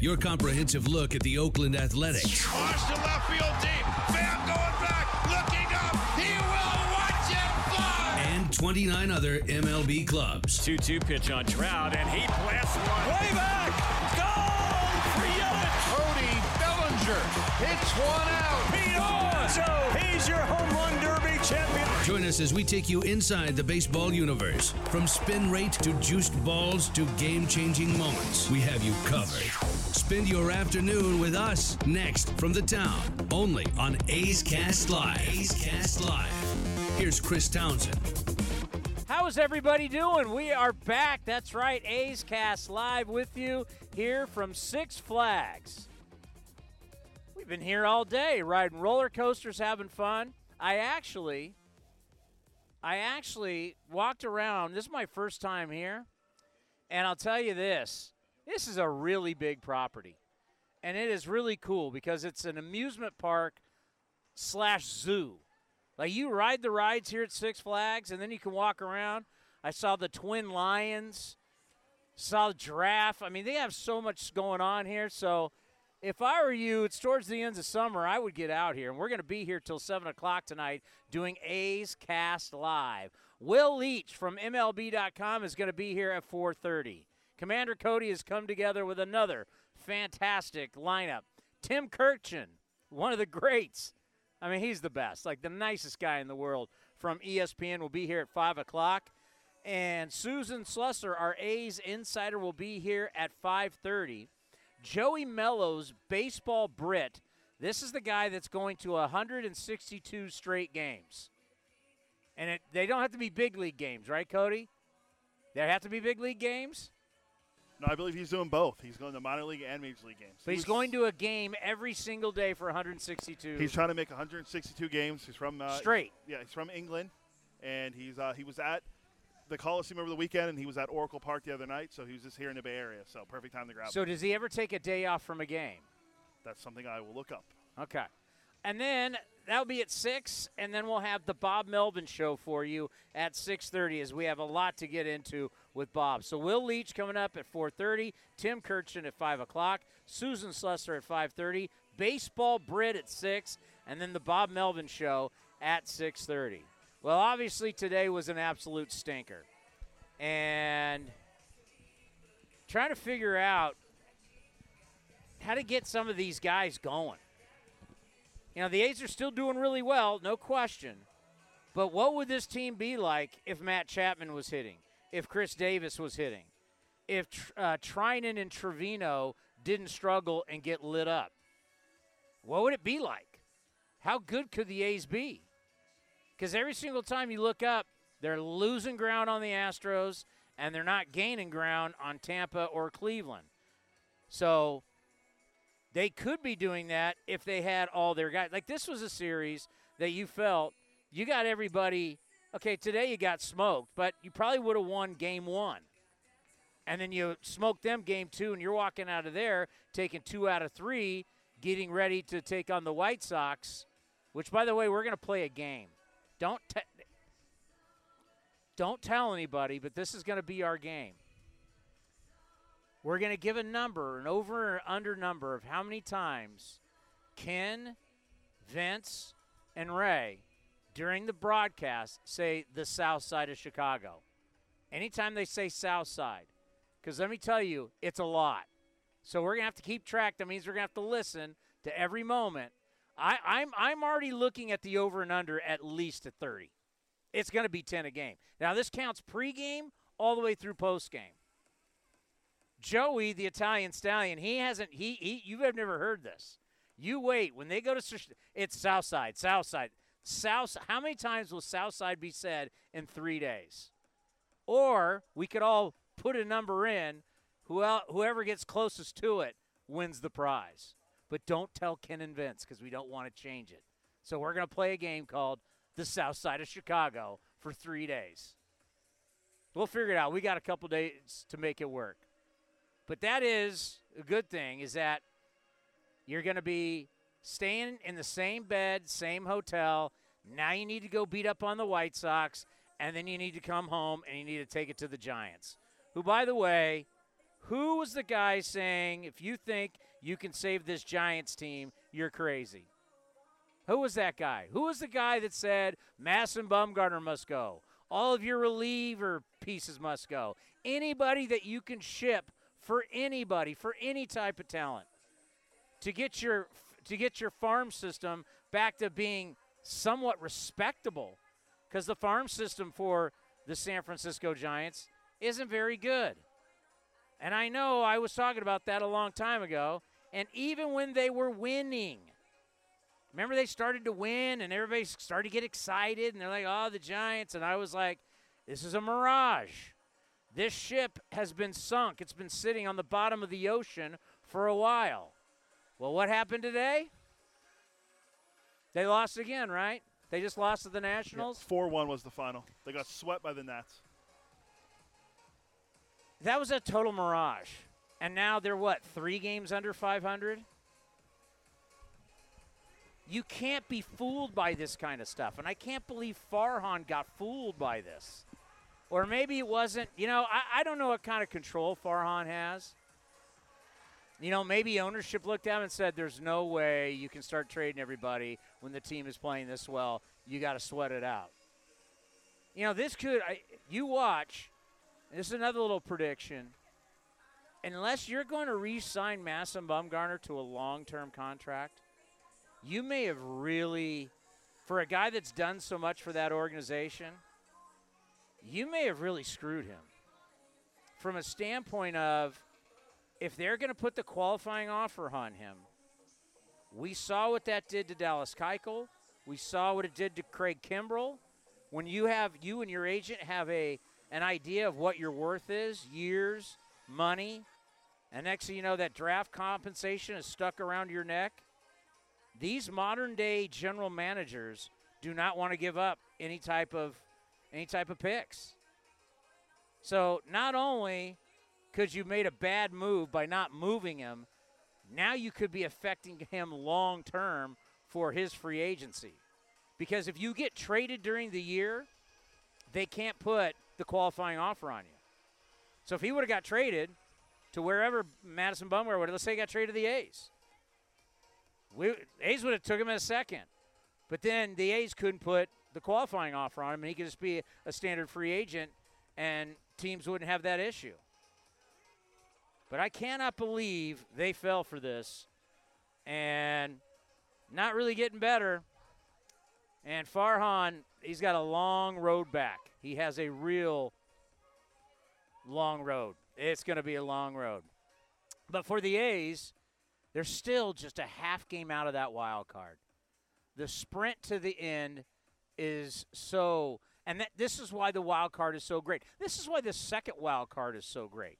Your comprehensive look at the Oakland Athletics. Watch the left field deep. Bam going back, looking up. He will watch it fly. And 29 other MLB clubs. 2 2 pitch on Trout, and he blasts one way back. Bellinger hits one out. Pete Alonso, he's your home run derby champion. Join us as we take you inside the baseball universe. From spin rate to juiced balls to game changing moments, we have you covered. Spend your afternoon with us next from the town, only on A's Cast Live. A's Cast Live. Here's Chris Townsend. How is everybody doing? We are back. That's right. A's Cast Live with you here from Six Flags. Been here all day riding roller coasters, having fun. I actually, I actually walked around. This is my first time here. And I'll tell you this this is a really big property. And it is really cool because it's an amusement park slash zoo. Like you ride the rides here at Six Flags, and then you can walk around. I saw the twin lions, saw the giraffe. I mean, they have so much going on here. So, if I were you, it's towards the ends of summer. I would get out here, and we're going to be here till seven o'clock tonight doing A's Cast Live. Will Leitch from MLB.com is going to be here at 4:30. Commander Cody has come together with another fantastic lineup. Tim Kurkjian, one of the greats. I mean, he's the best, like the nicest guy in the world from ESPN, will be here at 5 o'clock. And Susan Slusser, our A's insider, will be here at 5.30. Joey Mello's baseball Brit. This is the guy that's going to 162 straight games. And it, they don't have to be big league games, right, Cody? They have to be big league games? No, I believe he's doing both. He's going to minor league and major league games. But he's was- going to a game every single day for 162. He's trying to make 162 games. He's from uh, Straight. Yeah, he's from England, and he's uh, he was at the Coliseum over the weekend, and he was at Oracle Park the other night. So he was just here in the Bay Area. So perfect time to grab. so him. does he ever take a day off from a game? That's something I will look up. Okay. And then that'll be at 6 and then we'll have the Bob Melvin show for you at 6:30 as we have a lot to get into with Bob. So Will Leitch coming up at 4:30, Tim Kurkjian at 5 o'clock, Susan Slusser at 5:30, Baseball Brit at 6, and then the Bob Melvin show at 6:30. Well, obviously today was an absolute stinker. And trying to figure out how to get some of these guys going. You know, the A's are still doing really well, no question. But what would this team be like if Matt Chapman was hitting, if Khris Davis was hitting, if uh, Treinen and Trivino didn't struggle and get lit up? What would it be like? How good could the A's be? Because every single time you look up, they're losing ground on the Astros and they're not gaining ground on Tampa or Cleveland. So they could be doing that if they had all their guys. Like this was a series that you felt you got everybody. Okay, today you got smoked, but you probably would have won game one. And then you smoked them game two, and you're walking out of there taking two out of three, getting ready to take on the White Sox, which, by the way, we're going to play a game. Don't te- don't tell anybody, but this is going to be our game. We're going to give a number, an over or under number of how many times Ken, Vince, and Ray during the broadcast say the south side of Chicago. Anytime they say south side, because let me tell you, it's a lot. So we're going to have to keep track. That means we're going to have to listen to every moment. I, I'm, I'm already looking at the over and under at least at 30. It's going to be 10 a game. Now, this counts pregame all the way through postgame. Joey, the Italian stallion, he hasn't. He, he you have never heard this. You wait when they go to. It's Southside, Southside, South. How many times will Southside be said in three days? Or we could all put a number in. Who whoever gets closest to it wins the prize. But don't tell Ken and Vince because we don't want to change it. So we're going to play a game called the South Side of Chicago for three days. We'll figure it out. We got a couple days to make it work. But that is a good thing is that you're going to be staying in the same bed, same hotel. Now you need to go beat up on the White Sox, and then you need to come home and you need to take it to the Giants. Who, by the way, who was the guy saying, if you think you can save this Giants team, you're crazy? Who was that guy? Who was the guy that said Mass and Bumgarner must go? All of your reliever pieces must go. Anybody that you can ship for anybody, for any type of talent, to get your to get your farm system back to being somewhat respectable, because the farm system for the San Francisco Giants isn't very good. And I know I was talking about that a long time ago. And even when they were winning, remember they started to win and everybody started to get excited and they're like, oh, the Giants. And I was like, this is a mirage. This ship has been sunk. It's been sitting on the bottom of the ocean for a while. Well, what happened today? They lost again, right? They just lost to the Nationals. Four one was the final. They got swept by the Nats. That was a total mirage. And now they're what, three games under 500? You can't be fooled by this kind of stuff. And I can't believe Farhan got fooled by this. Or maybe it wasn't, you know, I, I don't know what kind of control Farhan has. You know, maybe ownership looked at him and said, there's no way you can start trading everybody when the team is playing this well. You got to sweat it out. You know, this could, I, you watch, this is another little prediction. Unless you're going to re-sign Madison Bumgarner to a long-term contract, you may have really, for a guy that's done so much for that organization, you may have really screwed him. From a standpoint of, if they're going to put the qualifying offer on him, we saw what that did to Dallas Keuchel. We saw what it did to Craig Kimbrel. When you have you and your agent have a an idea of what your worth is, years, money, and next thing you know, that draft compensation is stuck around your neck. These modern day general managers do not want to give up any type of any type of picks. So not only could you made a bad move by not moving him, now you could be affecting him long term for his free agency. Because if you get traded during the year, they can't put the qualifying offer on you. So if he would have got traded to wherever Madison Bumgarner would, let's say he got traded to the A's, we, A's would have took him in a second. But then the A's couldn't put the qualifying offer on him, and he could just be a standard free agent, and teams wouldn't have that issue. But I cannot believe they fell for this, and not really getting better. And Farhan, he's got a long road back. He has a real long road. It's going to be a long road. But for the A's, they're still just a half game out of that wild card. The sprint to the end is so, and that, this is why the wild card is so great. This is why the second wild card is so great.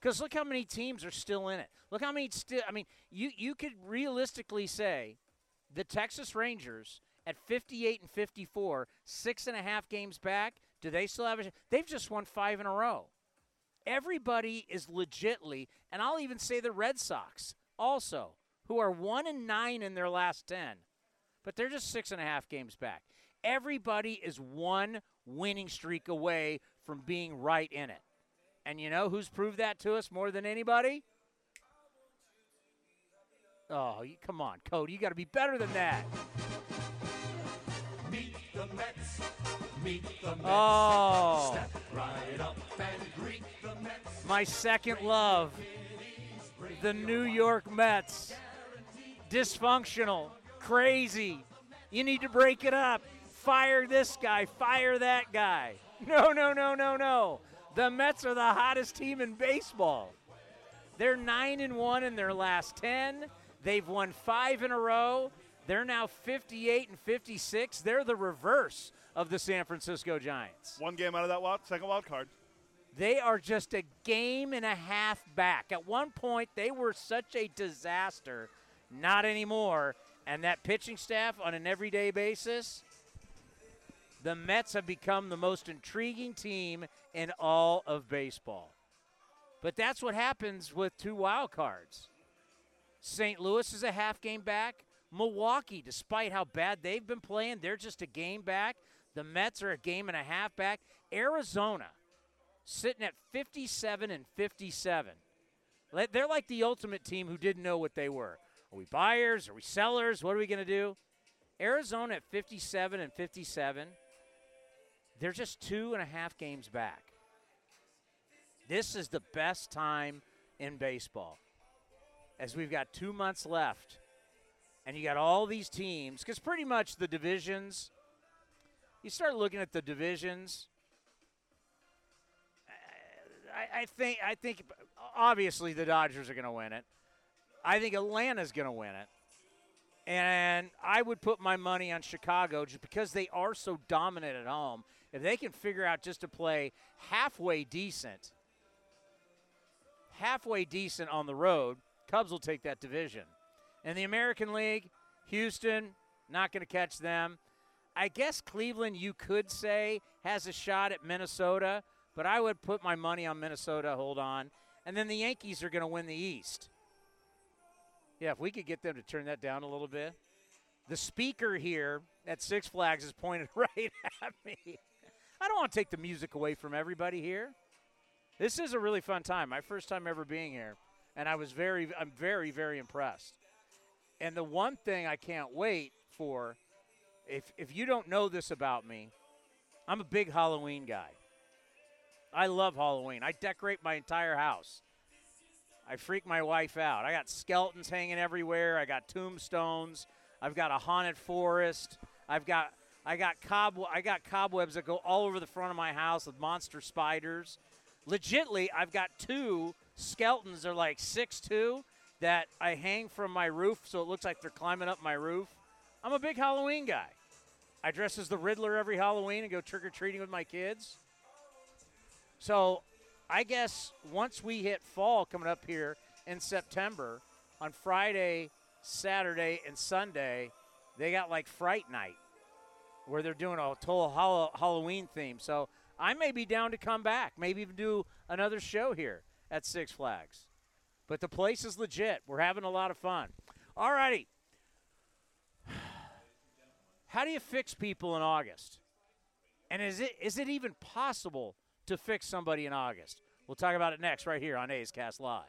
Because look how many teams are still in it. Look how many still. I mean, you you could realistically say the Texas Rangers at 58 and 54, six and a half games back. Do they still have a? They've just won five in a row. Everybody is legitly, and I'll even say the Red Sox also, who are one and nine in their last ten, but they're just six and a half games back. Everybody is one winning streak away from being right in it. And you know who's proved that to us more than anybody? Oh, come on, Cody. You got to be better than that. Meet the Mets. Meet the Mets. Oh, Step right up and greet the Mets. my second love. The New York Mets. Dysfunctional, crazy. You need to break it up. Fire this guy, fire that guy. No, no, no, no, no. The Mets are the hottest team in baseball. They're 9 and 1 in their last 10. They've won 5 in a row. They're now 58 and 56. They're the reverse of the San Francisco Giants. One game out of that wild, second wild card. They are just a game and a half back. At one point, they were such a disaster. Not anymore. And that pitching staff on an everyday basis, the Mets have become the most intriguing team in all of baseball. But that's what happens with two wild cards. St. Louis is a half game back. Milwaukee, despite how bad they've been playing, they're just a game back. The Mets are a game and a half back. Arizona sitting at 57 and 57. They're like the ultimate team who didn't know what they were. Are we buyers? Are we sellers? What are we going to do? Arizona at 57 and 57. They're just two and a half games back. This is the best time in baseball as we've got two months left and you got all these teams because pretty much the divisions you start looking at the divisions I, I think I think obviously the Dodgers are going to win it. I think Atlanta's going to win it. And I would put my money on Chicago just because they are so dominant at home. If they can figure out just to play halfway decent, halfway decent on the road, Cubs will take that division. In the American League, Houston, not going to catch them. I guess Cleveland, you could say, has a shot at Minnesota, but I would put my money on Minnesota. Hold on. And then the Yankees are going to win the East. Yeah, if we could get them to turn that down a little bit. The speaker here at Six Flags is pointed right at me. I don't want to take the music away from everybody here. This is a really fun time. My first time ever being here, and I was very I'm very very impressed. And the one thing I can't wait for if if you don't know this about me, I'm a big Halloween guy. I love Halloween. I decorate my entire house. I freak my wife out. I got skeletons hanging everywhere. I got tombstones. I've got a haunted forest. I've got I got cob I got cobwebs that go all over the front of my house with monster spiders. Legitly, I've got two skeletons. They're like six two that I hang from my roof, so it looks like they're climbing up my roof. I'm a big Halloween guy. I dress as the Riddler every Halloween and go trick or treating with my kids. So I guess once we hit fall coming up here in September, on Friday, Saturday, and Sunday, they got like Fright Night where they're doing a total Hall- Halloween theme. So I may be down to come back, maybe even do another show here at Six Flags. But the place is legit. We're having a lot of fun. All righty. How do you fix people in August? And is it is it even possible to fix somebody in August? We'll talk about it next right here on A's Cast Live.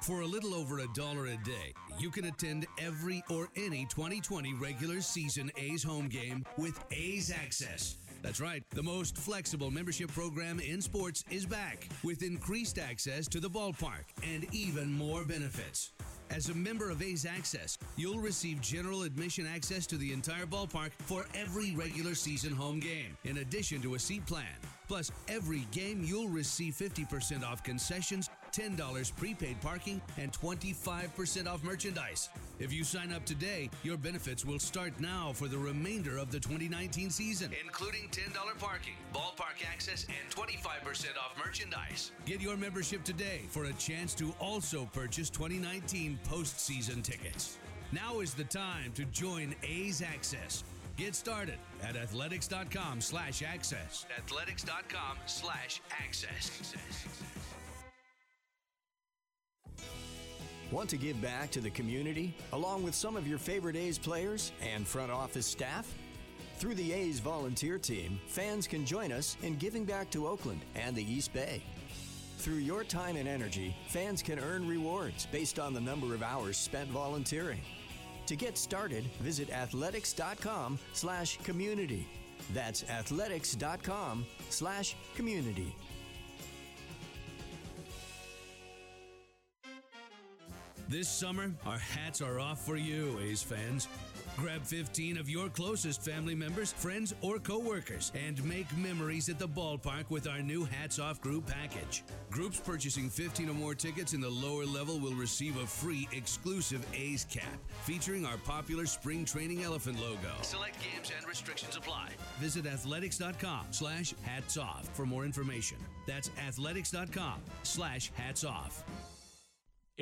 For a little over a dollar a day, you can attend every or any 2020 regular season A's home game with A's Access. That's right, the most flexible membership program in sports is back with increased access to the ballpark and even more benefits. As a member of A's Access, you'll receive general admission access to the entire ballpark for every regular season home game, in addition to a seat plan. Plus, every game you'll receive 50% off concessions, $10 prepaid parking, and 25% off merchandise. If you sign up today, your benefits will start now for the remainder of the 2019 season, including $10 parking, ballpark access, and 25% off merchandise. Get your membership today for a chance to also purchase 2019 postseason tickets. Now is the time to join A's Access. Get started at athletics.com slash access. Athletics.com slash access. Want to give back to the community along with some of your favorite A's players and front office staff? Through the A's volunteer team, fans can join us in giving back to Oakland and the East Bay. Through your time and energy, fans can earn rewards based on the number of hours spent volunteering. To get started, visit athletics.com slash community. That's athletics.com This summer, our hats are off for you, A's fans. Grab 15 of your closest family members, friends, or coworkers and make memories at the ballpark with our new Hats Off group package. Groups purchasing 15 or more tickets in the lower level will receive a free exclusive A's cap featuring our popular spring training elephant logo. Select games and restrictions apply. Visit athletics.com slash hats off for more information. That's athletics.com slash hats off.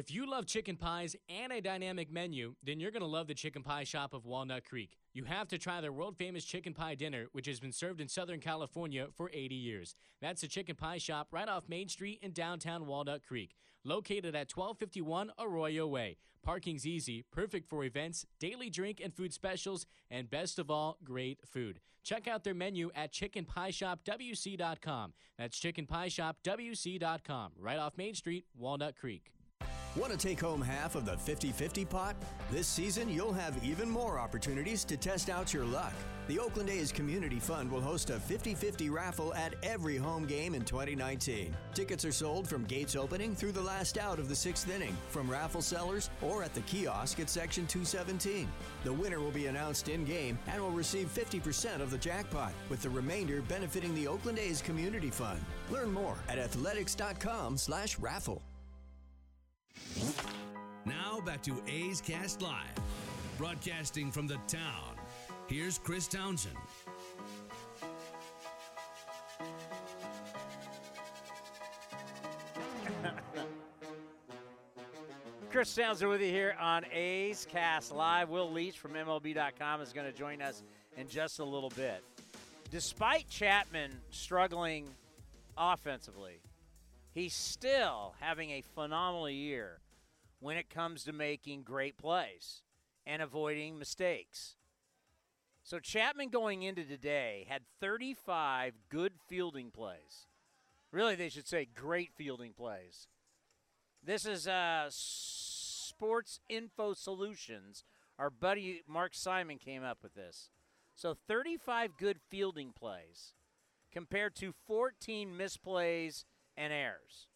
If you love chicken pies and a dynamic menu, then you're going to love the Chicken Pie Shop of Walnut Creek. You have to try their world famous chicken pie dinner, which has been served in Southern California for 80 years. That's the Chicken Pie Shop right off Main Street in downtown Walnut Creek, located at 1251 Arroyo Way. Parking's easy, perfect for events, daily drink and food specials, and best of all, great food. Check out their menu at chickenpieshopwc.com. That's chickenpieshopwc.com, right off Main Street, Walnut Creek. Want to take home half of the 50 50 pot? This season, you'll have even more opportunities to test out your luck. The Oakland A's Community Fund will host a 50 50 raffle at every home game in 2019. Tickets are sold from gates opening through the last out of the sixth inning, from raffle sellers or at the kiosk at Section 217. The winner will be announced in game and will receive 50% of the jackpot, with the remainder benefiting the Oakland A's Community Fund. Learn more at athletics.com/slash raffle. Now back to A's Cast Live, broadcasting from the town. Here's Chris Townsend. Chris Townsend with you here on A's Cast Live. Will Leitch from MLB.com is going to join us in just a little bit. Despite Chapman struggling offensively, he's still having a phenomenal year when it comes to making great plays and avoiding mistakes. So Chapman going into today had 35 good fielding plays. Really, they should say great fielding plays. This is uh, Sports Info Solutions. Our buddy Mark Simon came up with this. So 35 good fielding plays compared to 14 misplays and errors.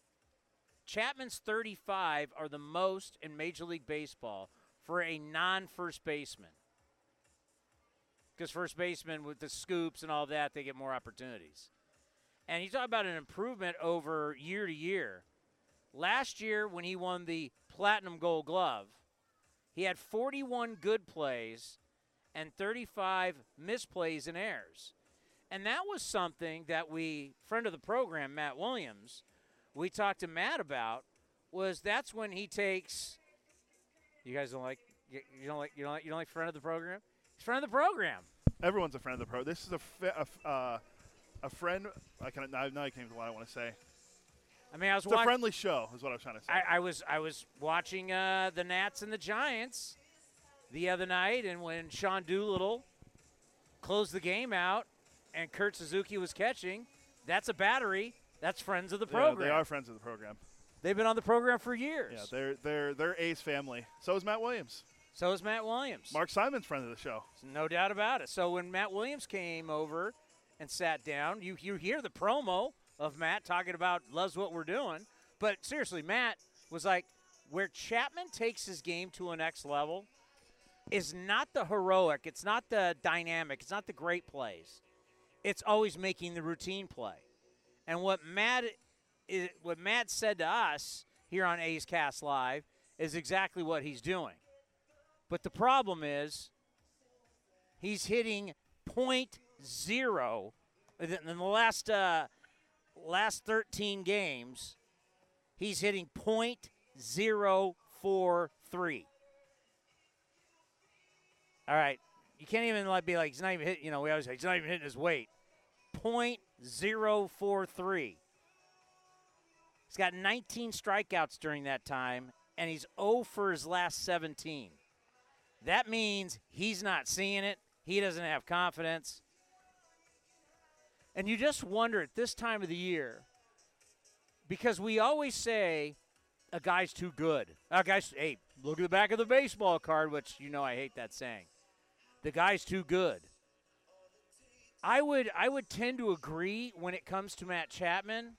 Chapman's 35 are the most in Major League Baseball for a non first baseman. Because first baseman with the scoops and all that, they get more opportunities. And you talk about an improvement over year to year. Last year, when he won the Platinum Gold Glove, he had 41 good plays and 35 misplays and errors. And that was something that we, friend of the program, Matt Williams, we talked to Matt about was that's when he takes. You guys don't like you don't like you don't like, you don't like friend of the program. He's friend of the program. Everyone's a friend of the pro. This is a a, uh, a friend. I can now, I came to what I want to say. I mean, I was It's a friendly show, is what I was trying to say. I, I was I was watching uh, the Nats and the Giants the other night, and when Sean Doolittle closed the game out, and Kurt Suzuki was catching, that's a battery. That's friends of the Yeah, program. they are friends of the program. They've been on the program for years. Yeah, they're they're they're A's family. So is Matt Williams. so is Matt Williams. Mark Simon's friend of the show. No doubt about it. So when Matt Williams came over and sat down, you you hear the promo of Matt talking about loves what we're doing. But seriously, Matt was like, where Chapman takes his game to a next level is not the heroic, it's not the dynamic, it's not the great plays. It's always making the routine play. And what Matt is, what Matt said to us here on A's Cast Live is exactly what he's doing. But the problem is he's hitting point zero in the last uh, last 13 games. He's hitting point zero four three. All right, you can't even like be like he's not even hit. You know, we always say he's not even hitting his weight. Point zero four three. He's got 19 strikeouts during that time, and he's 0 for his last 17. That means he's not seeing it. He doesn't have confidence. And you just wonder at this time of the year, because we always say a guy's too good. A guy's, hey, look at the back of the baseball card, which you know I hate that saying. The guy's too good. I would I would tend to agree when it comes to Matt Chapman,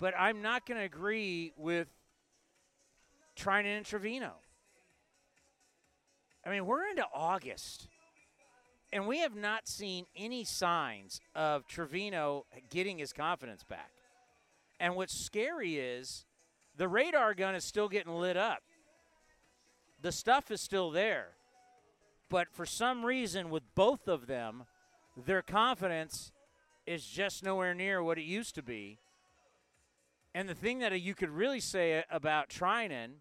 but I'm not going to agree with Treinen and Trivino. I mean, we're into August, and we have not seen any signs of Trivino getting his confidence back. And what's scary is the radar gun is still getting lit up. The stuff is still there. But for some reason, with both of them, their confidence is just nowhere near what it used to be. And the thing that you could really say about Treinen,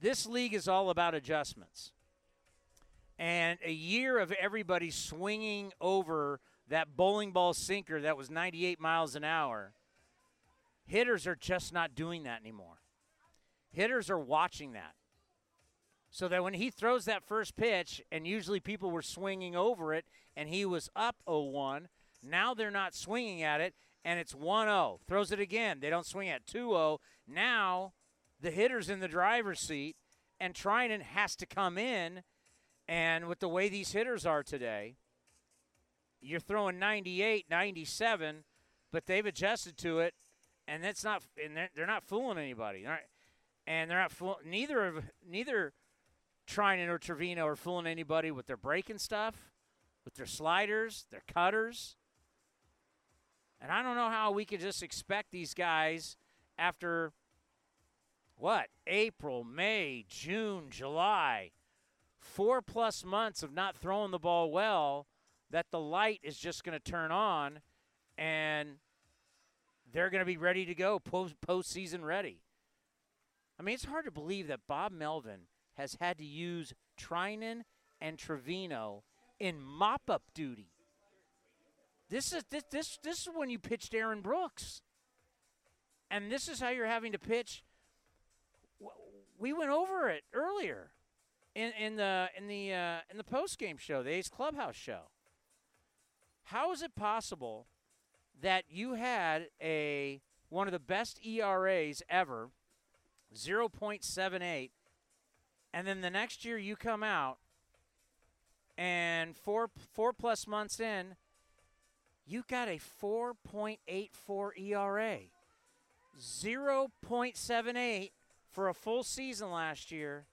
this league is all about adjustments. And a year of everybody swinging over that bowling ball sinker that was 98 miles an hour, hitters are just not doing that anymore. Hitters are watching that. So that when he throws that first pitch, and usually people were swinging over it, and he was up 0 1, now they're not swinging at it, and it's 1 0. Throws it again. They don't swing at 2 0. Now the hitter's in the driver's seat, and Treinen has to come in. And with the way these hitters are today, you're throwing 98, 97, but they've adjusted to it, and that's not, and they're, they're not fooling anybody. They're not, and they're not fool. Neither of neither Treinen or Trivino are fooling anybody with their breaking stuff, with their sliders, their cutters. And I don't know how we could just expect these guys after what? April, May, June, July, four plus months of not throwing the ball well, that the light is just going to turn on and they're going to be ready to go, post postseason ready. I mean, it's hard to believe that Bob Melvin has had to use Treinen and Trivino in mop up duty. This is this, this this is when you pitched Aaron Brooks. And this is how you're having to pitch. We went over it earlier in, in the in the uh, in the post game show, the A's Clubhouse show. How is it possible that you had a one of the best ERAs ever, 0.78, and then the next year you come out and four four plus months in, you got a 4.84 ERA. 0.78 for a full season last year,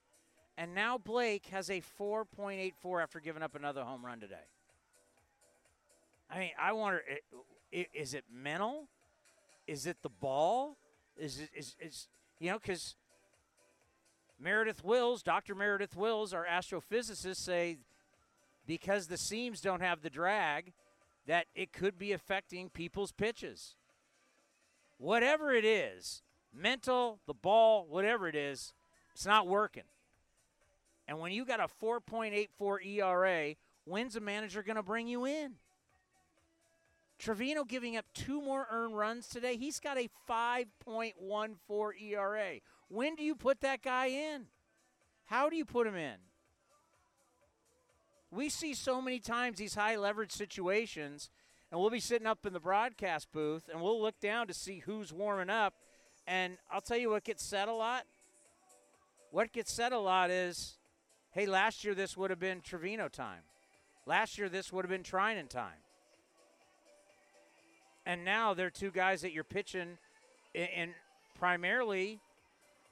and now Blake has a 4.84 after giving up another home run today. I mean, I wonder is it mental? Is it the ball? Is it is is you know because Meredith Wills, Dr. Meredith Wills, our astrophysicist, say because the seams don't have the drag, that it could be affecting people's pitches. Whatever it is, mental, the ball, whatever it is, it's not working. And when you got a 4.84 ERA, when's a manager going to bring you in? Trivino giving up two more earned runs today. He's got a 5.14 ERA. When do you put that guy in? How do you put him in? We see so many times these high leverage situations, and we'll be sitting up in the broadcast booth and we'll look down to see who's warming up. And I'll tell you what gets said a lot. What gets said a lot is, hey, last year this would have been Trivino time. Last year this would have been Treinen time. And now they're two guys that you're pitching in, in primarily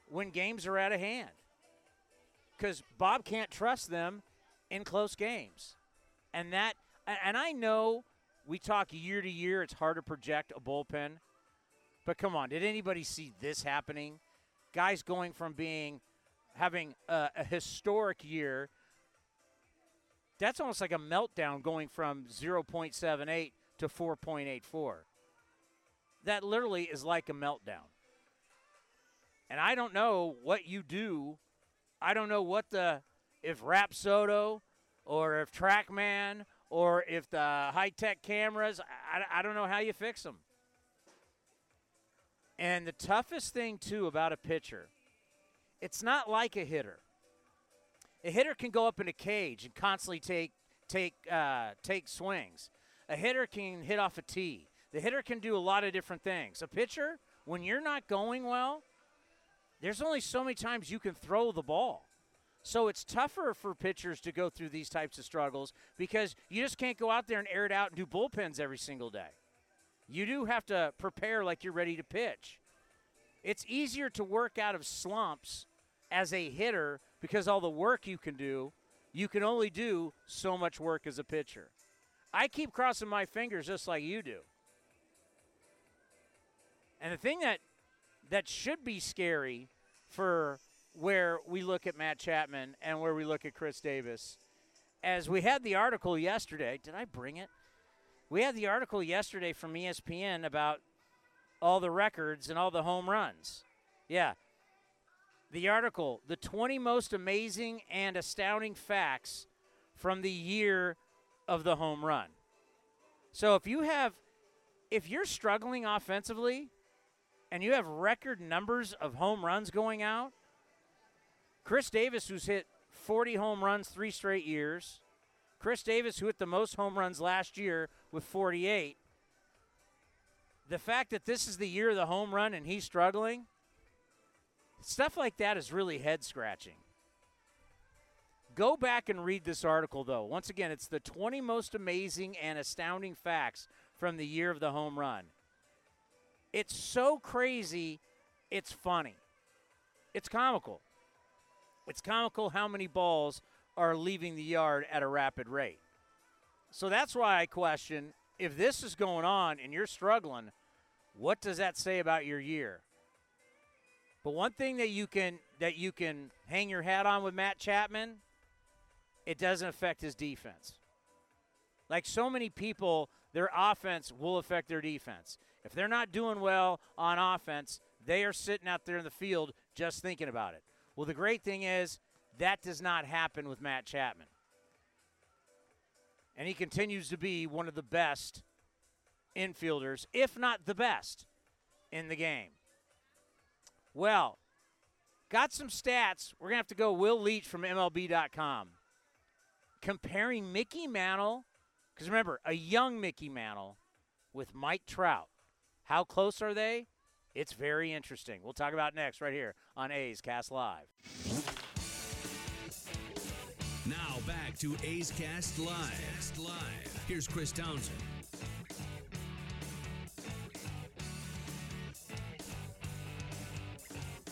when games are out of hand. Because Bob can't trust them in close games. And that and I know we talk year to year, it's hard to project a bullpen. But come on, did anybody see this happening? Guys going from being having a, a historic year. That's almost like a meltdown going from 0.78 to 4.84. That literally is like a meltdown. And I don't know what you do. I don't know what the if Rapsodo or if TrackMan or if the high tech cameras, I, I don't know how you fix them. And the toughest thing, too, about a pitcher, it's not like a hitter. A hitter can go up in a cage and constantly take take uh, take swings. A hitter can hit off a tee. The hitter can do a lot of different things. A pitcher, when you're not going well, there's only so many times you can throw the ball. So it's tougher for pitchers to go through these types of struggles because you just can't go out there and air it out and do bullpens every single day. You do have to prepare like you're ready to pitch. It's easier to work out of slumps as a hitter, because all the work you can do, you can only do so much work as a pitcher. I keep crossing my fingers just like you do. And the thing that that should be scary for where we look at Matt Chapman and where we look at Khris Davis, as we had the article yesterday. Did I bring it? We had the article yesterday from ESPN about all the records and all the home runs. Yeah. The article, the 20 most amazing and astounding facts from the year of the home run. So if you have if you're struggling offensively and you have record numbers of home runs going out, Khris Davis who's hit 40 home runs 3 straight years, Khris Davis who hit the most home runs last year with 48, the fact that this is the year of the home run and he's struggling, stuff like that is really head scratching. Go back and read this article, though. Once again, it's the 20 most amazing and astounding facts from the year of the home run. It's so crazy, it's funny. It's comical. It's comical how many balls are leaving the yard at a rapid rate. So that's why I question if this is going on and you're struggling, what does that say about your year? But one thing that you can that you can hang your hat on with Matt Chapman, it doesn't affect his defense. Like so many people, their offense will affect their defense. If they're not doing well on offense, they are sitting out there in the field just thinking about it. Well, the great thing is that does not happen with Matt Chapman. And he continues to be one of the best infielders, if not the best, in the game. Well, got some stats. We're going to have to go Will Leitch from MLB.com. Comparing Mickey Mantle, because remember, a young Mickey Mantle with Mike Trout. How close are they? It's very interesting. We'll talk about next right here on A's Cast Live. Now back to A's Cast Live. Live. Here's Chris Townsend.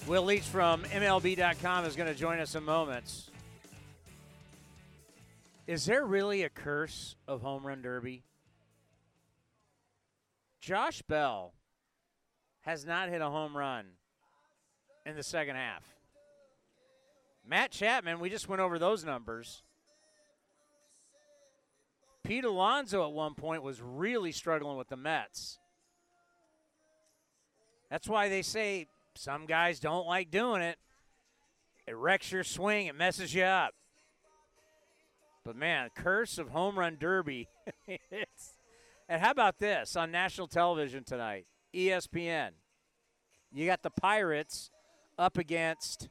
Will Leitch from MLB.com is going to join us in moments. Is there really a curse of home run derby? Josh Bell has not hit a home run in the second half. Matt Chapman, we just went over those numbers. Pete Alonso at one point was really struggling with the Mets. That's why they say some guys don't like doing it. It wrecks your swing, it messes you up. But man, curse of home run derby. and how about this on national television tonight? ESPN. You got the Pirates up against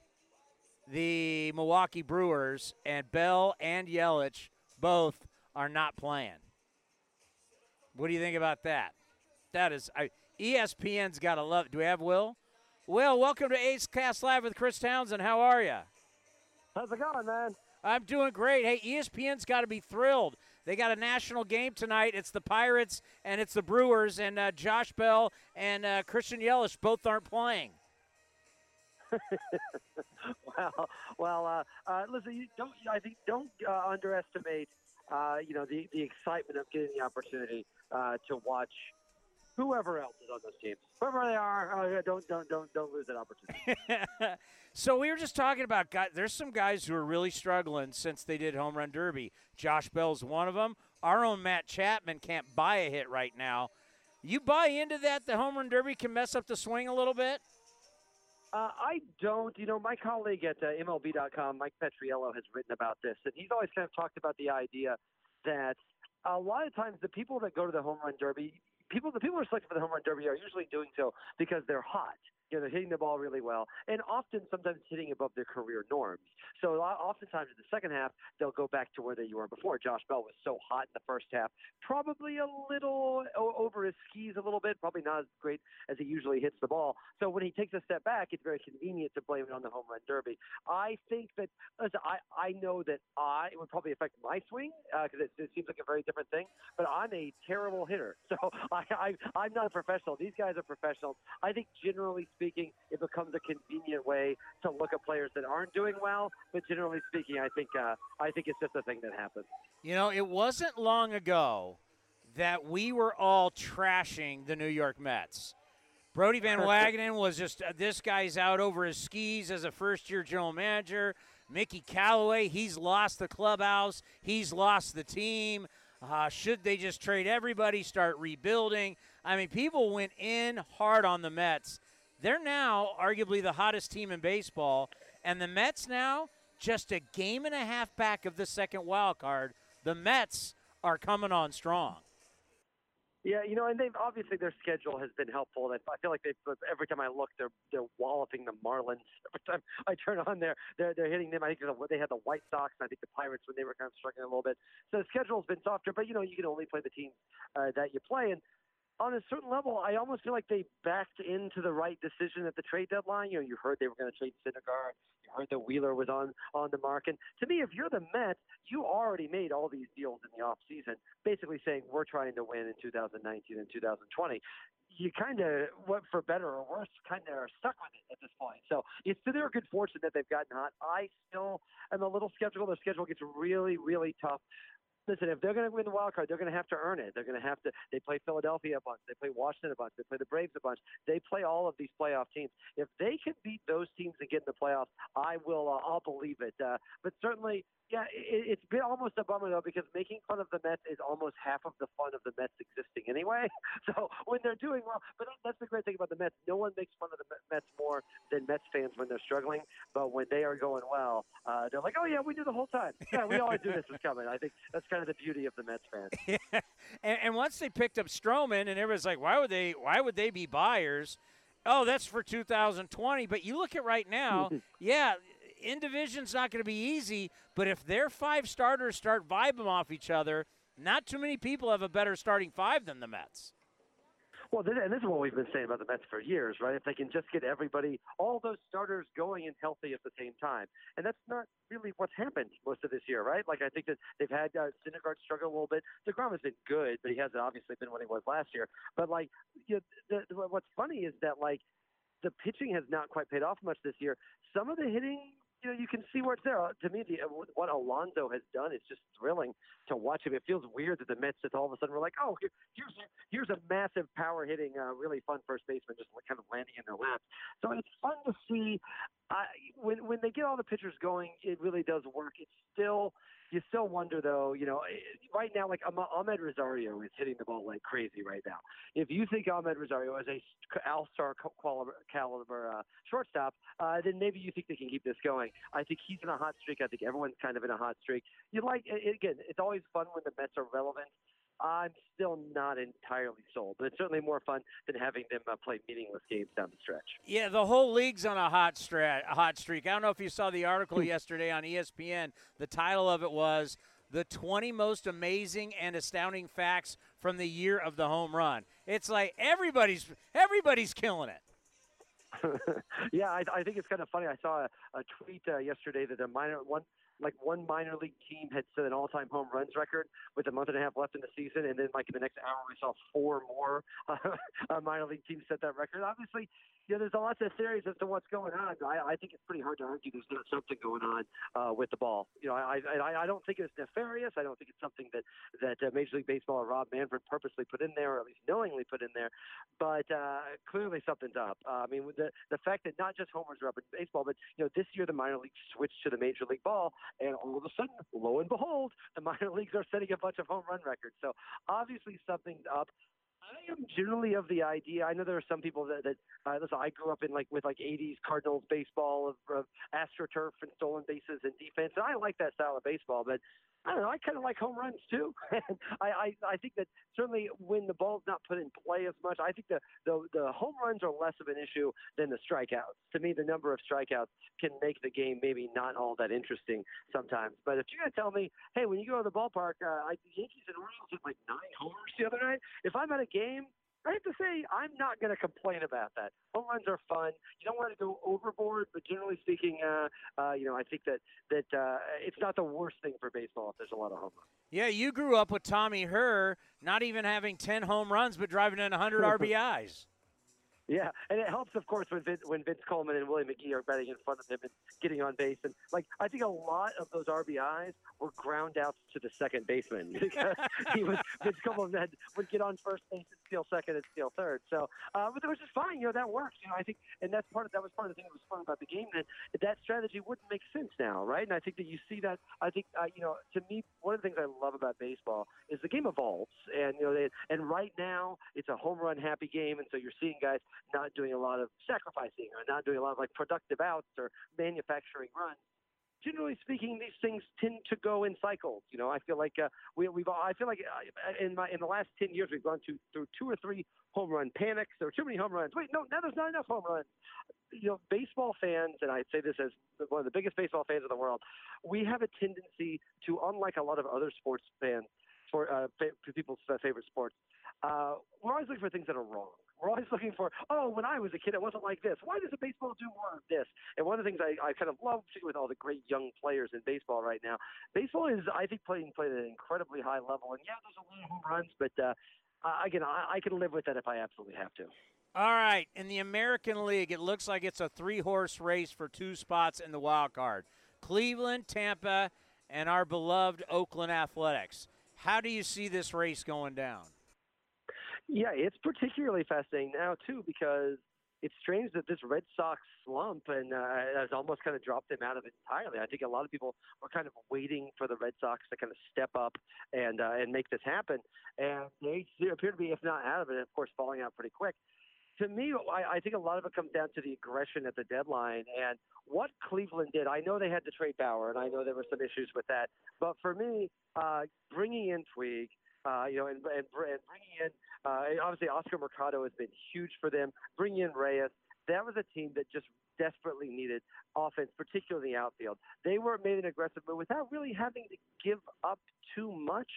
the Milwaukee Brewers, and Bell and Yelich both are not playing. What do you think about that? That is, I, ESPN's got to love. Do we have Will? Will, welcome to A's Cast Live with Chris Townsend. How are you? How's it going, man? I'm doing great. Hey, ESPN's got to be thrilled. They got a national game tonight. It's the Pirates and it's the Brewers, and uh, Josh Bell and uh, Christian Yelich both aren't playing. well, well, uh, uh, listen, you don't. I think don't uh, underestimate, uh, you know, the the excitement of getting the opportunity uh, to watch whoever else is on those teams, whoever they are. Uh, don't don't don't don't lose that opportunity. so we were just talking about guys. There's some guys who are really struggling since they did home run derby. Josh Bell's one of them. Our own Matt Chapman can't buy a hit right now. You buy into that? The home run derby can mess up the swing a little bit. Uh, I don't. You know, my colleague at uh, MLB.com, Mike Petriello, has written about this, and he's always kind of talked about the idea that a lot of times the people that go to the home run derby, people the people who are selected for the home run derby are usually doing so because they're hot. You know, they're hitting the ball really well, and often sometimes hitting above their career norms. So oftentimes in the second half, they'll go back to where they were before. Josh Bell was so hot in the first half, probably a little over his skis a little bit, probably not as great as he usually hits the ball. So when he takes a step back, it's very convenient to blame it on the home run derby. I think that I I know that I it would probably affect my swing uh, because it, it seems like a very different thing. But I'm a terrible hitter, so I, I I'm not a professional. These guys are professionals. I think generally speaking speaking, it becomes a convenient way to look at players that aren't doing well. But generally speaking, I think uh, I think it's just a thing that happens. You know, it wasn't long ago that we were all trashing the New York Mets. Brodie Van Wagenen was just uh, this guy's out over his skis as a first year general manager. Mickey Callaway, he's lost the clubhouse, he's lost the team. Uh, should they just trade everybody, start rebuilding? I mean, people went in hard on the Mets. They're now arguably the hottest team in baseball, and the Mets now just a game and a half back of the second wild card. The Mets are coming on strong. Yeah, you know, and they've obviously their schedule has been helpful. I feel like they every time I look, they're they're walloping the Marlins. Every time I turn on there, they're they're hitting them. I think they had the White Sox. I think the Pirates when they were kind of struggling a little bit. So the schedule's been softer, but you know, you can only play the teams uh, that you play. And on a certain level, I almost feel like they backed into the right decision at the trade deadline. You know, you heard they were going to trade Syndergaard. You heard that Wheeler was on on the market. To me, if you're the Mets, you already made all these deals in the off season, basically saying we're trying to win in 2019 and 2020 you kind of, what for better or worse, kind of are stuck with it at this point. So it's to their good fortune that they've gotten hot. I still am a little skeptical. Their schedule gets really, really tough listen, if they're going to win the wild card, they're going to have to earn it. They're going to have to. They play Philadelphia a bunch. They play Washington a bunch. They play the Braves a bunch. They play all of these playoff teams. If they can beat those teams and get in the playoffs, I will. Uh, I'll believe it. Uh, but certainly, yeah, it, it's been almost a bummer though because making fun of the Mets is almost half of the fun of the Mets existing anyway. So when they're doing well, but that's the great thing about the Mets. No one makes fun of the Mets more than Mets fans when they're struggling. But when they are going well, uh, they're like, "Oh yeah, we knew the whole time. Yeah, we always knew this was coming." I think that's kind of the beauty of the Mets fans. Yeah. And, and once they picked up Stroman, and everyone's like, "Why would they? Why would they be buyers?" Oh, that's for 2020. But you look at right now, yeah, in division's not going to be easy, but if their five starters start vibing off each other, not too many people have a better starting five than the Mets. Well, and this is what we've been saying about the Mets for years, right? If they can just get everybody, all those starters going and healthy at the same time, and that's not really what's happened most of this year, right? Like I think that they've had uh, Syndergaard struggle a little bit. Degrom has been good, but he hasn't obviously been what he was last year. But like, you know, the, the, what's funny is that like the pitching has not quite paid off much this year. Some of the hitting you know, you can see where it's there. To me, the, what Alonso has done is just thrilling to watch him. It feels weird that the Mets just all of a sudden were like, oh, here, here's a, here's a massive power hitting, uh, really fun first baseman just kind of landing in their laps. So it's fun to see. Uh, when when they get all the pitchers going, it really does work. It's still you still wonder though, you know, eh, right now like Amed Rosario is hitting the ball like crazy right now. If you think Amed Rosario is a All-Star caliber uh, shortstop, uh, then maybe you think they can keep this going. I think he's in a hot streak. I think everyone's kind of in a hot streak. You like again, it's always fun when the Mets are relevant. I'm still not entirely sold, but it's certainly more fun than having them uh, play meaningless games down the stretch. Yeah, the whole league's on a hot strat, a hot streak. I don't know if you saw the article hmm. yesterday on ESPN. The title of it was "The 20 Most Amazing and Astounding Facts from the Year of the Home Run." It's like everybody's everybody's killing it. yeah, I, I, think it's kind of funny. I saw a, a tweet uh, yesterday that a minor one like one minor league team had set an all-time home runs record with a month and a half left in the season, and then like in the next hour we saw four more uh, minor league teams set that record. Obviously, you know, there's a lot of theories as to what's going on. I, I think it's pretty hard to argue there's not something going on uh, with the ball. You know, I, I I don't think it's nefarious. I don't think it's something that that uh, Major League Baseball or Rob Manfred purposely put in there, or at least knowingly put in there. But uh, clearly something's up. Uh, I mean, the the fact that not just homers are up in baseball, but you know, this year the minor leagues switched to the Major League Ball, and all of a sudden, lo and behold, the minor leagues are setting a bunch of home run records. So obviously something's up. I am generally of the idea. I know there are some people that, that uh, listen. I grew up in like with like '80s Cardinals baseball of, of astroturf and stolen bases and defense, and I like that style of baseball. But I don't know. I kind of like home runs too. I, I I think that certainly when the ball's not put in play as much, I think the, the the home runs are less of an issue than the strikeouts. To me, the number of strikeouts can make the game maybe not all that interesting sometimes. But if you're gonna tell me, hey, when you go to the ballpark, uh, I, the Yankees and Orioles hit like nine homers the other night. If I'm at a game I have to say, I'm not going to complain about that. Home runs are fun. You don't want to go overboard, but generally speaking, uh, uh, you know, I think that that uh, it's not the worst thing for baseball if there's a lot of home runs. Yeah, you grew up with Tommy Herr, not even having 10 home runs, but driving in 100 RBIs. Yeah, and it helps, of course, when Vince, when Vince Coleman and Willie McGee are betting in front of him and getting on base. And like, I think a lot of those RBIs were ground outs to the second baseman because he was Vince Coleman had, would get on first base and steal second and steal third. So, uh, but it was just fine. You know, that works. You know, I think, and that's part of that was part of the thing that was fun about the game. That that strategy wouldn't make sense now, right? And I think that you see that. I think, uh, you know, to me, one of the things I love about baseball is the game evolves, and you know, they, and right now it's a home run happy game, and so you're seeing guys not doing a lot of sacrificing or not doing a lot of like productive outs or manufacturing runs. Generally speaking, these things tend to go in cycles. You know, I feel like uh, we, we've. I feel like uh, in my in the last ten years we've gone to, through two or three home run panics. There were too many home runs. Wait, no, now there's not enough home runs. You know, baseball fans, and I say this as one of the biggest baseball fans in the world, we have a tendency to, unlike a lot of other sports fans, for uh, fa- people's favorite sports, uh, we're always looking for things that are wrong. We're always looking for, oh, when I was a kid, it wasn't like this. Why doesn't baseball do more of this? And one of the things I, I kind of love, particularly with all the great young players in baseball right now, baseball is, I think, playing played at an incredibly high level. And yeah, there's a lot of home runs, but uh, again, I, I can live with that if I absolutely have to. All right, in the American League, it looks like it's a three-horse race for two spots in the wild card: Cleveland, Tampa, and our beloved Oakland Athletics. How do you see this race going down? Yeah, it's particularly fascinating now too because it's strange that this Red Sox slump and uh, has almost kind of dropped them out of it entirely. I think a lot of people were kind of waiting for the Red Sox to kind of step up and uh, and make this happen, and they appear to be, if not out of it, of course, falling out pretty quick. To me, I, I think a lot of it comes down to the aggression at the deadline and what Cleveland did. I know they had to trade Bauer, and I know there were some issues with that, but for me, uh, bringing in Puig, uh, you know, and, and, and bringing in uh, obviously Oscar Mercado has been huge for them. Bringing in Reyes, that was a team that just desperately needed offense, particularly in the outfield. They were made an aggressive move without really having to give up too much.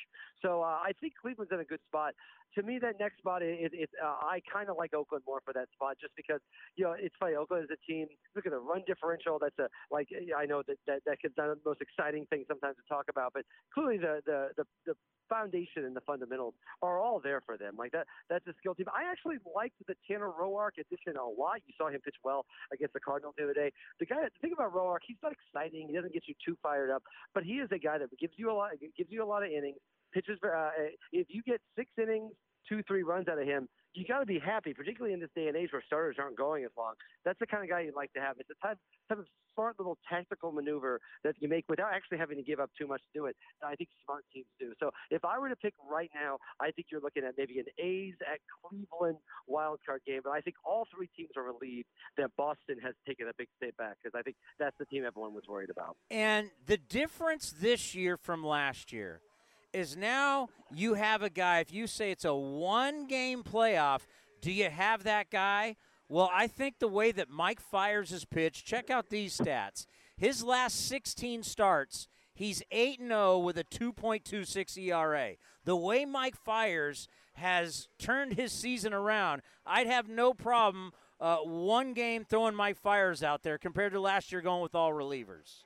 So uh, I think Cleveland's in a good spot. To me, that next spot, it, it, uh, I kind of like Oakland more for that spot, just because you know it's funny. Oakland is a team. Look at the run differential. That's a like I know that that that is not the most exciting thing sometimes to talk about, but clearly the the the, the foundation and the fundamentals are all there for them. Like that, that's a skill team. I actually liked the Tanner Roark addition a lot. You saw him pitch well against the Cardinals the other day. The guy, the thing about Roark, he's not exciting. He doesn't get you too fired up, but he is a guy that gives you a lot, gives you a lot of innings. Pitches. Uh, if you get six innings, two, three runs out of him, you got to be happy, particularly in this day and age where starters aren't going as long. That's the kind of guy you'd like to have. It's a type, type of smart little tactical maneuver that you make without actually having to give up too much to do it. I think smart teams do. So if I were to pick right now, I think you're looking at maybe an A's at Cleveland wildcard game. But I think all three teams are relieved that Boston has taken a big step back because I think that's the team everyone was worried about. And the difference this year from last year is now you have a guy, if you say it's a one game playoff, do you have that guy? Well, I think the way that Mike Fiers his pitch, check out these stats. His last 16 starts, he's 8 0 with a 2.26 ERA. The way Mike Fiers has turned his season around, I'd have no problem uh, one game throwing Mike Fiers out there compared to last year going with all relievers.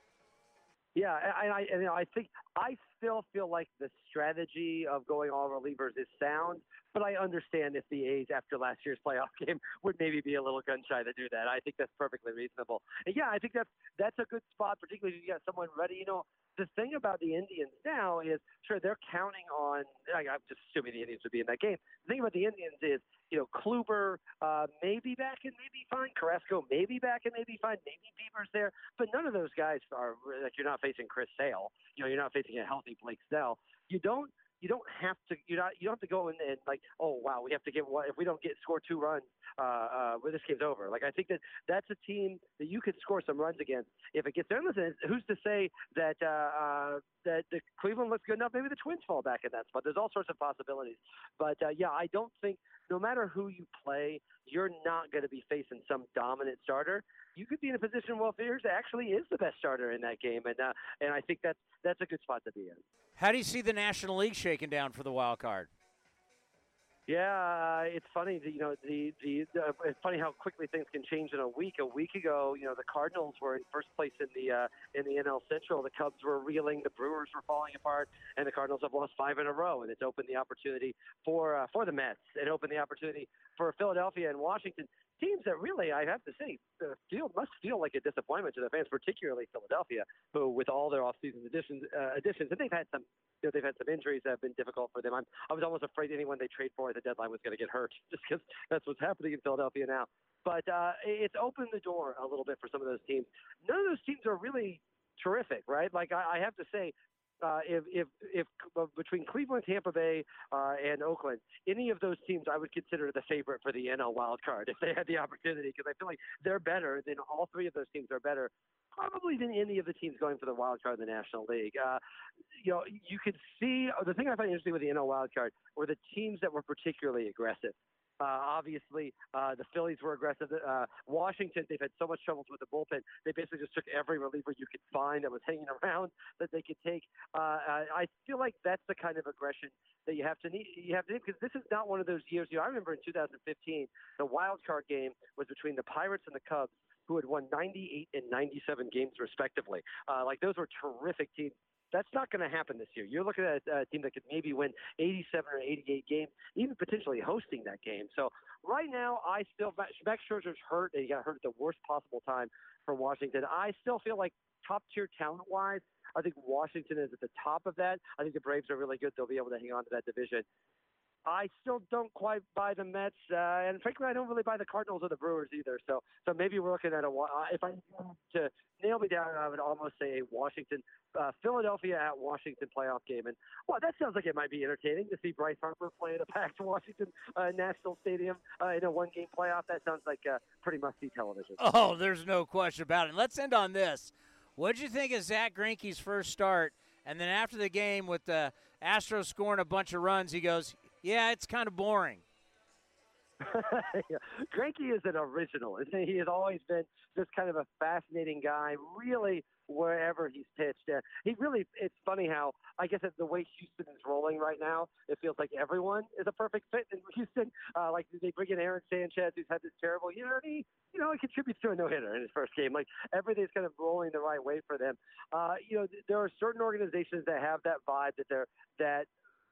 Yeah, and I, and you know, I think I still feel like the strategy of going all relievers is sound, but I understand if the A's after last year's playoff game would maybe be a little gun shy to do that. I think that's perfectly reasonable. And yeah, I think that's that's a good spot, particularly if you got someone ready. You know, the thing about the Indians now is, sure, they're counting on. I'm just assuming the Indians would be in that game. The thing about the Indians is, you know, Kluber uh, may be back and maybe fine. Carrasco may be back and maybe fine. Maybe Bieber's there, but none of those guys are like you're not facing Chris Sale. You know, you're not facing a healthy Blake Snell. You don't you don't have to you not you don't have to go in and like oh wow we have to get one if we don't get score two runs uh uh this game's over. Like i think that that's a team that you could score some runs against. If it gets there listen who's to say that uh, uh that the cleveland looks good enough? Maybe the twins fall back in that spot. There's all sorts of possibilities. But uh yeah i don't think no matter who you play you're not going to be facing some dominant starter. You could be in a position where Fiers actually is the best starter in that game, and uh, and I think that's that's a good spot to be in. How do you see the National League shaking down for the wild card? Yeah, it's funny. You know, the the uh, it's funny how quickly things can change in a week. A week ago, you know, the Cardinals were in first place in the uh, in the NL Central. The Cubs were reeling. The Brewers were falling apart, and the Cardinals have lost five in a row. And it's opened the opportunity for uh, for the Mets. It opened the opportunity for Philadelphia and Washington teams that really, I have to say, uh, feel must feel like a disappointment to the fans, particularly Philadelphia, who with all their offseason additions, uh, additions, and they've had some, you know, they've had some injuries that have been difficult for them. I'm, I was almost afraid anyone they trade for at the deadline was going to get hurt, just because that's what's happening in Philadelphia now. But uh, it's opened the door a little bit for some of those teams. None of those teams are really terrific, right? Like I, I have to say, uh, if if if uh, between Cleveland, Tampa Bay, uh, and Oakland, any of those teams I would consider the favorite for the NL wild card if they had the opportunity because I feel like they're better than all three of those teams are better. Probably than any of the teams going for the wild card in the National League. Uh, you know, you could see the thing I find interesting with the NL wild card were the teams that were particularly aggressive. Uh, obviously, uh, the Phillies were aggressive. Uh, Washington, they've had so much troubles with the bullpen. They basically just took every reliever you could find that was hanging around that they could take. Uh, I feel like that's the kind of aggression that you have to need. You have to because this is not one of those years. You know, I remember in 2015, the wild card game was between the Pirates and the Cubs who had won 98 and 97 games respectively. Uh, like those were terrific teams. That's not going to happen this year. You're looking at a team that could maybe win 87 or 88 games, even potentially hosting that game. So right now, I still Max Scherzer's hurt, and he got hurt at the worst possible time for Washington. I still feel like top tier talent wise, I think Washington is at the top of that. I think the Braves are really good. They'll be able to hang on to that division. I still don't quite buy the Mets, uh, and frankly, I don't really buy the Cardinals or the Brewers either. So, so maybe we're looking at a. Uh, if I to nail me down, I would almost say a Washington, uh, Philadelphia at Washington playoff game. And well, that sounds like it might be entertaining to see Bryce Harper play at a packed Washington uh, National Stadium uh, in a one-game playoff. That sounds like uh, pretty must-see television. Oh, there's no question about it. Let's end on this. What did you think of Zack Greinke's first start? And then after the game, with the Astros scoring a bunch of runs, he goes, yeah, it's kind of boring. yeah. Is an original. isn't He He has always been just kind of a fascinating guy, really, wherever he's pitched. Uh, he really, it's funny how, I guess, the way Houston is rolling right now, it feels like everyone is a perfect fit in Houston. Uh, like, they bring in Aaron Sanchez, who's had this terrible year, and he, you know, he contributes to a no hitter in his first game. Like, everything's kind of rolling the right way for them. Uh, you know, there are certain organizations that have that vibe that they're, that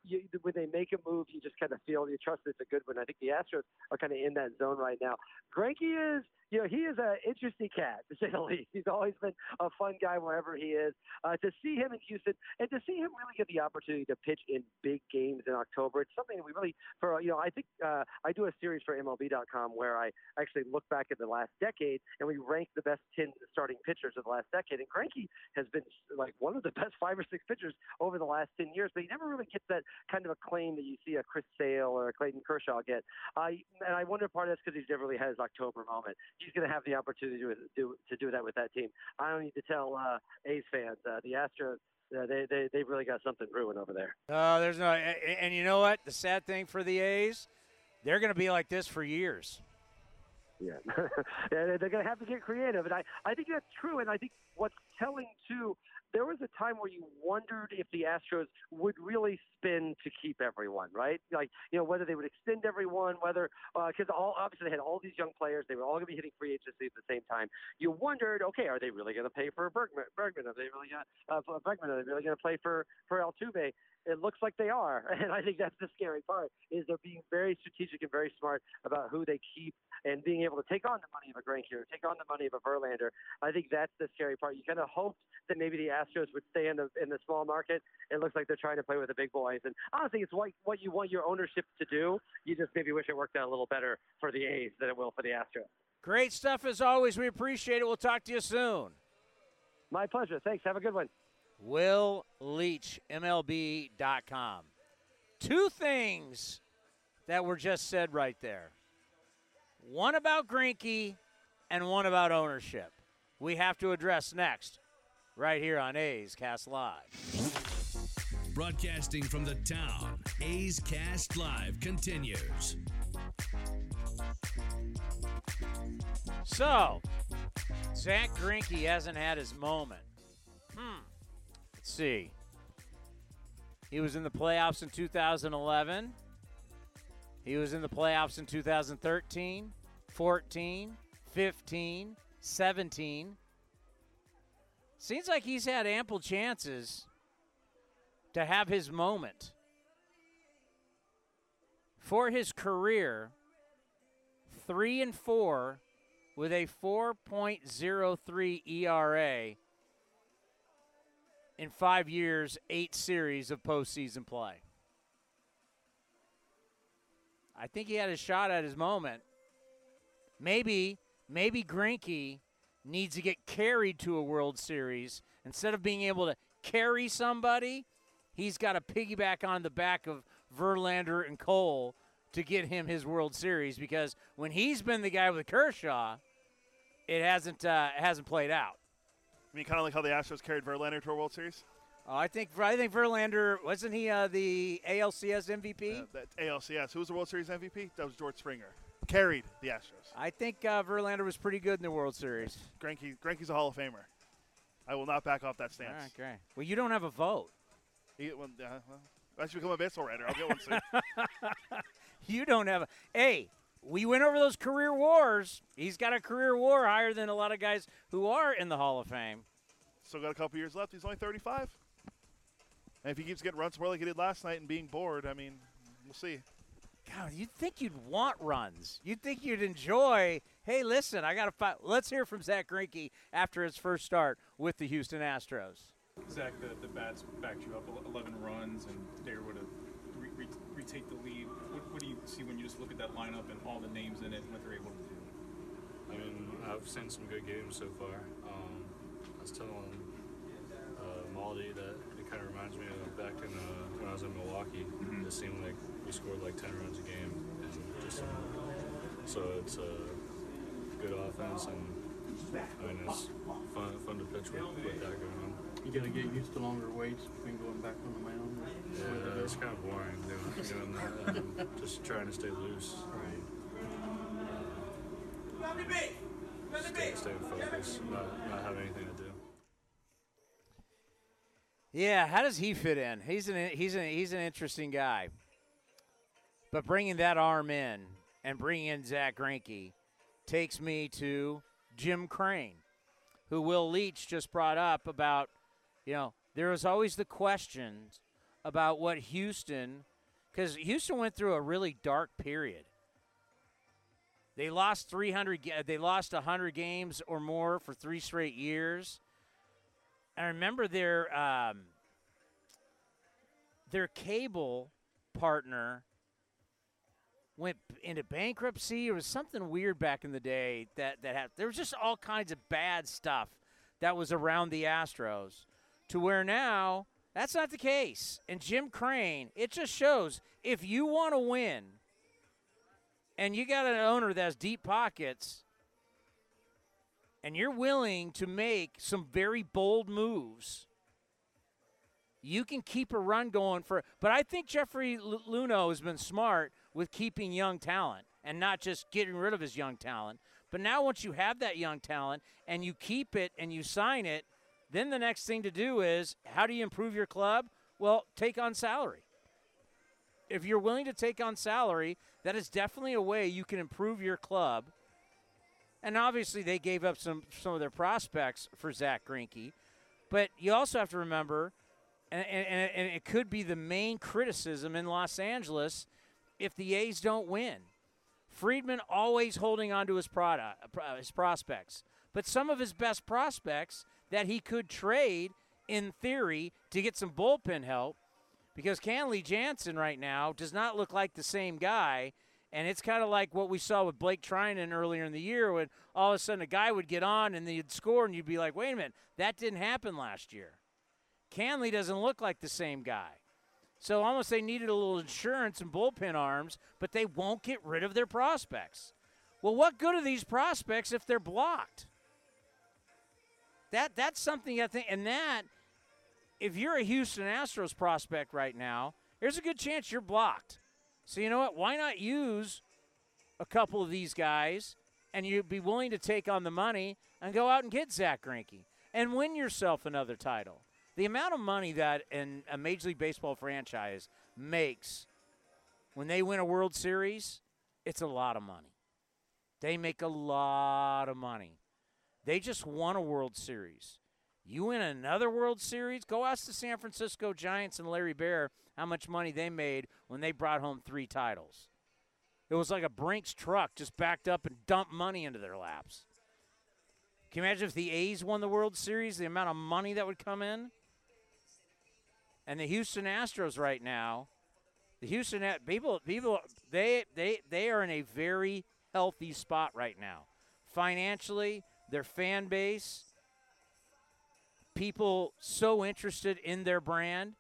you, when they make a move, you just kind of feel you trust it's a good one. I think the Astros are kind of in that zone right now. Greinke is you know, he is an interesting cat, to say the least. He's always been a fun guy wherever he is. Uh, to see him in Houston and to see him really get the opportunity to pitch in big games in October, it's something that we really, for you know, I think uh, I do a series for MLB.com where I actually look back at the last decade and we rank the best 10 starting pitchers of the last decade. And Greinke has been like one of the best five or six pitchers over the last 10 years, but he never really gets that kind of acclaim that you see a Chris Sale or a Clayton Kershaw get. Uh, and I wonder part of that's because he's never really had his October moment he's going to have the opportunity to do to do that with that team. I don't need to tell uh, A's fans uh, the Astros. Uh, they they they've really got something brewing over there. Oh, there's no, and you know what? The sad thing for the A's, they're going to be like this for years. Yeah, they're going to have to get creative, and I I think that's true. And I think what's telling too there was a time where you wondered if the Astros would really spin to keep everyone, right? Like, you know, whether they would extend everyone, whether because uh, all obviously they had all these young players, they were all going to be hitting free agency at the same time. You wondered, okay, are they really going to pay for Bregman? Bregman, are they really going uh, Bregman? Are they really going to play for for Altuve? It looks like they are, and I think that's the scary part. Is they're being very strategic and very smart about who they keep and being able to take on the money of a Greinke or take on the money of a Verlander. I think that's the scary part. You kind of hoped that maybe the Astros would stay in the in the small market. It looks like they're trying to play with the big boys, and honestly, it's what what you want your ownership to do. You just maybe wish it worked out a little better for the A's than it will for the Astros. Great stuff as always. We appreciate it. We'll talk to you soon. My pleasure. Thanks. Have a good one. Will Leitch, MLB.com. Two things that were just said right there. One about Greinke and one about ownership. We have to address next, right here on A's Cast Live. Broadcasting from the town, A's Cast Live continues. So, Zack Greinke hasn't had his moment. Hmm. Let's see. He was in the playoffs in 2011. He was in the playoffs in 2013, 14, 15, 17. Seems like he's had ample chances to have his moment. For his career, three and four with a 4.03 ERA in five years, eight series of postseason play. I think he had a shot at his moment. Maybe, maybe Greinke needs to get carried to a World Series instead of being able to carry somebody. He's got to piggyback on the back of Verlander and Cole to get him his World Series because when he's been the guy with Kershaw, it hasn't uh, it hasn't played out. I mean, kind of like how the Astros carried Verlander to a World Series. Oh, I think I think Verlander wasn't he uh, the ALCS MVP? Uh, that ALCS. Who was the World Series MVP? That was George Springer. Carried the Astros. I think uh, Verlander was pretty good in the World Series. Greinke, Greinke's a Hall of Famer. I will not back off that stance. All right, great. Well, you don't have a vote. He, well, uh, well, I should become a baseball writer. I'll get one soon. you don't have a. Hey, we went over those career wars. He's got a career war higher than a lot of guys who are in the Hall of Fame. Still got a couple years left. He's only 35. And if he keeps getting runs more like he did last night and being bored, I mean, we'll see. God, you'd think you'd want runs. You'd think you'd enjoy. Hey, listen, I got to fight. Let's hear from Zack Greinke after his first start with the Houston Astros. Zack, the, the bats backed you up 11 runs, and they were to re- re- retake the lead. What, what, do you see when you just look at that lineup and all the names in it and what they're able to do? I mean, I've seen some good games so far. Um, I was telling uh, Maldi that it kind of reminds me of back in uh, when I was in Milwaukee. Mm-hmm. It seemed like we scored like 10 runs a game, and just so it's a good offense, and I mean it's fun, fun to pitch with, with that going on. You gotta get used to longer waits between going back on the mound. Yeah, it's kind of boring doing, that. And just trying to stay loose. Uh, stay, stay focused, not, not have anything to do. Yeah, how does he fit in? He's an he's an he's an interesting guy. But bringing that arm in and bringing in Zack Greinke takes me to Jim Crane, who Will Leitch just brought up about, you know, there was always the questions about what Houston, because Houston went through a really dark period. They lost 300. They lost 100 games or more for three straight years. I remember their um, their cable partner went into bankruptcy. It was something weird back in the day that that happened. There was just all kinds of bad stuff that was around the Astros, to where now that's not the case. And Jim Crane, it just shows if you want to win, and you got an owner that has deep pockets and you're willing to make some very bold moves, you can keep a run going for. But I think Jeffrey L- Luhnow has been smart with keeping young talent and not just getting rid of his young talent. But now, once you have that young talent and you keep it and you sign it, then the next thing to do is how do you improve your club? Well, take on salary. If you're willing to take on salary, that is definitely a way you can improve your club and obviously, they gave up some some of their prospects for Zack Greinke. But you also have to remember, and, and, and it could be the main criticism in Los Angeles if the A's don't win. Friedman always holding on to his product, uh, his prospects, but some of his best prospects that he could trade in theory to get some bullpen help, because Kenley Jansen right now does not look like the same guy and it's kind of like what we saw with Blake Treinen earlier in the year when all of a sudden a guy would get on and they'd score, and you'd be like, wait a minute, that didn't happen last year. Kenley doesn't look like the same guy. So almost they needed a little insurance and bullpen arms, but they won't get rid of their prospects. Well, what good are these prospects if they're blocked? That that's something I think, and that if you're a Houston Astros prospect right now, there's a good chance you're blocked. So you know what? Why not use a couple of these guys and you'd be willing to take on the money and go out and get Zack Greinke and win yourself another title. The amount of money that in a Major League Baseball franchise makes when they win a World Series, it's a lot of money. They make a lot of money. They just won a World Series. You win another World Series, go ask the San Francisco Giants and Larry Baer how much money they made when they brought home three titles. It was like a Brinks truck just backed up and dumped money into their laps. Can you imagine if the A's won the World Series, the amount of money that would come in? And the Houston Astros right now, the Houston people people they they they are in a very healthy spot right now. Financially, their fan base, people so interested in their brand.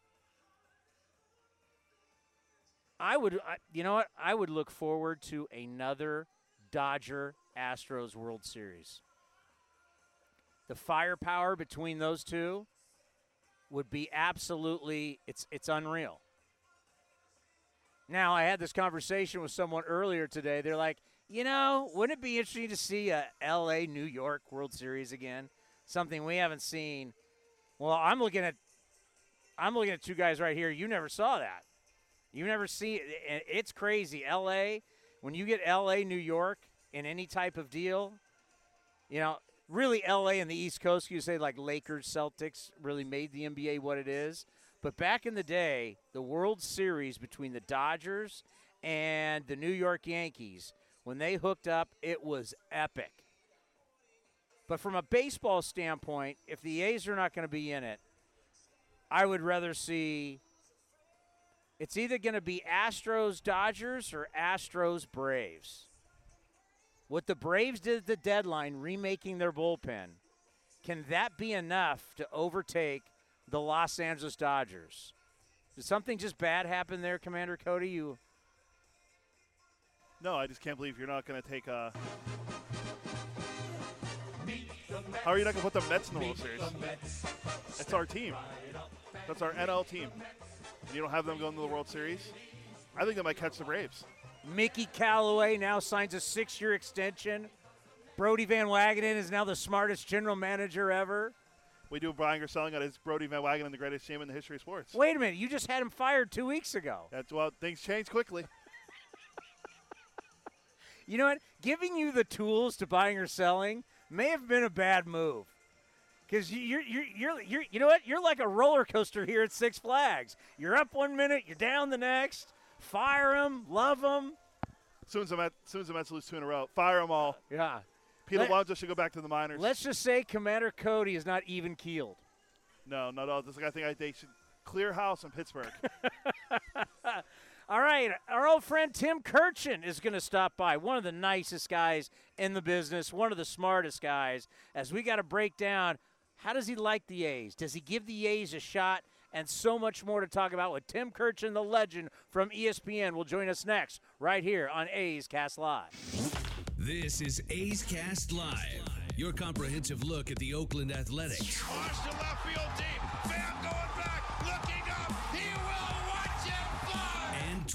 I would I, you know what? I would look forward to another Dodger Astros World Series. The firepower between those two would be absolutely it's it's unreal. Now, I had this conversation with someone earlier today. They're like, you know, wouldn't it be interesting to see a LA New York World Series again? Something we haven't seen. Well, I'm looking at I'm looking at two guys right here. You never saw that. You never see it. It's crazy. LA, when you get LA New York in any type of deal, you know, really LA and the East Coast, you say like Lakers, Celtics really made the NBA what it is. But back in the day, the World Series between the Dodgers and the New York Yankees, when they hooked up, it was epic. But from a baseball standpoint, if the A's are not going to be in it, I would rather see it's either going to be Astros Dodgers or Astros Braves. What the Braves did at the deadline, remaking their bullpen, can that be enough to overtake the Los Angeles Dodgers? Did something just bad happen there, Commander Cody? You No, I just can't believe you're not going to take a. How are you not going to put the Mets in the World Series? It's our team. That's our NL team. And you don't have them going to the World Series? I think they might catch the Braves. Mickey Callaway now signs a six-year extension. Brodie Van Wagenen is now the smartest general manager ever. We do buying or selling on his Brodie Van Wagenen, the greatest team in the history of sports. Wait a minute, you just had him fired two weeks ago. That's well, things change quickly. You know what? Giving you the tools to buying or selling may have been a bad move. Because you're, you're, you're, you're, you know what? You're like a roller coaster here at Six Flags. You're up one minute, you're down the next. Fire them, love them. As soon as Mets, as soon as the Mets lose two in a row, fire them all. Yeah. Peter Let- Alonso should go back to the minors. Let's just say Commander Cody is not even keeled. no, no, no. This is, I think I, they should clear house in Pittsburgh. All right, our old friend Tim Kurkjian is going to stop by. One of the nicest guys in the business, one of the smartest guys. As we got to break down, how does he like the A's? Does he give the A's a shot? And so much more to talk about with Tim Kurkjian, the legend from ESPN, will join us next right here on A's Cast Live. This is A's Cast Live, your comprehensive look at the Oakland Athletics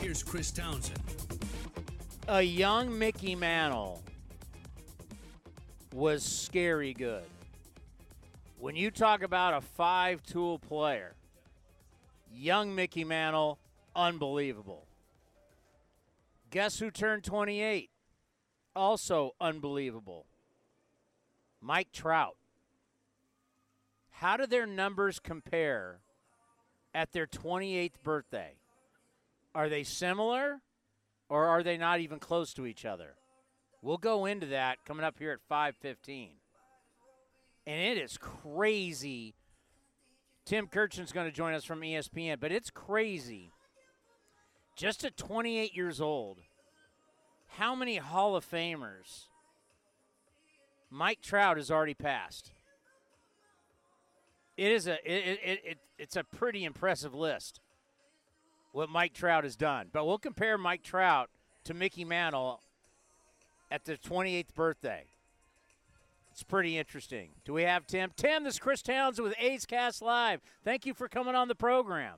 Here's Chris Townsend. A young Mickey Mantle was scary good. When you talk about a five tool player, young Mickey Mantle, unbelievable. Guess who turned 28? Also unbelievable. Mike Trout. How do their numbers compare at their 28th birthday? Are they similar or are they not even close to each other? We'll go into that coming up here at 5:15. And it is crazy. Tim Kurkjian's going to join us from ESPN, but it's crazy. Just at 28 years old, how many Hall of Famers Mike Trout has already passed? It is a it, it, it, it's a pretty impressive list what Mike Trout has done. But we'll compare Mike Trout to Mickey Mantle at the 28th birthday. It's pretty interesting. Do we have Tim? Tim, this is Chris Townsend with A's Cast Live. Thank you for coming on the program.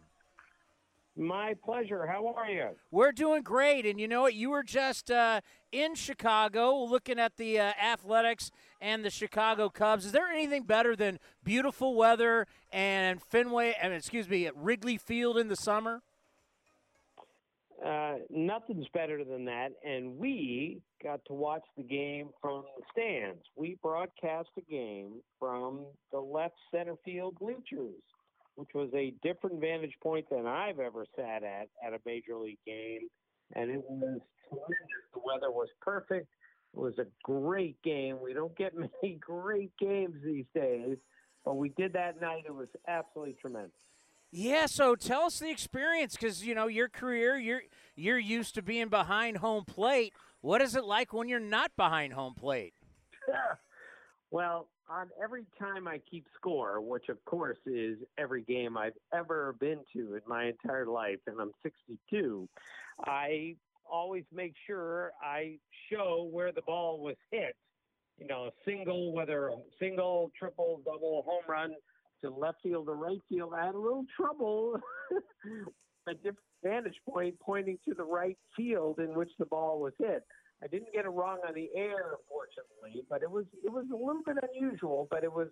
My pleasure. How are you? We're doing great. And you know what? You were just uh, in Chicago looking at the uh, athletics and the Chicago Cubs. Is there anything better than beautiful weather and Fenway, and excuse me, Wrigley Field in the summer? Uh, nothing's better than that. And we got to watch the game from the stands. We broadcast the game from the left center field bleachers which was a different vantage point than I've ever sat at at a major league game. And it was tremendous. The weather was perfect. It was a great game. We don't get many great games these days, but we did that night. It was absolutely tremendous. Yeah, so tell us the experience because you know your career, you're you're used to being behind home plate. What is it like when you're not behind home plate? well, on every time I keep score, which of course is every game I've ever been to in my entire life, and I'm 62, I always make sure I show where the ball was hit. You know, a single, whether a single, triple, double, home run to left field or right field. I had a little trouble, a different vantage point pointing to the right field in which the ball was hit. I didn't get it wrong on the air, unfortunately, but it was it was a little bit unusual, but it was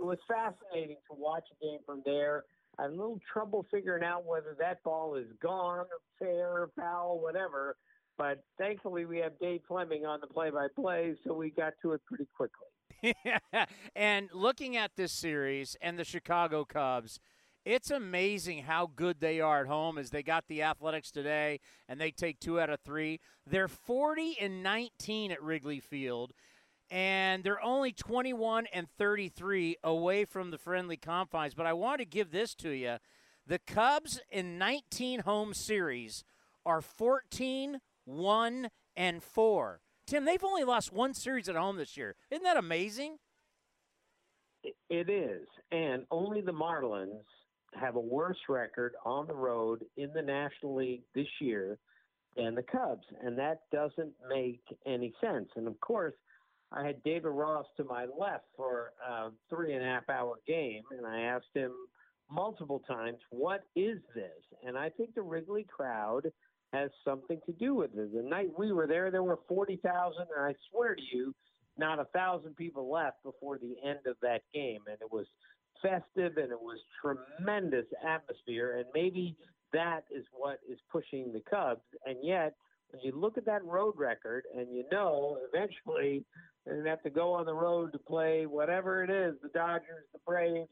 it was fascinating to watch a game from there. I had a little trouble figuring out whether that ball is gone, fair, foul, whatever. But thankfully, we have Dave Fleming on the play-by-play, so we got to it pretty quickly. and looking at this series and the Chicago Cubs, it's amazing how good they are at home as they got the Athletics today and they take two out of three. They're 40 and 19 at Wrigley Field and they're only 21 and 33 away from the friendly confines. But I want to give this to you. The Cubs in 19 home series are 14, 1, and 4. Tim, they've only lost one series at home this year. Isn't that amazing? It is. And only the Marlins have a worse record on the road in the National League this year than the Cubs, and that doesn't make any sense. And of course, I had David Ross to my left for a three and a half hour game, and I asked him multiple times, "What is this?" And I think the Wrigley crowd has something to do with it. The night we were there, there were forty thousand, and I swear to you, not a thousand people left before the end of that game, and it was festive and it was tremendous atmosphere. And maybe that is what is pushing the Cubs. And yet, when you look at that road record and you know eventually they're going to have to go on the road to play whatever it is the Dodgers, the Braves,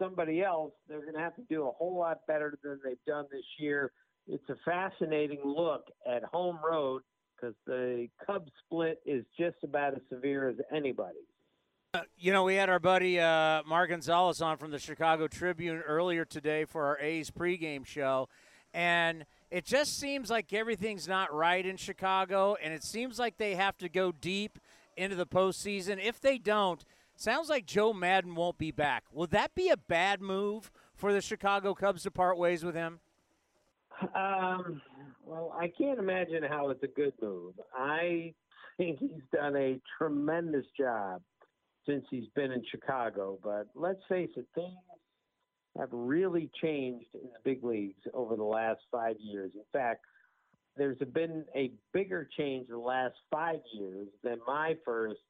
somebody else, they're going to have to do a whole lot better than they've done this year. It's a fascinating look at home road because the Cubs split is just about as severe as anybody's. Uh, you know, we had our buddy uh, Mark Gonzales on from the Chicago Tribune earlier today for our A's pregame show, and it just seems like everything's not right in Chicago, and it seems like they have to go deep into the postseason. If they don't, sounds like Joe Maddon won't be back. Will that be a bad move for the Chicago Cubs to part ways with him? Um, well, I can't imagine how it's a good move. I think he's done a tremendous job since he's been in Chicago. But let's face it, things have really changed in the big leagues over the last five years. In fact, there's been a bigger change in the last five years than my first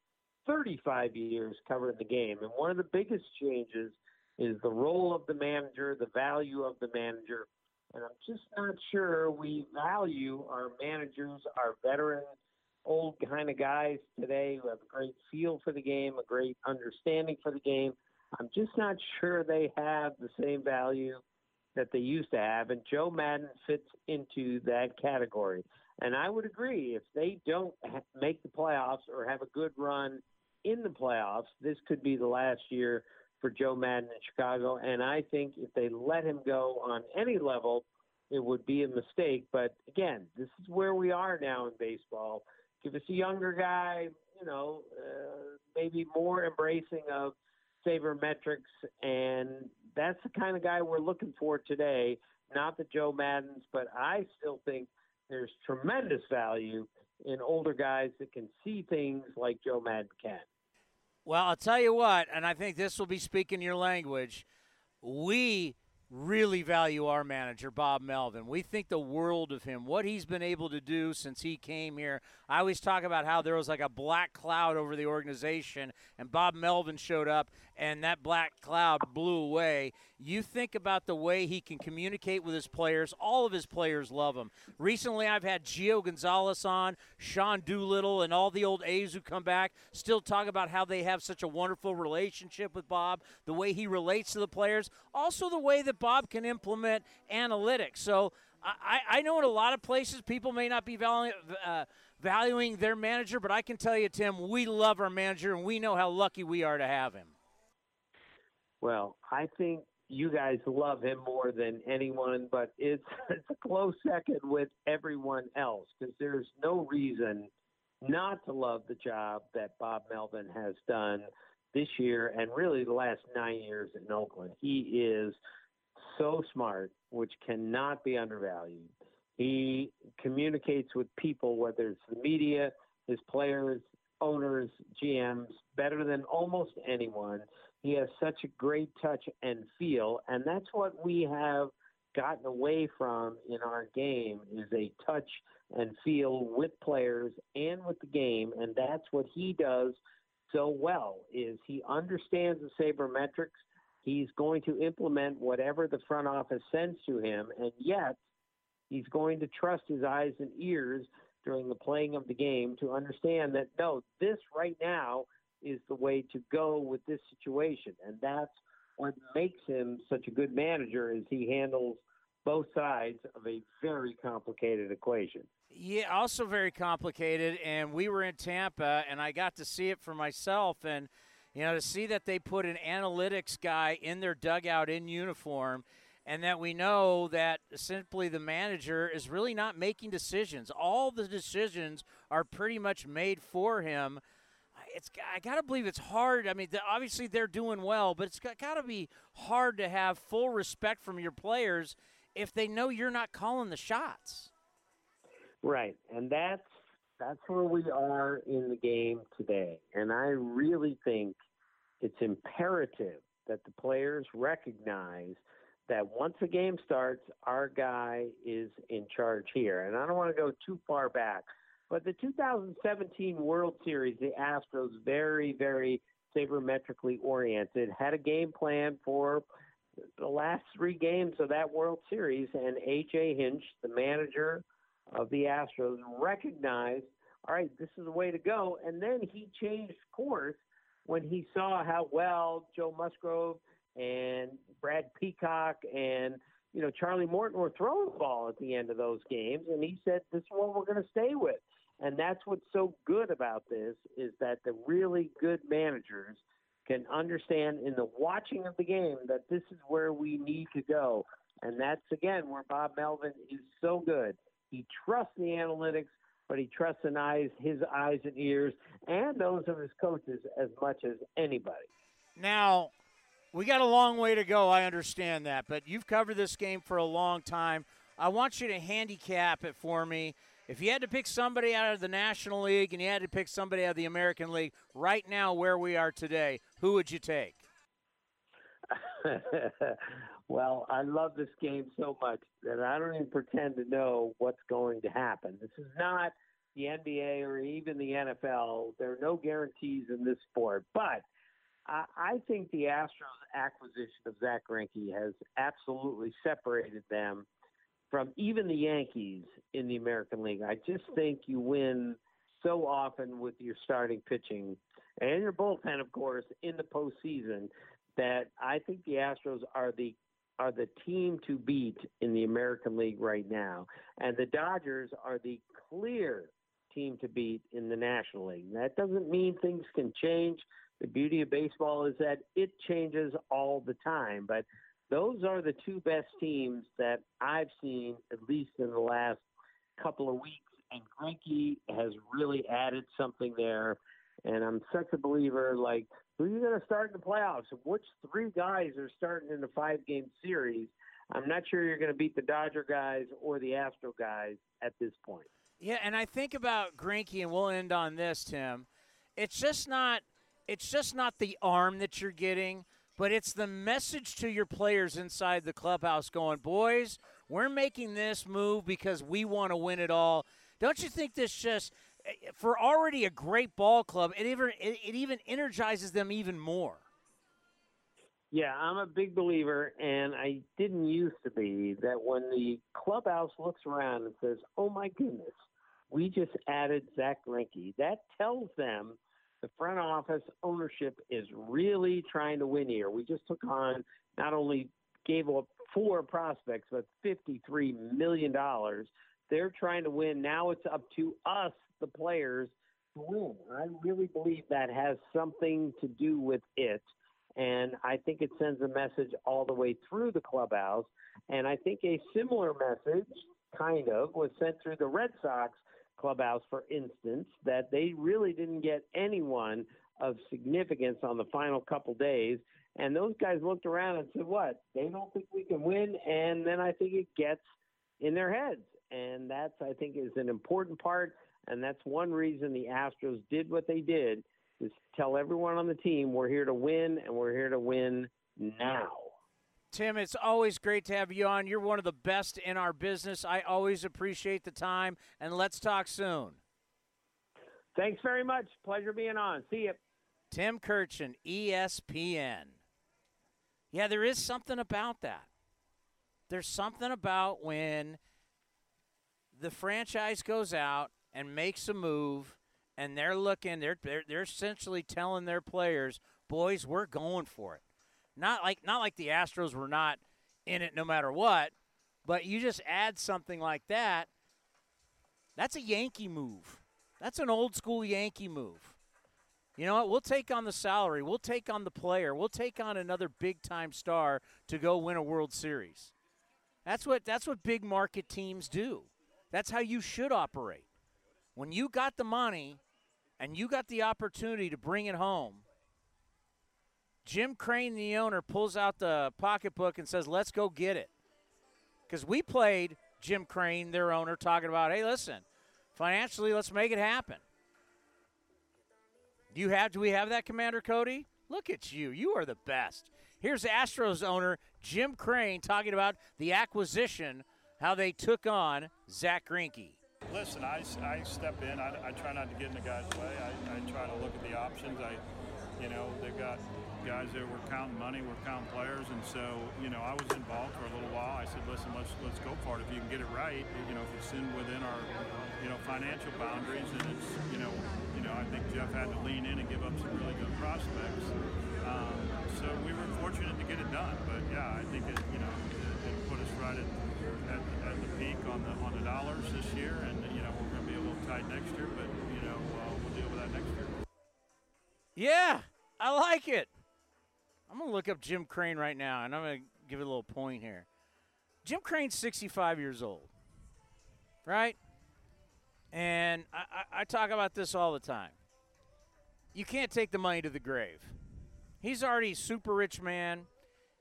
35 years covering the game. And one of the biggest changes is the role of the manager, the value of the manager. And I'm just not sure we value our managers, our veterans, old kind of guys today who have a great feel for the game, a great understanding for the game. I'm just not sure they have the same value that they used to have, and Joe Maddon fits into that category. And I would agree if they don't make the playoffs or have a good run in the playoffs, this could be the last year for Joe Maddon in Chicago. And I think if they let him go on any level, it would be a mistake. But again, this is where we are now in baseball give us a younger guy, you know, uh, maybe more embracing of sabermetrics, and that's the kind of guy we're looking for today. Not the Joe Maddons, but I still think there's tremendous value in older guys that can see things like Joe Maddon can. Well, I'll tell you what, and I think this will be speaking your language. We really value our manager, Bob Melvin. We think the world of him, what he's been able to do since he came here. I always talk about how there was like a black cloud over the organization, and Bob Melvin showed up, and that black cloud blew away. You think about the way he can communicate with his players. All of his players love him. Recently, I've had Gio Gonzalez on, Sean Doolittle, and all the old A's who come back still talk about how they have such a wonderful relationship with Bob, the way he relates to the players, also the way that Bob can implement analytics. So I, I know in a lot of places people may not be valuing, uh, valuing their manager, but I can tell you, Tim, we love our manager and we know how lucky we are to have him. Well, I think you guys love him more than anyone, but it's it's a close second with everyone else because there's no reason not to love the job that Bob Melvin has done this year and really the last nine years in Oakland. He is so smart, which cannot be undervalued. He communicates with people, whether it's the media, his players, owners, GMs, better than almost anyone. He has such a great touch and feel, and that's what we have gotten away from in our game is a touch and feel with players and with the game, and that's what he does so well. Is he understands the sabermetrics? He's going to implement whatever the front office sends to him, and yet he's going to trust his eyes and ears during the playing of the game to understand that no, this right now is the way to go with this situation, and that's what makes him such a good manager. Is he handles both sides of a very complicated equation. Yeah, also very complicated. And we were in Tampa, and I got to see it for myself. And, you know, to see that they put an analytics guy in their dugout in uniform and that we know that simply the manager is really not making decisions. All the decisions are pretty much made for him. It's I got to believe it's hard. I mean, obviously they're doing well, but it's got, got to be hard to have full respect from your players if they know you're not calling the shots. Right, and that's that's where we are in the game today. And I really think it's imperative that the players recognize that once the game starts, our guy is in charge here. And I don't want to go too far back, but the 2017 World Series, the Astros, very, very sabermetrically oriented, had a game plan for the last three games of that World Series, and AJ Hinch, the manager of the Astros, recognized, all right, this is the way to go. And then he changed course when he saw how well Joe Musgrove and Brad Peacock and you know Charlie Morton were throwing the ball at the end of those games, and he said, "This is what we're going to stay with." And that's what's so good about this is that the really good managers can understand in the watching of the game that this is where we need to go. And that's again where Bob Melvin is so good. He trusts the analytics, but he trusts in eyes, his eyes and ears, and those of his coaches as much as anybody. Now, we got a long way to go. I understand that, but you've covered this game for a long time. I want you to handicap it for me if you had to pick somebody out of the National League and you had to pick somebody out of the American League right now where we are today, who would you take? well, I love this game so much that I don't even pretend to know what's going to happen. This is not the NBA or even the NFL. There are no guarantees in this sport. But I think the Astros acquisition of Zack Greinke has absolutely separated them from even the Yankees in the American League. I just think you win so often with your starting pitching and your bullpen, of course, in the postseason that I think the Astros are the are the team to beat in the American League right now, and the Dodgers are the clear team to beat in the National League. That doesn't mean things can change. The beauty of baseball is that it changes all the time, but those are the two best teams that I've seen, at least in the last couple of weeks. And Greinke has really added something there. And I'm such a believer. Like, who are you going to start in the playoffs? Which three guys are starting in the five game series? I'm not sure you're going to beat the Dodger guys or the Astro guys at this point. Yeah, and I think about Greinke, and we'll end on this, Tim. It's just not. It's just not the arm that you're getting but it's the message to your players inside the clubhouse going, boys, we're making this move because we want to win it all. Don't you think this just for already a great ball club, it even it, it even energizes them even more. Yeah, I'm a big believer, and I didn't used to be, that when the clubhouse looks around and says, oh my goodness, we just added Zack Greinke, that tells them the front office ownership is really trying to win here. We just took on, not only gave up four prospects, but $53 million. They're trying to win. Now it's up to us, the players, to win. I really believe that has something to do with it. And I think it sends a message all the way through the clubhouse. And I think a similar message, kind of, was sent through the Red Sox clubhouse, for instance, that they really didn't get anyone of significance on the final couple days. And those guys looked around and said, What? They don't think we can win. And then I think it gets in their heads. And that's, I think, is an important part. And that's one reason the Astros did what they did is tell everyone on the team we're here to win and we're here to win now. Tim, it's always great to have you on. You're one of the best in our business. I always appreciate the time, and let's talk soon. Thanks very much. Pleasure being on. See you. Tim Kurkjian, ESPN. Yeah, there is something about that. There's something about when the franchise goes out and makes a move and they're looking they're, they're they're essentially telling their players, "Boys, we're going for it." Not like not like the Astros were not in it no matter what, but you just add something like that. That's a Yankee move. That's an old school Yankee move. You know what? We'll take on the salary. We'll take on the player. We'll take on another big time star to go win a World Series. That's what that's what big market teams do. That's how you should operate. When you got the money and you got the opportunity to bring it home, Jim Crane, the owner, pulls out the pocketbook and says, Let's go get it. Because we played Jim Crane, their owner, talking about, Hey, listen, financially, let's make it happen. Do you have do we have that, Commander Cody? Look at you. You are the best. Here's Astros owner Jim Crane talking about the acquisition, how they took on Zack Greinke. Listen, I, I step in. I, I try not to get in the guy's way. I, I try to look at the options. I, you know, they got guys that were counting money, we're counting players, and so you know I was involved for a little while. I said, listen, let's let's go for it. If you can get it right, you know, if it's in within our you know financial boundaries, and it's you know you know I think Jeff had to lean in and give up some really good prospects. Um, so we were fortunate to get it done. But yeah, I think it you know it, it put us right at, on the on the dollars this year, and you know we're going to be a little tight next year, but you know uh, we'll deal with that next year. Yeah, I like it. I'm going to look up Jim Crane right now, and I'm going to give it a little point here. Jim Crane's 65 years old, right? And I, I, I talk about this all the time. You can't take the money to the grave. He's already super rich man.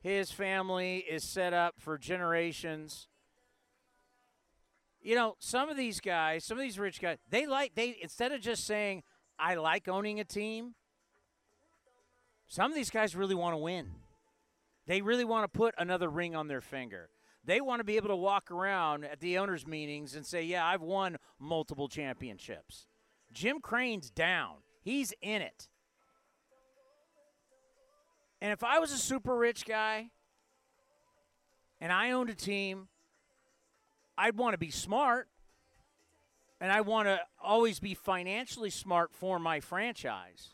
His family is set up for generations. You know, some of these guys, some of these rich guys, they like they instead of just saying I like owning a team, some of these guys really want to win. They really want to put another ring on their finger. They want to be able to walk around at the owners' meetings and say, Yeah, I've won multiple championships. Jim Crane's down, he's in it. And if I was a super rich guy and I owned a team, I'd want to be smart and I want to always be financially smart for my franchise.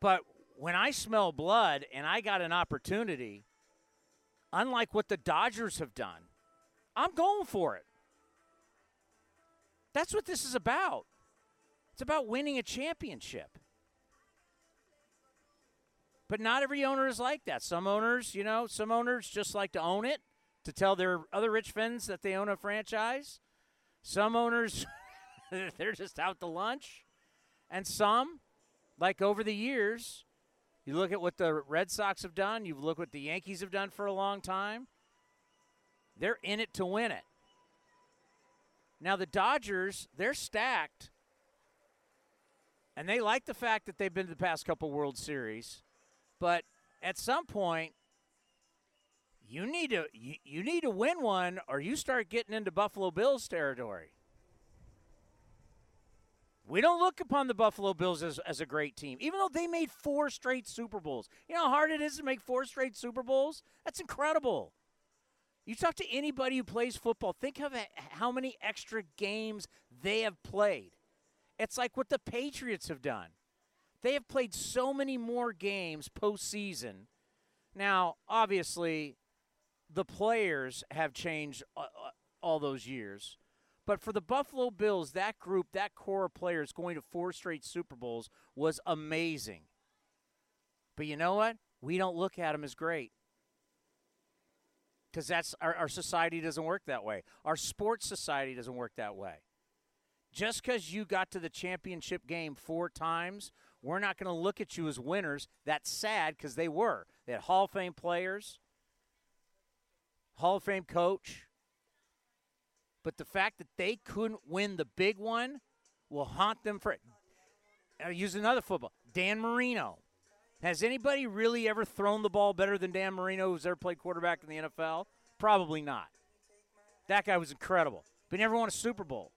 But when I smell blood and I got an opportunity, unlike what the Dodgers have done, I'm going for it. That's what this is about. It's about winning a championship. But not every owner is like that. Some owners, you know, some owners just like to own it to tell their other rich friends that they own a franchise. Some owners, they're just out to lunch. And some, like over the years, you look at what the Red Sox have done, you look what the Yankees have done for a long time. They're in it to win it. Now the Dodgers, they're stacked. And they like the fact that they've been to the past couple World Series. But at some point, you need to you, you need to win one, or you start getting into Buffalo Bills territory. We don't look upon the Buffalo Bills as, as a great team, even though they made four straight Super Bowls. You know how hard it is to make four straight Super Bowls? That's incredible. You talk to anybody who plays football, think of how many extra games they have played. It's like what the Patriots have done. They have played so many more games postseason. Now, obviously, the players have changed uh, uh, all those years. But for the Buffalo Bills, that group, that core of players going to four straight Super Bowls was amazing. But you know what? We don't look at them as great. Because that's our, our society doesn't work that way. Our sports society doesn't work that way. Just because you got to the championship game four times, we're not going to look at you as winners. That's sad because they were. They had Hall of Fame players, Hall of Fame coach. But the fact that they couldn't win the big one will haunt them for. I'll use another football. Dan Marino. Has anybody really ever thrown the ball better than Dan Marino who's ever played quarterback in the NFL? Probably not. That guy was incredible, but never won a Super Bowl.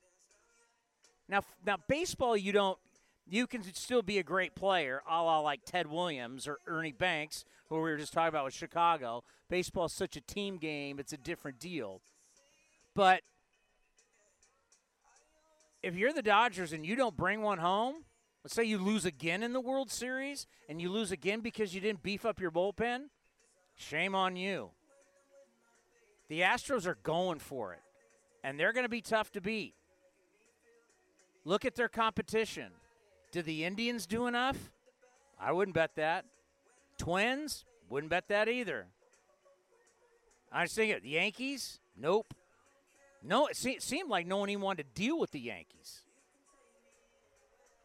Now, now baseball, you don't. You can still be a great player, a la like Ted Williams or Ernie Banks, who we were just talking about with Chicago. Baseball is such a team game; it's a different deal. But if you're the Dodgers and you don't bring one home, let's say you lose again in the World Series and you lose again because you didn't beef up your bullpen, shame on you. The Astros are going for it, and they're going to be tough to beat. Look at their competition. Did the Indians do enough? I wouldn't bet that. Twins? Wouldn't bet that either. I was thinking, the Yankees? Nope. No, it se- seemed like no one even wanted to deal with the Yankees.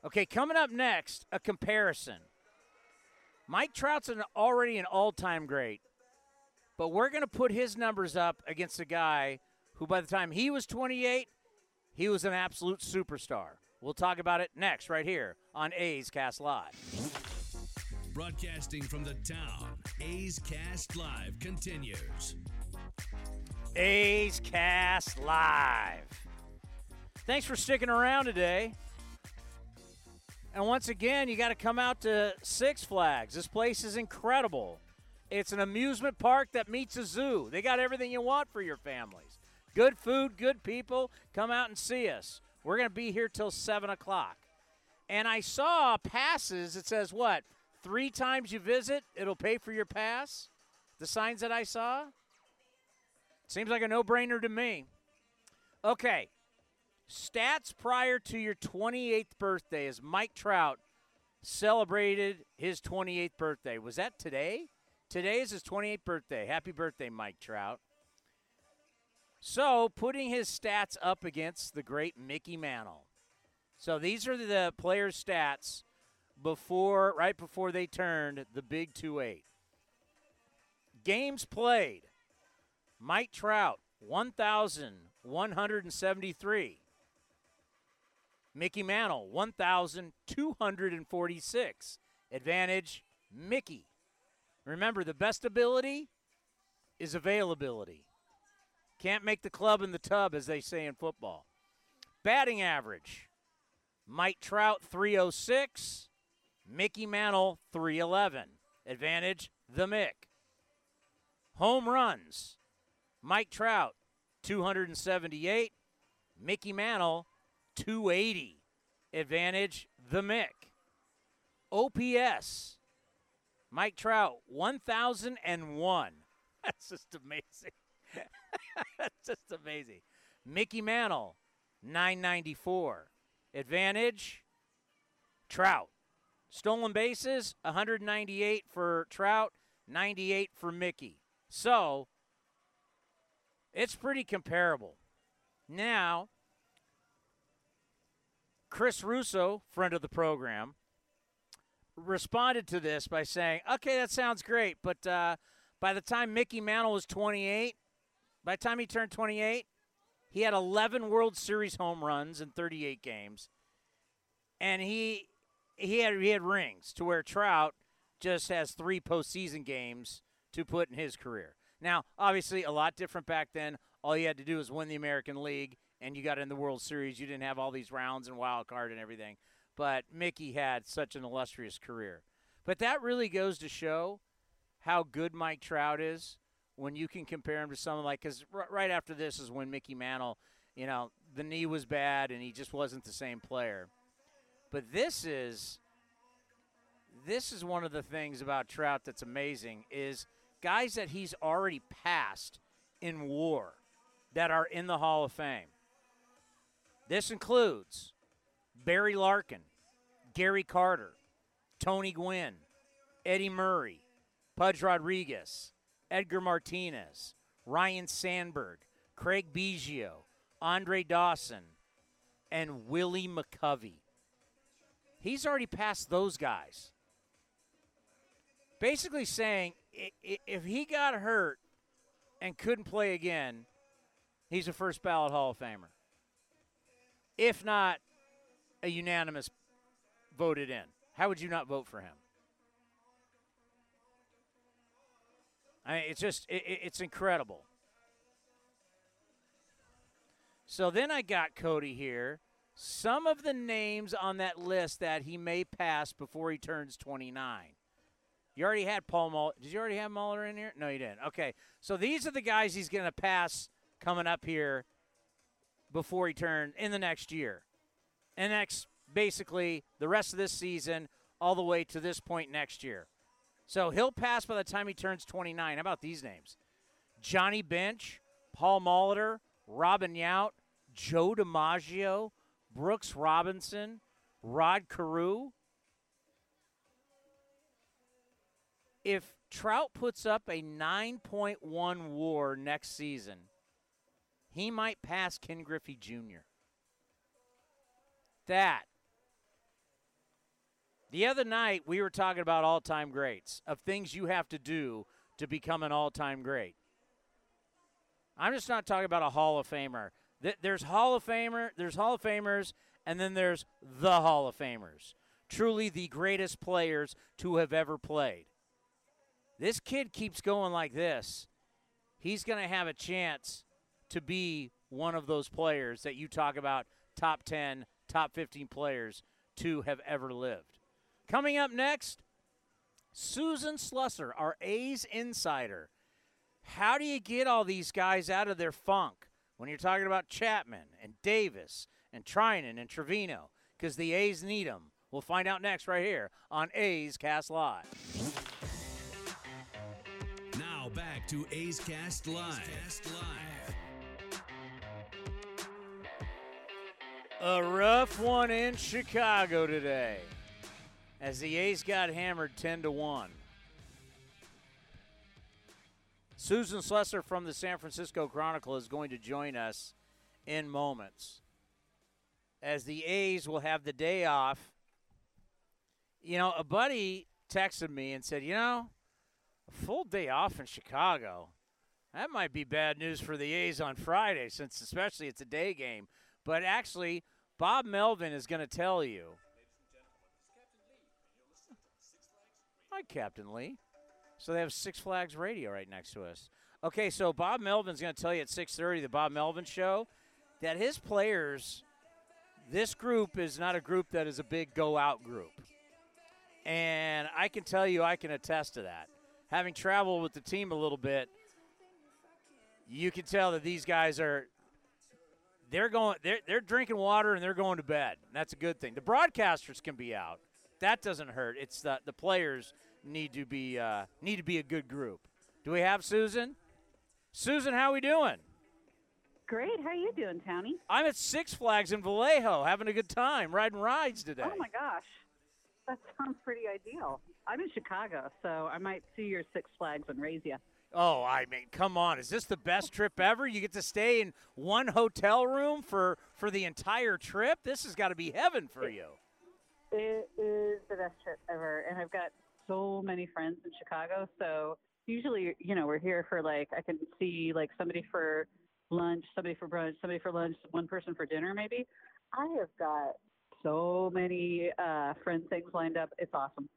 Okay, coming up next, a comparison. Mike Trout's an, already an all time great, but we're going to put his numbers up against a guy who, by the time he was 28, he was an absolute superstar. We'll talk about it next, right here on A's Cast Live. Broadcasting from the town, A's Cast Live continues. A's Cast Live. Thanks for sticking around today. And once again, you got to come out to Six Flags. This place is incredible. It's an amusement park that meets a zoo. They got everything you want for your families. Good food, good people. Come out and see us. We're going to be here till 7 o'clock. And I saw passes. It says what? Three times you visit, it'll pay for your pass. The signs that I saw. Seems like a no brainer to me. Okay. Stats prior to your 28th birthday as Mike Trout celebrated his 28th birthday. Was that today? Today is his 28th birthday. Happy birthday, Mike Trout. So, putting his stats up against the great Mickey Mantle. So, these are the players' stats before right before they turned the big 2-8. Games played. Mike Trout 1173. Mickey Mantle 1246. Advantage Mickey. Remember the best ability is availability. Can't make the club in the tub as they say in football. Batting average. Mike Trout 306, Mickey Mantle 311. Advantage the Mick. Home runs. Mike Trout 278, Mickey Mantle 280. Advantage the Mick. OPS. Mike Trout 1001. That's just amazing. That's just amazing. Mickey Mantle 994. Advantage Trout. Stolen bases 198 for Trout, 98 for Mickey. So, it's pretty comparable. Now, Chris Russo, friend of the program, responded to this by saying, okay, that sounds great, but uh, by the time Mickey Mantle was 28, by the time he turned 28, he had 11 World Series home runs in 38 games, and he he had he had rings to where Trout just has three postseason games to put in his career. Now, obviously, a lot different back then. All you had to do was win the American League, and you got in the World Series. You didn't have all these rounds and wild card and everything. But Mickey had such an illustrious career. But that really goes to show how good Mike Trout is when you can compare him to someone like because r- right after this is when Mickey Mantle, you know, the knee was bad and he just wasn't the same player. But this is this is one of the things about Trout that's amazing is guys that he's already passed in war that are in the Hall of Fame. This includes Barry Larkin, Gary Carter, Tony Gwynn, Eddie Murray, Pudge Rodriguez, Edgar Martinez, Ryne Sandberg, Craig Biggio, Andre Dawson, and Willie McCovey. He's already passed those guys. Basically saying if he got hurt and couldn't play again, he's a first ballot Hall of Famer. If not a unanimous voted in, how would you not vote for him? I mean, it's just it- it's incredible. So then I got Cody here. Some of the names on that list that he may pass before he turns 29. You already had Paul Muller. Did you already have Muller in here? No, you didn't. Okay. So these are the guys he's going to pass coming up here before he turns in the next year. And next, basically, the rest of this season all the way to this point next year. So he'll pass by the time he turns 29. How about these names? Johnny Bench, Paul Molitor, Robin Yount, Joe DiMaggio, Brooks Robinson, Rod Carew. If Trout puts up a 9.1 war next season, he might pass Ken Griffey Jr. That the other night, we were talking about all time greats, of things you have to do to become an all time great. I'm just not talking about a Hall of Famer. Th- There's Hall of Famer, there's Hall of Famers, and then there's the Hall of Famers. Truly the greatest players to have ever played. This kid keeps going like this. He's going to have a chance to be one of those players that you talk about top 10, top 15 players to have ever lived. Coming up next, Susan Slusser, our A's insider. How do you get all these guys out of their funk when you're talking about Chapman and Davis and Treinen and Trivino? Because the A's need them. We'll find out next right here on A's Cast Live. Now back to A's Cast Live. A rough one in Chicago today as the A's got hammered 10 to 1. Susan Slusser from the San Francisco Chronicle is going to join us in moments. As the A's will have the day off. You know, a buddy texted me and said, you know, a full day off in Chicago. That might be bad news for the A's on Friday, since especially it's a day game. But actually, Bob Melvin is going to tell you. Hi, Captain Lee. So they have Six Flags Radio right next to us. Okay, so Bob Melvin's going to tell you at 6:30 the Bob Melvin show that his players this group is not a group that is a big go out group. And I can tell you I can attest to that. Having traveled with the team a little bit, you can tell that these guys are they're going they're they're drinking water and they're going to bed. That's a good thing. The broadcasters can be out. That doesn't hurt. It's the the players need to be uh, need to be a good group. Do we have Susan? Susan, how are we doing? Great. How are you doing, Townie? I'm at Six Flags in Vallejo, having a good time, riding rides today. Oh my gosh, that sounds pretty ideal. I'm in Chicago, so I might see your Six Flags and raise you. Oh, I mean, come on! Is this the best trip ever? You get to stay in one hotel room for for the entire trip. This has got to be heaven for you. It is the best trip ever, and I've got so many friends in Chicago. So usually, you know, we're here for like I can see like somebody for lunch, somebody for brunch, somebody for lunch, one person for dinner, maybe. I have got so many uh, friend things lined up. It's awesome.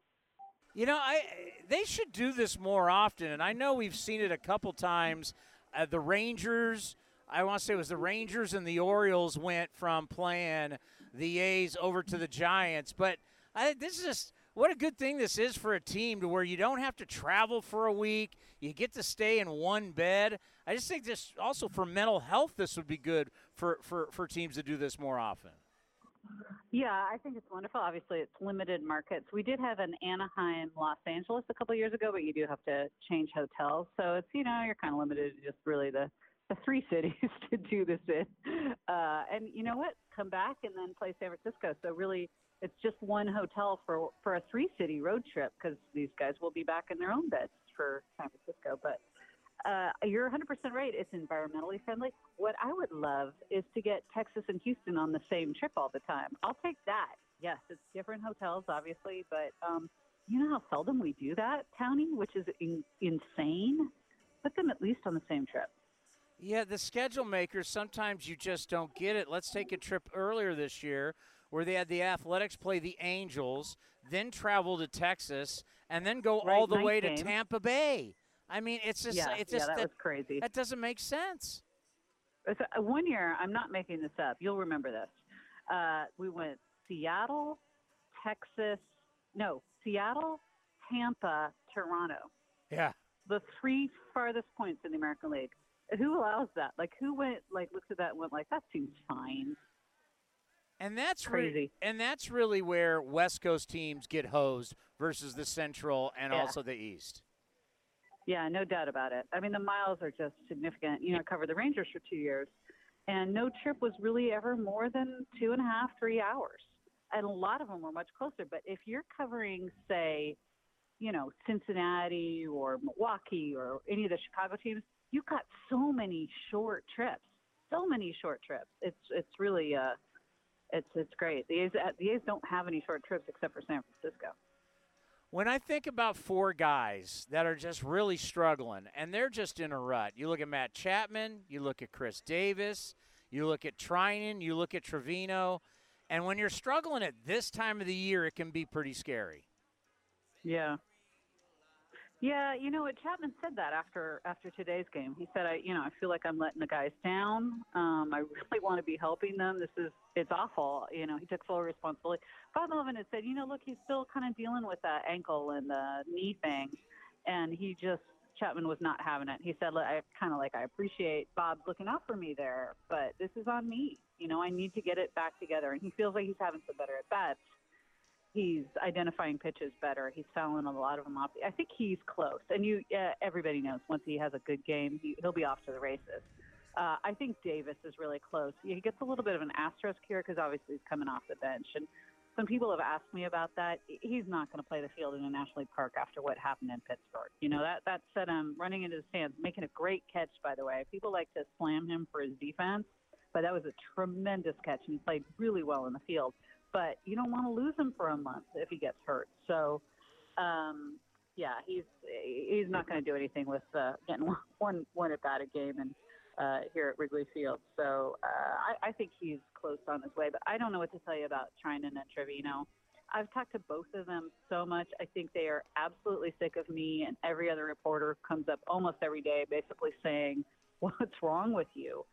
You know, I they should do this more often, and I know we've seen it a couple times. Uh, the Rangers, I want to say it was the Rangers and the Orioles went from playing the A's over to the Giants, but I, this is just what a good thing this is for a team to where you don't have to travel for a week. You get to stay in one bed. I just think this also for mental health, this would be good for, for, for teams to do this more often. Yeah, I think it's wonderful. Obviously, it's limited markets. We did have an Anaheim, Los Angeles a couple years ago, but you do have to change hotels. So it's you know you're kind of limited to just really the the three cities to do this in. Uh, and you know what? Come back and then play San Francisco. So really, it's just one hotel for for a three city road trip because these guys will be back in their own beds for San Francisco. But uh, you're 100% right. It's environmentally friendly. What I would love is to get Texas and Houston on the same trip all the time. I'll take that. Yes, it's different hotels, obviously, but um, you know how seldom we do that, Townie, which is in- insane. Put them at least on the same trip. Yeah, the schedule makers, sometimes you just don't get it. Let's take a trip earlier this year where they had the Athletics play the Angels, then travel to Texas, and then go Right, all the way game. to Tampa Bay. I mean, it's just, yeah, it's yeah, just that, that, was crazy. that doesn't make sense. It's, uh, one year, I'm not making this up. You'll remember this. Uh, we went Seattle, Texas, no, Seattle, Tampa, Toronto. Yeah. The three farthest points in the American League. Who allows that? Like, who went, like, looked at that and went, like, that seems fine. And that's re- Crazy. and that's really where West Coast teams get hosed versus the Central and Yeah. also the East. Yeah, no doubt about it. I mean, the miles are just significant. You know, I covered the Rangers for two years, and no trip was really ever more than two and a half, three hours. And a lot of them were much closer. But if you're covering, say, you know, Cincinnati or Milwaukee or any of the Chicago teams, you've got so many short trips. So many short trips. It's it's really uh, it's it's great. The A's uh, the A's don't have any short trips except for San Francisco. When I think about four guys that are just really struggling and they're just in a rut, you look at Matt Chapman, you look at Khris Davis, you look at Treinen, you look at Trivino, and when you're struggling at this time of the year, it can be pretty scary. Yeah. Yeah, you know what Chapman said that after after today's game. He said, "I, you know, I feel like I'm letting the guys down. Um, I really want to be helping them. This is it's awful. You know, he took full responsibility." Bob Melvin had said, "You know, look, he's still kind of dealing with that ankle and the knee thing, and he just Chapman was not having it. He said, I kind of like I appreciate Bob looking out for me there, but this is on me. You know, I need to get it back together." And he feels like he's having some better at bats he's identifying pitches better. He's fouling a lot of them off. I think he's close, and you uh, everybody knows once he has a good game, he, he'll be off to the races. Uh, I think Davis is really close. He gets a little bit of an asterisk here because obviously he's coming off the bench, and some people have asked me about that. He's not going to play the field in a National League Park after what happened in Pittsburgh. You know that that set him running into the stands, making a great catch. By the way, people like to slam him for his defense, but that was a tremendous catch, and he played really well in the field but you don't want to lose him for a month if he gets hurt. So, um, yeah, he's he's not going to do anything with uh, getting one one, one at bat a game and uh, here at Wrigley Field. So uh, I, I think he's close on his way. But I don't know what to tell you about Treinen and Trivino. I've talked to both of them so much. I think they are absolutely sick of me, and every other reporter comes up almost every day, basically saying, "What's wrong with you?"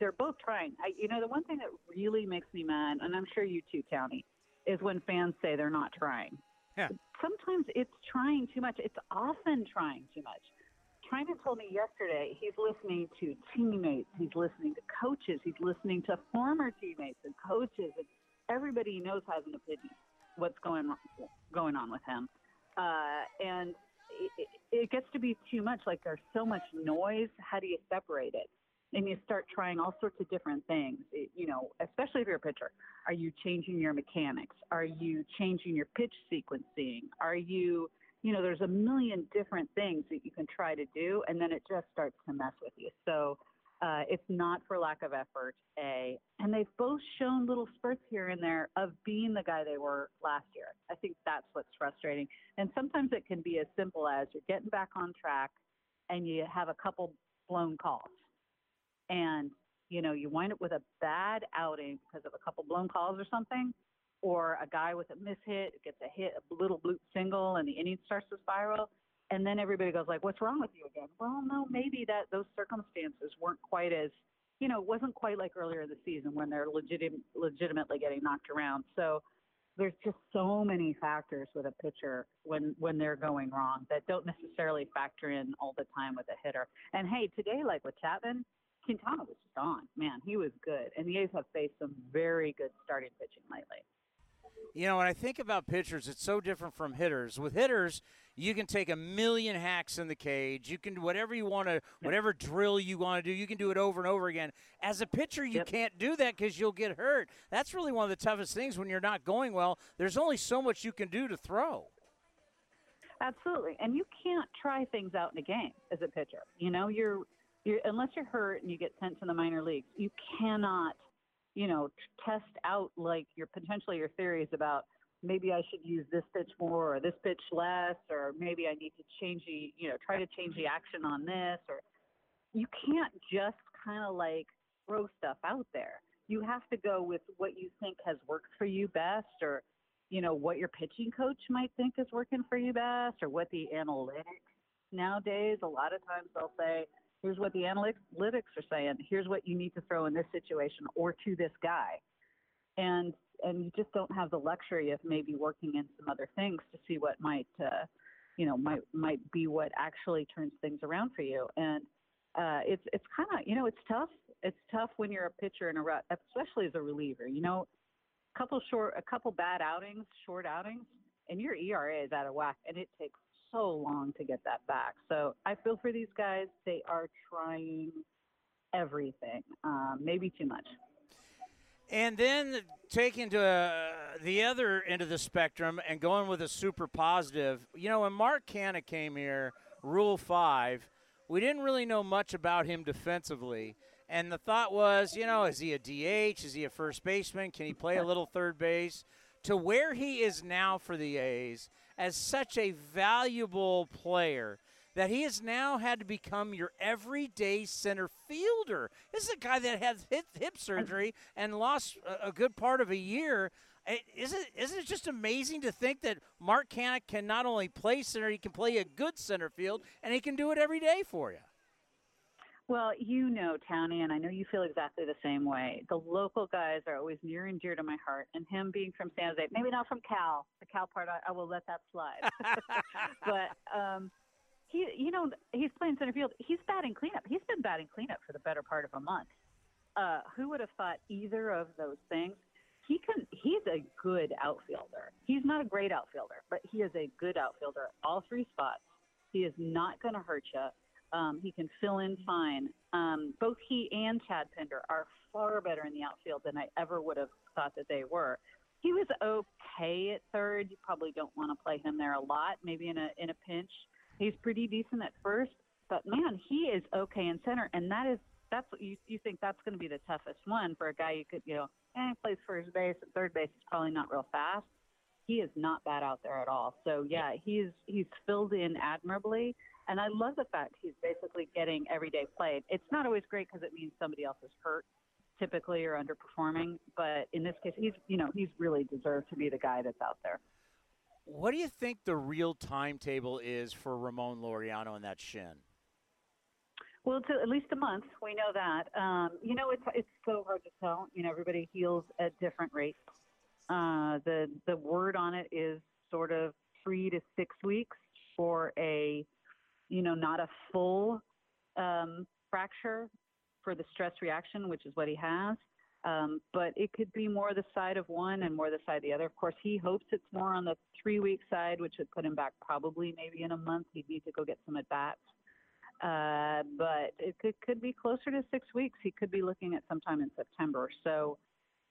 They're both trying. I, you know, the one thing that really makes me mad, and I'm sure you too, Townie, is when fans say they're not trying. Yeah. Sometimes it's trying too much. It's often trying too much. Treinen told me yesterday he's listening to teammates, he's listening to coaches, he's listening to former teammates and coaches, and everybody he knows has an opinion what's going on, going on with him. Uh, and it, it gets to be too much. Like there's so much noise. How do you separate it? And you start trying all sorts of different things. It, you know, especially if you're a pitcher, are you changing your mechanics? Are you changing your pitch sequencing? Are you, you know, there's a million different things that you can try to do, and then it just starts to mess with you. So uh, it's not for lack of effort, A. And they've both shown little spurts here and there of being the guy they were last year. I think that's what's frustrating. And sometimes it can be as simple as you're getting back on track and you have a couple blown calls and you know you wind up with a bad outing because of a couple blown calls or something or a guy with a mishit gets a hit, a little bloop single, and the inning starts to spiral. And then everybody goes like, "What's wrong with you again?" Well, no, maybe that those circumstances weren't quite as, you know, it wasn't quite like earlier in the season when they're legit, legitimately getting knocked around. So there's just so many factors with a pitcher when when they're going wrong that don't necessarily factor in all the time with a hitter. And hey, today, like with Chapman, Quintana was just on. Man, he was good. And the A's have faced some very good starting pitching lately. You know, when I think about pitchers, it's so different from hitters. With hitters, you can take a million hacks in the cage. You can do whatever you want to, whatever drill you want to do, you can do it over and over again. As a pitcher, you Yep. can't do that because you'll get hurt. That's really one of the toughest things when you're not going well. There's only so much you can do to throw. Absolutely. And you can't try things out in a game as a pitcher. You know, you're you're unless you're hurt and you get sent to the minor leagues, you cannot, you know, test out like your potentially your theories about maybe I should use this pitch more or this pitch less or maybe I need to change the, you know, try to change the action on this or you can't just kind of like throw stuff out there. You have to go with what you think has worked for you best or you know what your pitching coach might think is working for you best or what the analytics nowadays a lot of times they'll say here's what the analytics are saying here's what you need to throw in this situation or to this guy. And and you just don't have the luxury of maybe working in some other things to see what might uh you know might might be what actually turns things around for you. And uh it's it's kind of you know it's tough it's tough when you're a pitcher in a rut especially as a reliever you know? A couple short, a couple bad outings, short outings, and your ERA is out of whack, and it takes so long to get that back. So I feel for these guys; they are trying everything, um, maybe too much. And then taking to uh, the other end of the spectrum and going with a super positive. You know, when Mark Canha came here, Rule 5, we didn't really know much about him defensively. And the thought was, you know, is he a DH? Is he a first baseman? Can he play a little third base? To where he is now for the A's as such a valuable player that he has now had to become your everyday center fielder. This is a guy that has hip, surgery and lost a, good part of a year. Isn't, isn't it just amazing to think that Mark Canha can not only play center, he can play a good center field, and he can do it every day for you? Well, you know, Townie, and I know you feel exactly the same way. The local guys are always near and dear to my heart, and him being from San Jose, maybe not from Cal. The Cal part, I, I will let that slide. but um, he, you know, he's playing center field. He's batting cleanup. He's been batting cleanup for the better part of a month. Uh, who would have thought either of those things? He can. He's a good outfielder. He's not a great outfielder, but he is a good outfielder. All three spots. He is not going to hurt you. Um, he can fill in fine. Um, both he and Chad Pinder are far better in the outfield than I ever would have thought that they were. He was okay at third. You probably don't want to play him there a lot. Maybe in a in a pinch, he's pretty decent at first. But man, he is okay in center, and that is that's what you you think that's going to be the toughest one for a guy you could you know eh, plays first base and third base is probably not real fast. He is not bad out there at all. So yeah, he's he's filled in admirably. And I love the fact he's basically getting everyday play. It's not always great because it means somebody else is hurt, typically or underperforming. But in this case, he's you know he's really deserved to be the guy that's out there. What do you think the real timetable is for Ramon Laureano and that shin? Well, it's at least a month. We know that. Um, you know, it's it's so hard to tell. You know, everybody heals at different rates. Uh, the the word on it is sort of three to six weeks for a, you know, not a full um, fracture for the stress reaction, which is what he has. Um, but it could be more the side of one and more the side of the other. Of course, he hopes it's more on the three week side, which would put him back probably maybe in a month. He'd need to go get some at bats. Uh, but it could, could be closer to six weeks. He could be looking at sometime in September. So,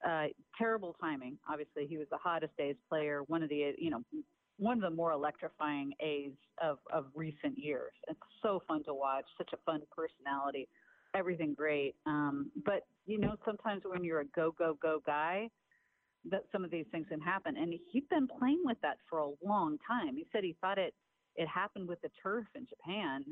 uh, terrible timing. Obviously, he was the hottest A's player, one of the, you know, one of the more electrifying A's of, of recent years. It's so fun to watch, such a fun personality, everything great. Um, but, you know, sometimes when you're a go, go, go guy, that some of these things can happen. And he'd been playing with that for a long time. He said he thought it, it happened with the turf in Japan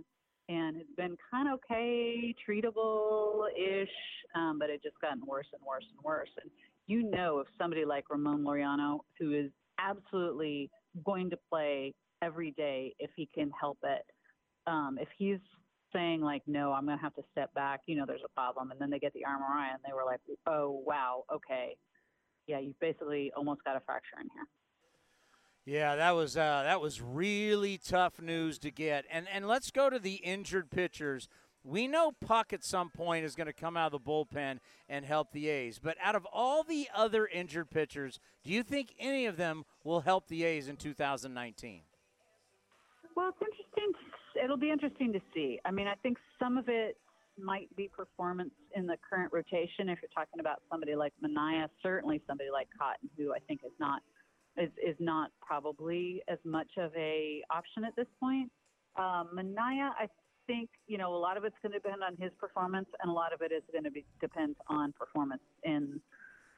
and it's been kind of okay, treatable ish, um, but it just gotten worse and worse and worse. And you know if somebody like Ramon Laureano, who is absolutely going to play every day if he can help it, um, if he's saying like, no, I'm going to have to step back, you know, there's a problem. And then they get the MRI and they were like, oh, wow, okay. Yeah, you basically almost got a fracture in here. Yeah, that was uh, that was really tough news to get. And and let's go to the injured pitchers. We know Puk at some point is going to come out of the bullpen and help the A's. But out of all the other injured pitchers, do you think any of them will help the A's in 2019? Well, it's interesting. It'll be interesting to see. I mean, I think some of it might be performance in the current rotation. If you're talking about somebody like Manaea, certainly somebody like Cotton, who I think is not is, is not probably as much of a option at this point. Um, Manaea, I think you know a lot of it's going to depend on his performance, and a lot of it is going to be depend on performance in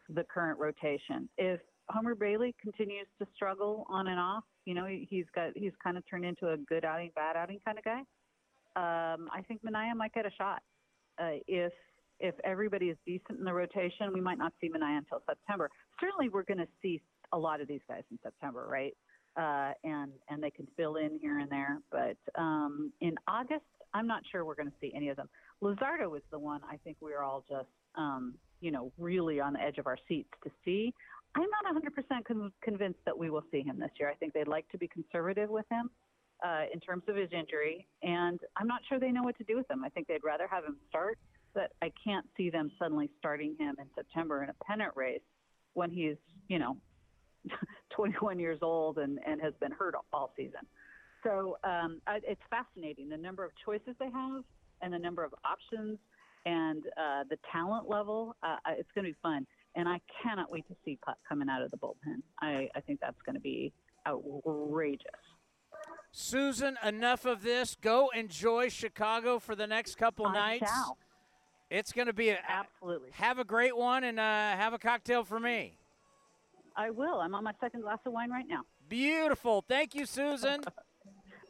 the current rotation. If Homer Bailey continues to struggle on and off, you know he, he's got he's kind of turned into a good outing, bad outing kind of guy. Um, I think Manaea might get a shot. Uh, if if everybody is decent in the rotation, we might not see Manaea until September. Certainly, we're going to see a lot of these guys in September, right? Uh, and and they can fill in here and there. But um, in August, I'm not sure we're going to see any of them. Luzardo is the one I think we are all just um, you know really on the edge of our seats to see. I'm not 100% con- convinced that we will see him this year. I think they'd like to be conservative with him uh, in terms of his injury, and I'm not sure they know what to do with him. I think they'd rather have him start, but I can't see them suddenly starting him in September in a pennant race when he's you know 21 years old and, and has been hurt all season. So um, I, it's fascinating the number of choices they have and the number of options and uh, the talent level. Uh, it's going to be fun. And I cannot wait to see Puk coming out of the bullpen. I, I think that's going to be outrageous. Susan, enough of this. Go enjoy Chicago for the next couple I nights. Shall. It's going to be a, absolutely. Have a great one and uh, have a cocktail for me. I will. I'm on my second glass of wine right now. Beautiful. Thank you, Susan.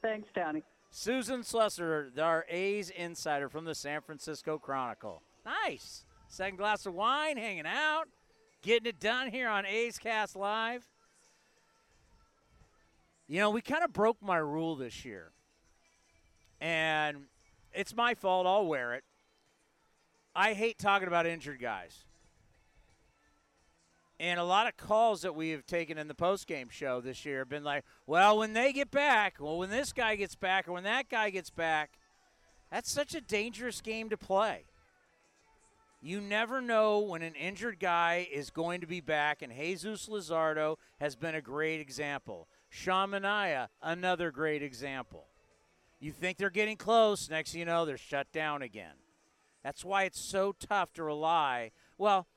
Thanks, Tony. Susan Slusser, our A's insider from the San Francisco Chronicle. Nice. Second glass of wine, hanging out, getting it done here on A's Cast Live. You know, we kind of broke my rule this year. And it's my fault. I'll wear it. I hate talking about injured guys. And a lot of calls that we have taken in the postgame show this year have been like, well, when they get back, well, when this guy gets back, or when that guy gets back, that's such a dangerous game to play. You never know when an injured guy is going to be back, and Jesus Luzardo has been a great example. Sean Manaea, another great example. You think they're getting close, next you know, they're shut down again. That's why it's so tough to rely. Well,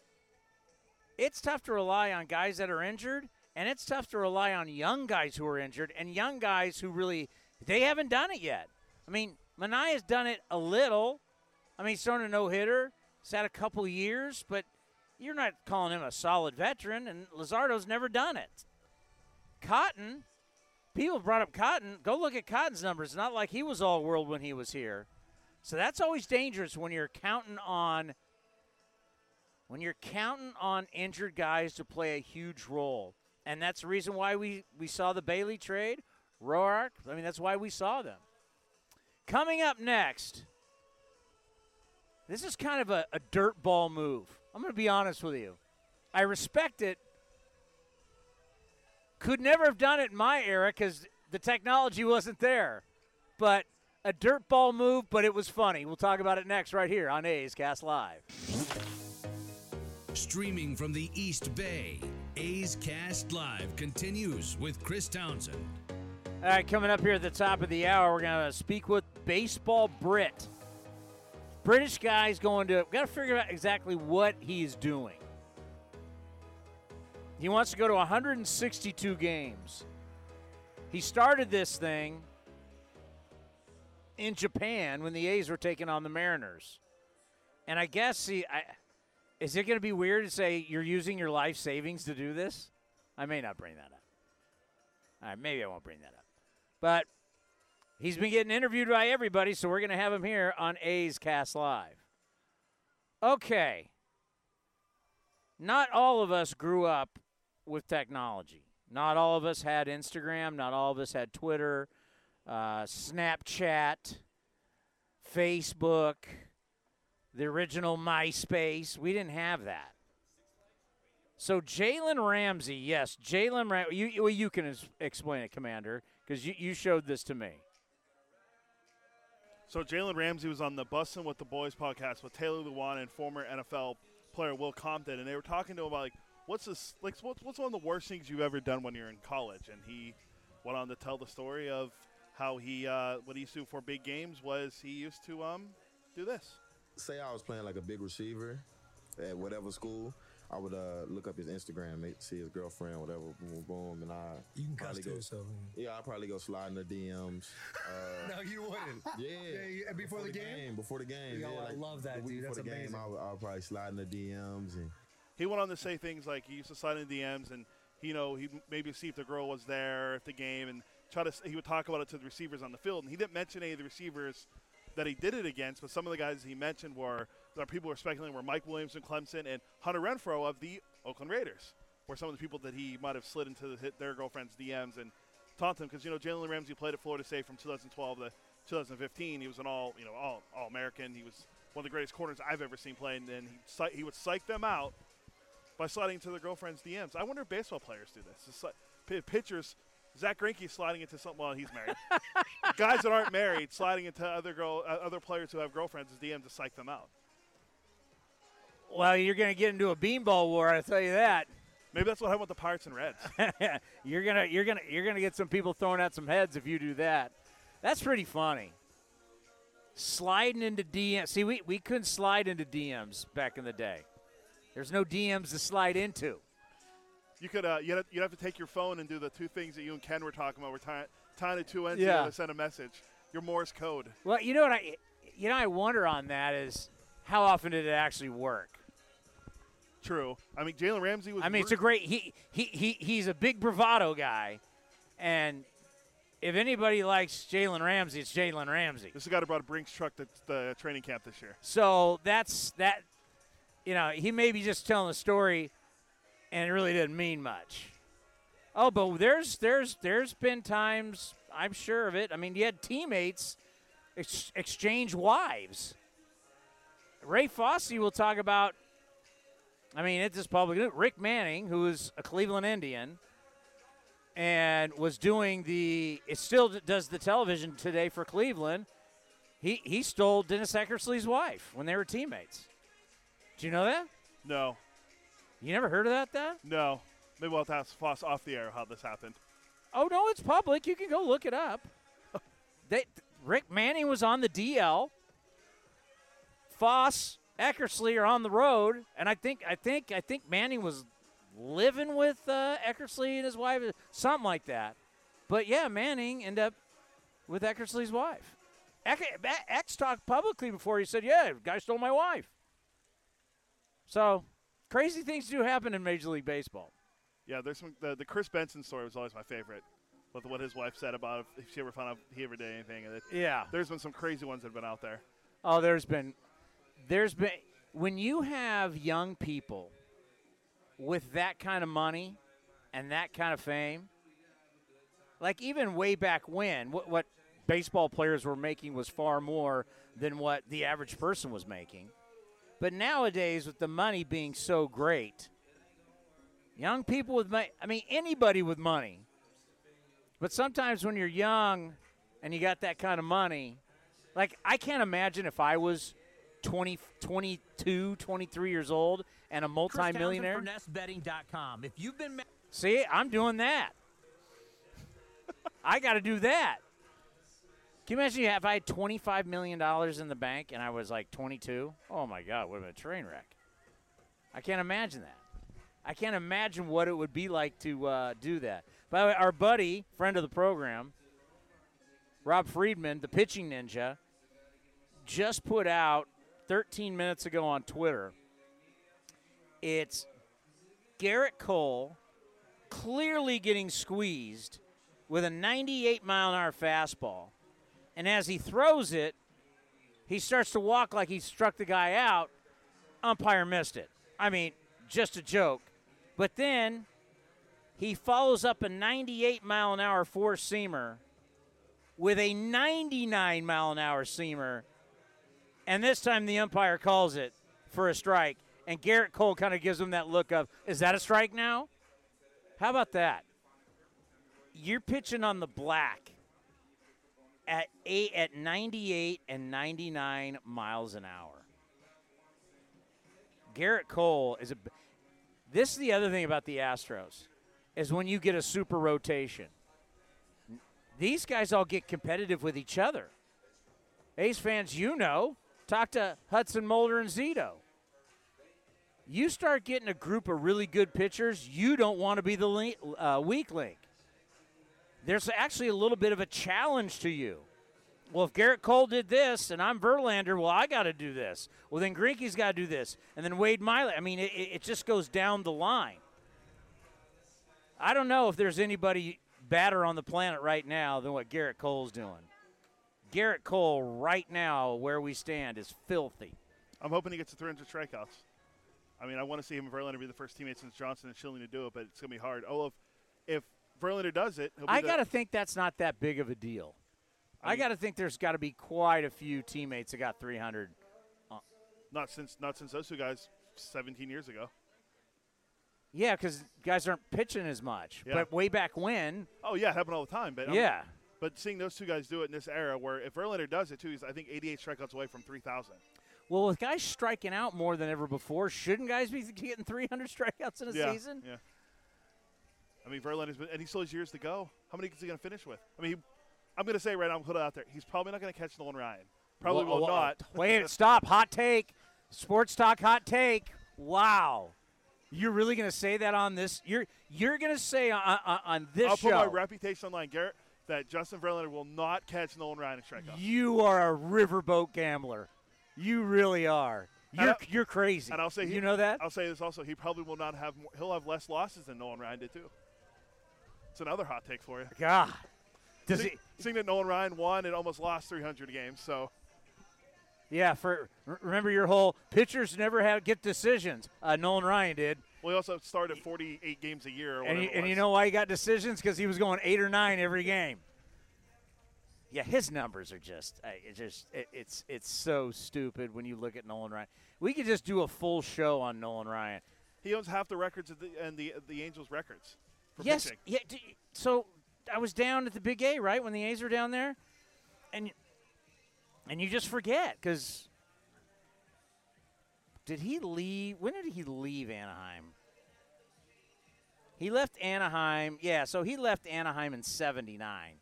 it's tough to rely on guys that are injured, and it's tough to rely on young guys who are injured and young guys who really they haven't done it yet. I mean, Manaea's done it a little. I mean, he's thrown a no hitter. Had a couple years, but you're not calling him a solid veteran, and Luzardo's never done it. Cotton, people brought up Cotton. Go look at Cotton's numbers. Not like he was all world when he was here. So that's always dangerous when you're counting on when you're counting on injured guys to play a huge role. And that's the reason why we, we saw the Bailey trade, Roark. I mean, that's why we saw them. Coming up next, this is kind of a, a dirt ball move. I'm going to be honest with you. I respect it. Could never have done it in my era because the technology wasn't there. But a dirt ball move, but it was funny. We'll talk about it next right here on A's Cast Live. Streaming from the East Bay, A's Cast Live continues with Chris Townsend. All right, coming up here at the top of the hour, we're going to speak with Baseball Brit. British guy's going to, got to figure out exactly what he's doing. He wants to go to 162 games. He started this thing in Japan when the A's were taking on the Mariners. And I guess he, I, is it going to be weird to say you're using your life savings to do this? I may not bring that up. All right, maybe I won't bring that up. But he's been getting interviewed by everybody, so we're going to have him here on A's Cast Live. Okay. not all of us grew up with technology. Not all of us had Instagram. Not all of us had Twitter, uh, Snapchat, Facebook, the original MySpace. We didn't have that. So Jalen Ramsey, yes, Jalen Ramsey. You, well, you can explain it, Commander, because you, you showed this to me. So Jalen Ramsey was on the Bussin' with the Boys podcast with Taylor Lewan and former NFL player Will Compton, and they were talking to him about like what's this like what's what's one of the worst things you've ever done when you're in college, and he went on to tell the story of how he uh, what he used to for big games was he used to um do this. Say I was playing like a big receiver at whatever school. I would uh, look up his Instagram, see his girlfriend, whatever, boom, boom, and I. You can probably cuss to go, yourself. Yeah, I probably go slide in the DMs. Uh, No, you wouldn't. Yeah. yeah, before, the game? Before the game. Yo, yeah, I like love that, the week dude. Before That's the game, amazing. I would, I would probably slide in the DMs and. He went on to say things like he used to slide in the DMs and you know he maybe see if the girl was there at the game and try to he would talk about it to the receivers on the field and he didn't mention any of the receivers that he did it against but some of the guys he mentioned were that people were speculating were Mike Williams and Clemson and Hunter Renfrow of the Oakland Raiders were some of the people that he might have slid into the, hit their girlfriend's DMs and taunt them because you know Jalen Ramsey played at Florida State from 2012 to 2015 he was an all you know all all American he was one of the greatest corners I've ever seen play and then he he would psych them out by sliding into their girlfriend's DMs. I wonder if baseball players do this. Pitchers, Zack Greinke sliding into something. Well, he's married. Guys that aren't married sliding into other girl, uh, other players who have girlfriends' as DM to psych them out. Well, you're going to get into a beanball war. I tell you that. Maybe that's what happened with the Pirates and Reds. you're gonna you're gonna you're gonna get some people throwing out some heads if you do that. That's pretty funny. Sliding into DMs. See, we, we couldn't slide into DMs back in the day. There's no DMs to slide into. You could uh, you'd, have, you'd have to take your phone and do the two things that you and Ken were talking about. We're tying, tying the two ends Yeah. together to send a message. Your Morse code. Well, you know what I you know I wonder on that is how often did it actually work? True. I mean, Jalen Ramsey was. I mean, it's a great he he he he's a big bravado guy, and if anybody likes Jalen Ramsey, it's Jalen Ramsey. This is the guy who brought a Brinks truck to the training camp this year. So that's that. You know, he may be just telling a story, and it really didn't mean much. Oh, but there's there's there's been times I'm sure of it. I mean, you had teammates ex- exchange wives. Ray Fosse will talk about. I mean, it's just public. Rick Manning, who is a Cleveland Indian, and was doing the. It still does the television today for Cleveland. He he stole Dennis Eckersley's wife when they were teammates. Do you know that? No. You never heard of that? That? No. Maybe we'll have to ask Foss off the air how this happened. Oh no, it's public. You can go look it up. they, Rick Manning was on the DL. Foss, Eckersley are on the road, and I think I think I think Manning was living with uh, Eckersley and his wife, something like that. But yeah, Manning ended up with Eckersley's wife. Eck, X talked publicly before he said, "Yeah, guy stole my wife." So crazy things do happen in Major League Baseball. Yeah, there's some. The, the Kris Benson story was always my favorite, with what his wife said about if, she ever found out he ever did anything. It, Yeah. there's been some crazy ones that have been out there. Oh, there's been, there's been when you have young people with that kind of money and that kind of fame. Like even way back when, what, what baseball players were making was far more than what the average person was making. But nowadays, with the money being so great, young people with money, I mean, anybody with money. But sometimes when you're young and you got that kind of money, like I can't imagine if I was 20, 22, 23 years old and a multimillionaire. Chris Townsend for NestBetting.com. If you've been ma- See, I'm doing that. I got to do that. Can you imagine if I had $25 million in the bank and I was like 22? Oh my God, what a train wreck. I can't imagine that. I can't imagine what it would be like to uh, do that. By the way, our buddy, friend of the program, Rob Friedman, the pitching ninja, just put out 13 minutes ago on Twitter. It's Gerrit Cole clearly getting squeezed with a 98 mile an hour fastball. And as he throws it, he starts to walk like he struck the guy out. Umpire missed it. I mean, just a joke. But then he follows up a 98 mile an hour four seamer with a 99 mile an hour seamer, and this time the umpire calls it for a strike. And Gerrit Cole kind of gives him that look of, "Is that a strike now?" How about that? You're pitching on the black at eight at 98 and 99 miles an hour. Gerrit Cole is a. This is the other thing about the Astros, is when you get a super rotation. These guys all get competitive with each other. A's fans, you know, talk to Hudson Mulder and Zito. You start getting a group of really good pitchers, you don't want to be the le- uh, weak link. There's actually a little bit of a challenge to you. Well, if Gerrit Cole did this and I'm Verlander, well, I got to do this. Well, then Greinke's got to do this. And then Wade Miley. I mean, it, it just goes down the line. I don't know if there's anybody badder on the planet right now than what Gerrit Cole's doing. Gerrit Cole, right now, where we stand, is filthy. I'm hoping he gets to 300 strikeouts. I mean, I want to see him and Verlander be the first teammates since Johnson and Schilling to do it, but it's going to be hard. Oh, if, if Verlander does it, I got to think that's not that big of a deal. I, got to think there's got to be quite a few teammates that got 300. Uh, not since not since those two guys 17 years ago. Yeah, because guys aren't pitching as much. Yeah. But way back when, Oh yeah, it happened all the time. But I'm- Yeah. but seeing those two guys do it in this era, where if Verlander does it too, he's I think 88 strikeouts away from 3,000. well, with guys striking out more than ever before, shouldn't guys be getting 300 strikeouts in a yeah, season? Yeah. I mean, Verlander's been, and he still has years to go. How many is he going to finish with? I mean, he, I'm going to say right now, I'm put it out there. He's probably not going to catch Nolan Ryan. Probably will not. Wait, stop. Hot take. Sports talk. Hot take. Wow. You're really going to say that on this? You're you're going to say on, on, on this I'll show? put my reputation online, Garrett, that Justin Verlander will not catch Nolan Ryan in strikeouts. You are a riverboat gambler. You really are. You're you're crazy. And I'll say he, you know that. I'll say this also. He probably will not have. More, he'll have less losses than Nolan Ryan did too. It's another hot take for you. God. Does See- he? Seeing that Nolan Ryan won and almost lost 300 games, so Yeah. For remember your whole pitchers never have get decisions. Uh, Nolan Ryan did. well, he also started 48 games a year. Or And, and you know why he got decisions? Because he was going eight or nine every game. Yeah, his numbers are just, uh, it just, it, it's it's so stupid when you look at Nolan Ryan. We could just do a full show on Nolan Ryan. he owns half the records of the, and the the Angels' records yes, pitching. yeah. d- So I was down at the Big A, right when the A's were down there, and and you just forget because did he leave? When did he leave Anaheim? He left Anaheim. Yeah, so he left Anaheim in '79.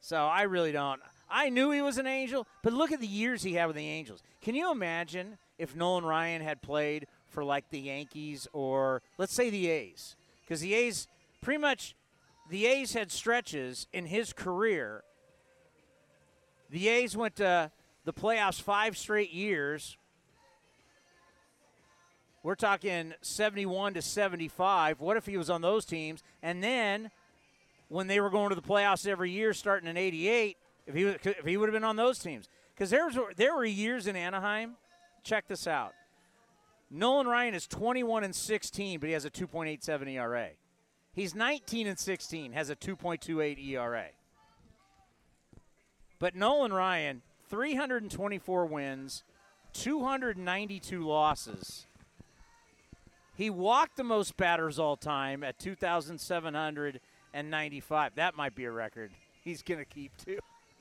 So I really don't. I knew he was an Angel, but look at the years he had with the Angels. Can you imagine if Nolan Ryan had played for like the Yankees or let's say the A's? Because the A's pretty much the A's had stretches in his career. The A's went to the playoffs five straight years. We're talking 71 to 75. What if he was on those teams? And then when they were going to the playoffs every year starting in 88, if he, if he would have been on those teams. Because there, was, there were years in Anaheim. Check this out. Nolan Ryan is 21 and 16, but he has a 2.87 ERA. He's 19 and 16, has a 2.28 ERA. But Nolan Ryan, 324 wins, 292 losses. He walked the most batters all time at 2,795. That might be a record he's going to keep too.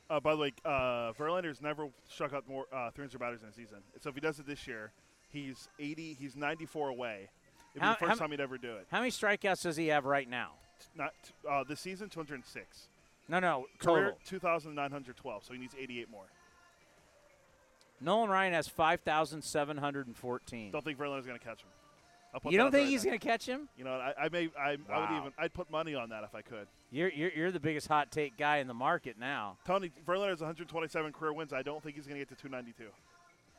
Uh, by the way, uh, Verlander's never struck out more uh, 300 batters in a season. So if he does it this year, he's 80. He's 94 away. It'd be the first how- time he'd ever do it. How many strikeouts does he have right now? Not uh, this season, 206. No, no, Career total. 2,912. So he needs 88 more. Nolan Ryan has 5,714. Don't think Verlander's going to catch him. You don't think right he's going to catch him? You know, I, I may, I, I would Wow. even, I'd put money on that if I could. You're, you're, you're the biggest hot take guy in the market now. Tony Verlander has 127 career wins. I don't think he's going to get to 292,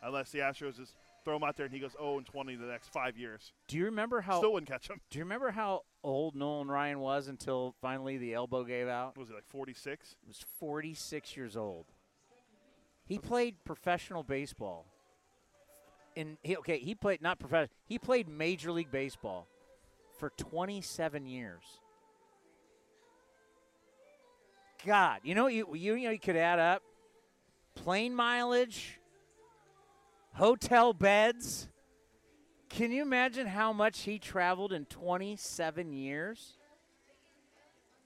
unless the Astros just throw him out there and he goes 0 and 20 the next five years. Do you remember how? Still wouldn't catch him. Do you remember how old Nolan Ryan was until finally the elbow gave out? Was he like 46? He was 46 years old. He played professional baseball in he, okay, he played not professional. He played Major League Baseball for 27 years. God, you know you you, you know you could add up plane mileage, hotel beds. Can you imagine how much he traveled in 27 years?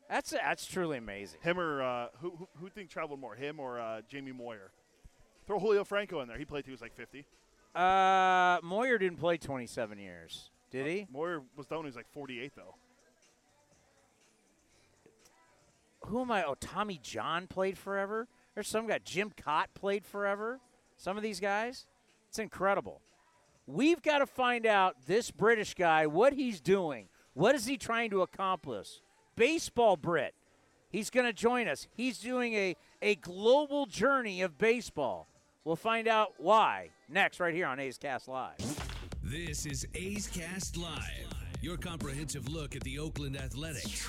That's that's truly amazing. Him or uh, who, who who think traveled more, him or uh, Jamie Moyer? Throw Julio Franco in there. He played he was like 50. Uh, Moyer didn't play 27 years, did he? Moyer was done when he was like 48 though. Who am I? Oh, Tommy John played forever. There's some guy. Jim Kaat played forever. Some of these guys. It's incredible. We've got to find out this British guy what he's doing. What is he trying to accomplish? Baseball Brit. He's going to join us. He's doing a, a global journey of baseball. We'll find out why next, right here on A's Cast Live. This is A's Cast Live, your comprehensive look at the Oakland Athletics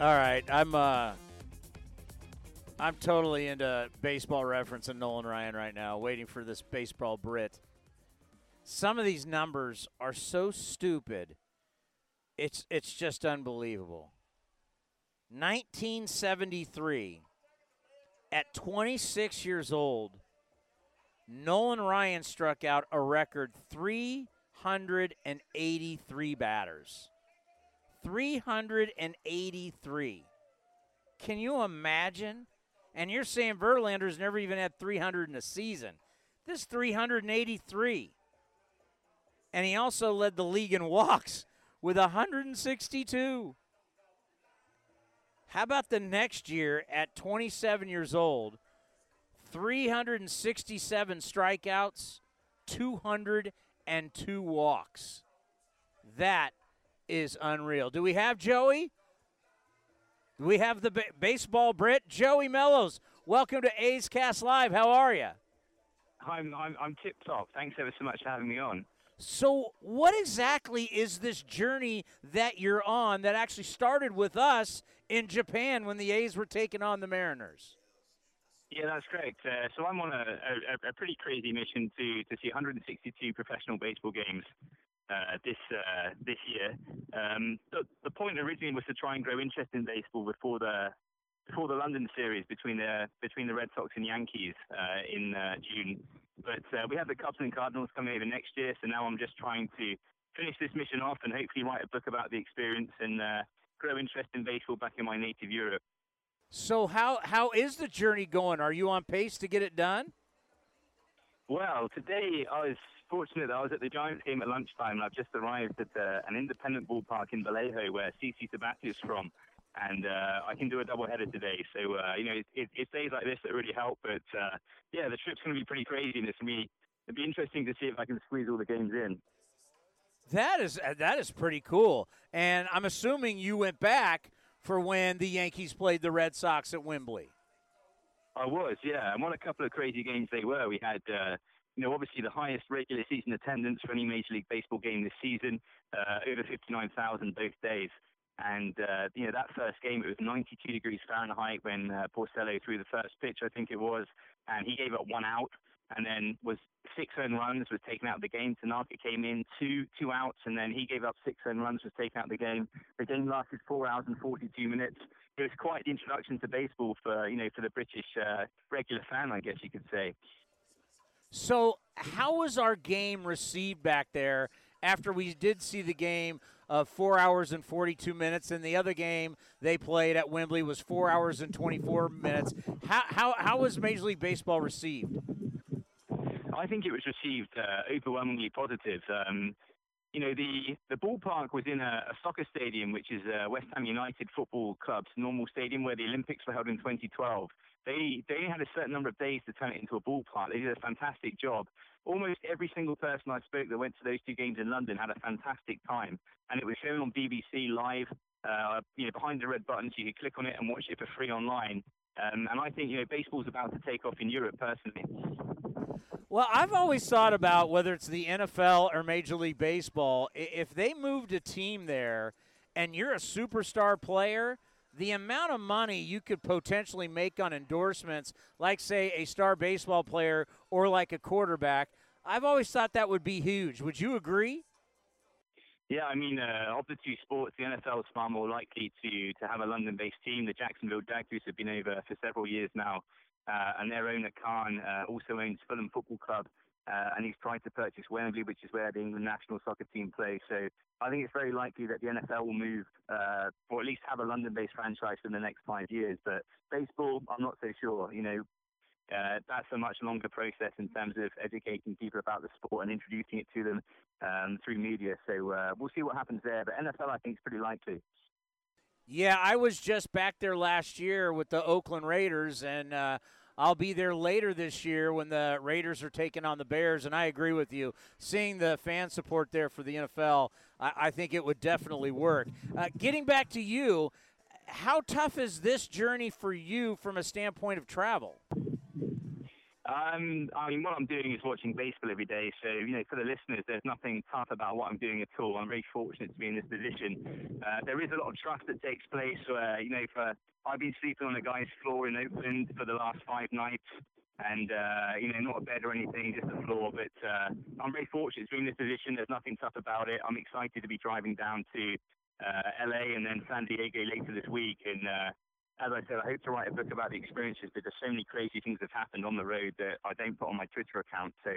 All right, I'm uh I'm totally into baseball reference and Nolan Ryan right now, waiting for this baseball Brit. Some of these numbers are so stupid. It's it's just unbelievable. 1973 at 26 years old, Nolan Ryan struck out a record 383 batters. 383. Can you imagine? And you're saying Verlander's never even had 300 in a season. This 383. And he also led the league in walks with 162. How about the next year at 27 years old? 367 strikeouts, 202 walks. That is unreal. Do we have Joey? Do we have the ba- baseball Brit? Joey Mellows. Welcome to A's Cast Live. How are you? I'm I'm, I'm tip top. Thanks ever so much for having me on. So, what exactly is this journey that you're on that actually started with us in Japan when the A's were taking on the Mariners? Yeah, that's correct. Uh, so I'm on a, a, a pretty crazy mission to, to see 162 professional baseball games uh, this uh, this year. Um, the, the point originally was to try and grow interest in baseball before the before the London series between the between the Red Sox and Yankees uh, in uh, June. But uh, we have the Cubs and Cardinals coming over next year, so now I'm just trying to finish this mission off and hopefully write a book about the experience and uh, grow interest in baseball back in my native Europe. So, how how is the journey going? Are you on pace to get it done? Well, today I was fortunate that I was at the Giants game at lunchtime, and I've just arrived at uh, an independent ballpark in Vallejo where CC Sabathia is from, and uh, I can do a doubleheader today. So uh, you know, it, it, it's days like this that really help. But uh, yeah, the trip's going to be pretty crazy, and it's going to be it'd be interesting to see if I can squeeze all the games in. That is uh, that is pretty cool. And I'm assuming you went back for when the Yankees played the Red Sox at Wembley. I was, yeah. And what a couple of crazy games they were. We had, uh, you know, obviously the highest regular season attendance for any Major League Baseball game this season, uh, over 59,000 both days. And, uh, you know, that first game, it was 92 degrees Fahrenheit when uh, Porcello threw the first pitch, I think it was, and he gave up one out and then was six earned runs, was taken out of the game. Tanaka came in, two two outs, and then he gave up six earned runs, was taken out of the game. The game lasted four hours and 42 minutes. It was quite the introduction to baseball for, you know, for the British uh, regular fan, I guess you could say. So, how was our game received back there after we did see the game of four hours and 42 minutes, and the other game they played at Wembley was four hours and 24 minutes? How, how, how was Major League Baseball received? I think it was received uh, overwhelmingly positive. Um, you know, the, the ballpark was in a, a soccer stadium, which is uh, West Ham United Football Club's normal stadium where the Olympics were held in 2012. They, they had a certain number of days to turn it into a ballpark. They did a fantastic job. Almost every single person I spoke that went to those two games in London had a fantastic time. And it was shown on BBC live, uh, you know, behind the red buttons. You could click on it and watch it for free online. Um, and I think, you know, baseball's about to take off in Europe personally. Well, I've always thought about whether it's the NFL or Major League Baseball, if they moved a team there and you're a superstar player, the amount of money you could potentially make on endorsements, like, say, a star baseball player or like a quarterback, I've always thought that would be huge. Would you agree? Yeah, I mean, uh, of the two sports, the NFL is far more likely to to have a London-based team. The Jacksonville Jaguars have been over for several years now, uh, and their owner Khan uh, also owns Fulham Football Club, uh, and he's trying to purchase Wembley, which is where the England national soccer team plays. So I think it's very likely that the NFL will move, uh, or at least have a London-based franchise in the next five years. But baseball, I'm not so sure. You know, uh, that's a much longer process in terms of educating people about the sport and introducing it to them um, through media. So uh, we'll see what happens there. But NFL, I think, is pretty likely. Yeah, I was just back there last year with the Oakland Raiders, and uh, I'll be there later this year when the Raiders are taking on the Bears. And I agree with you. Seeing the fan support there for the NFL, I, I think it would definitely work. Uh, getting back to you, how tough is this journey for you from a standpoint of travel? Um, I mean, what I'm doing is watching baseball every day. So, you know, for the listeners, there's nothing tough about what I'm doing at all. I'm very fortunate to be in this position. Uh, there is a lot of trust that takes place. Where, you know, for I've been sleeping on a guy's floor in Oakland for the last five nights, and uh, you know, not a bed or anything, just a floor. But uh, I'm very fortunate to be in this position. There's nothing tough about it. I'm excited to be driving down to uh, LA and then San Diego later this week, and uh, as I said, I hope to write a book about the experiences because there's so many crazy things that have happened on the road that I don't put on my Twitter account. So,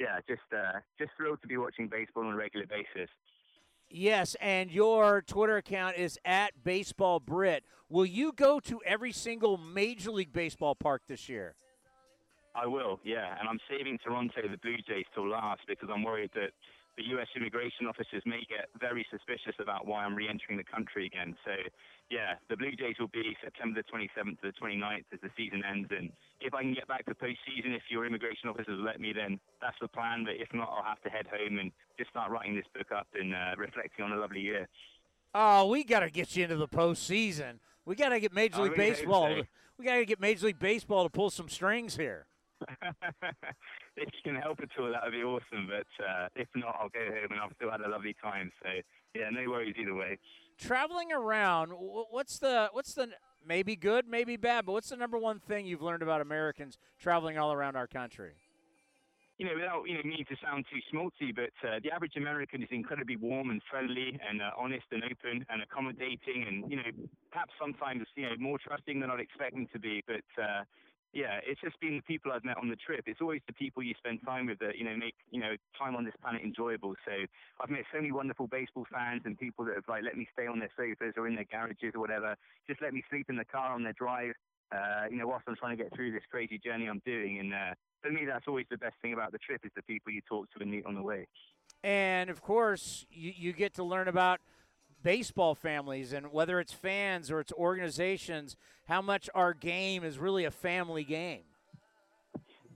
yeah, just uh, just thrilled to be watching baseball on a regular basis. Yes, and your Twitter account is at Baseball Brit. Will you go to every single Major League Baseball park this year? I will, yeah, and I'm saving Toronto, the Blue Jays, till last because I'm worried that the U.S. immigration officers may get very suspicious about why I'm re-entering the country again. So, yeah, the Blue Jays will be September the 27th to the 29th as the season ends. And if I can get back to postseason, if your immigration officers let me, then that's the plan. But if not, I'll have to head home and just start writing this book up and uh, reflecting on a lovely year. Oh, we got to get you into the postseason. We got to get Major League really Baseball. so. We got to get Major League Baseball to pull some strings here. if you can help at all, that would be awesome. But uh, if not, I'll go home and I've still had a lovely time. So yeah, no worries either way. Traveling around, what's the what's the maybe good, maybe bad, but what's the number one thing you've learned about Americans traveling all around our country? You know, without you know meaning to sound too schmaltzy, but uh, the average American is incredibly warm and friendly and uh, honest and open and accommodating, and you know perhaps sometimes you know more trusting than I'd expect them to be. But uh, yeah, it's just been the people I've met on the trip. It's always the people you spend time with that, you know, make, you know, time on this planet enjoyable. So I've met so many wonderful baseball fans and people that have like let me stay on their sofas or in their garages or whatever. Just let me sleep in the car on their drive, uh, you know, whilst I'm trying to get through this crazy journey I'm doing. And uh, for me, that's always the best thing about the trip is the people you talk to and meet on the way. And of course, you, you get to learn about baseball families and whether it's fans or it's organizations, how much our game is really a family game.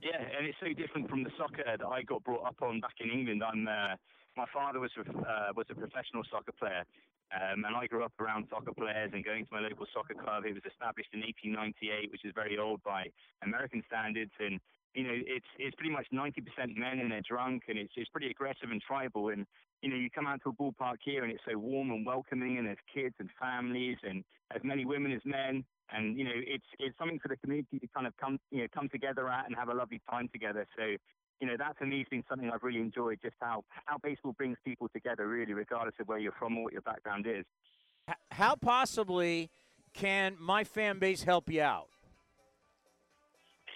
Yeah, and it's so different from the soccer that I got brought up on back in England. I'm uh, my father was uh, was a professional soccer player, um, and I grew up around soccer players and going to my local soccer club. It was established in 1898, which is very old by American standards, and you know it's it's pretty much 90% men and they're drunk, and it's it's pretty aggressive and tribal. And you know you come out to a ballpark here and it's so warm and welcoming, and there's kids and families and as many women as men and you know it's it's something for the community to kind of come you know come together at and have a lovely time together. So you know that for me has been something I've really enjoyed. Just how how baseball brings people together, really, regardless of where you're from or what your background is. How possibly can my fan base help you out?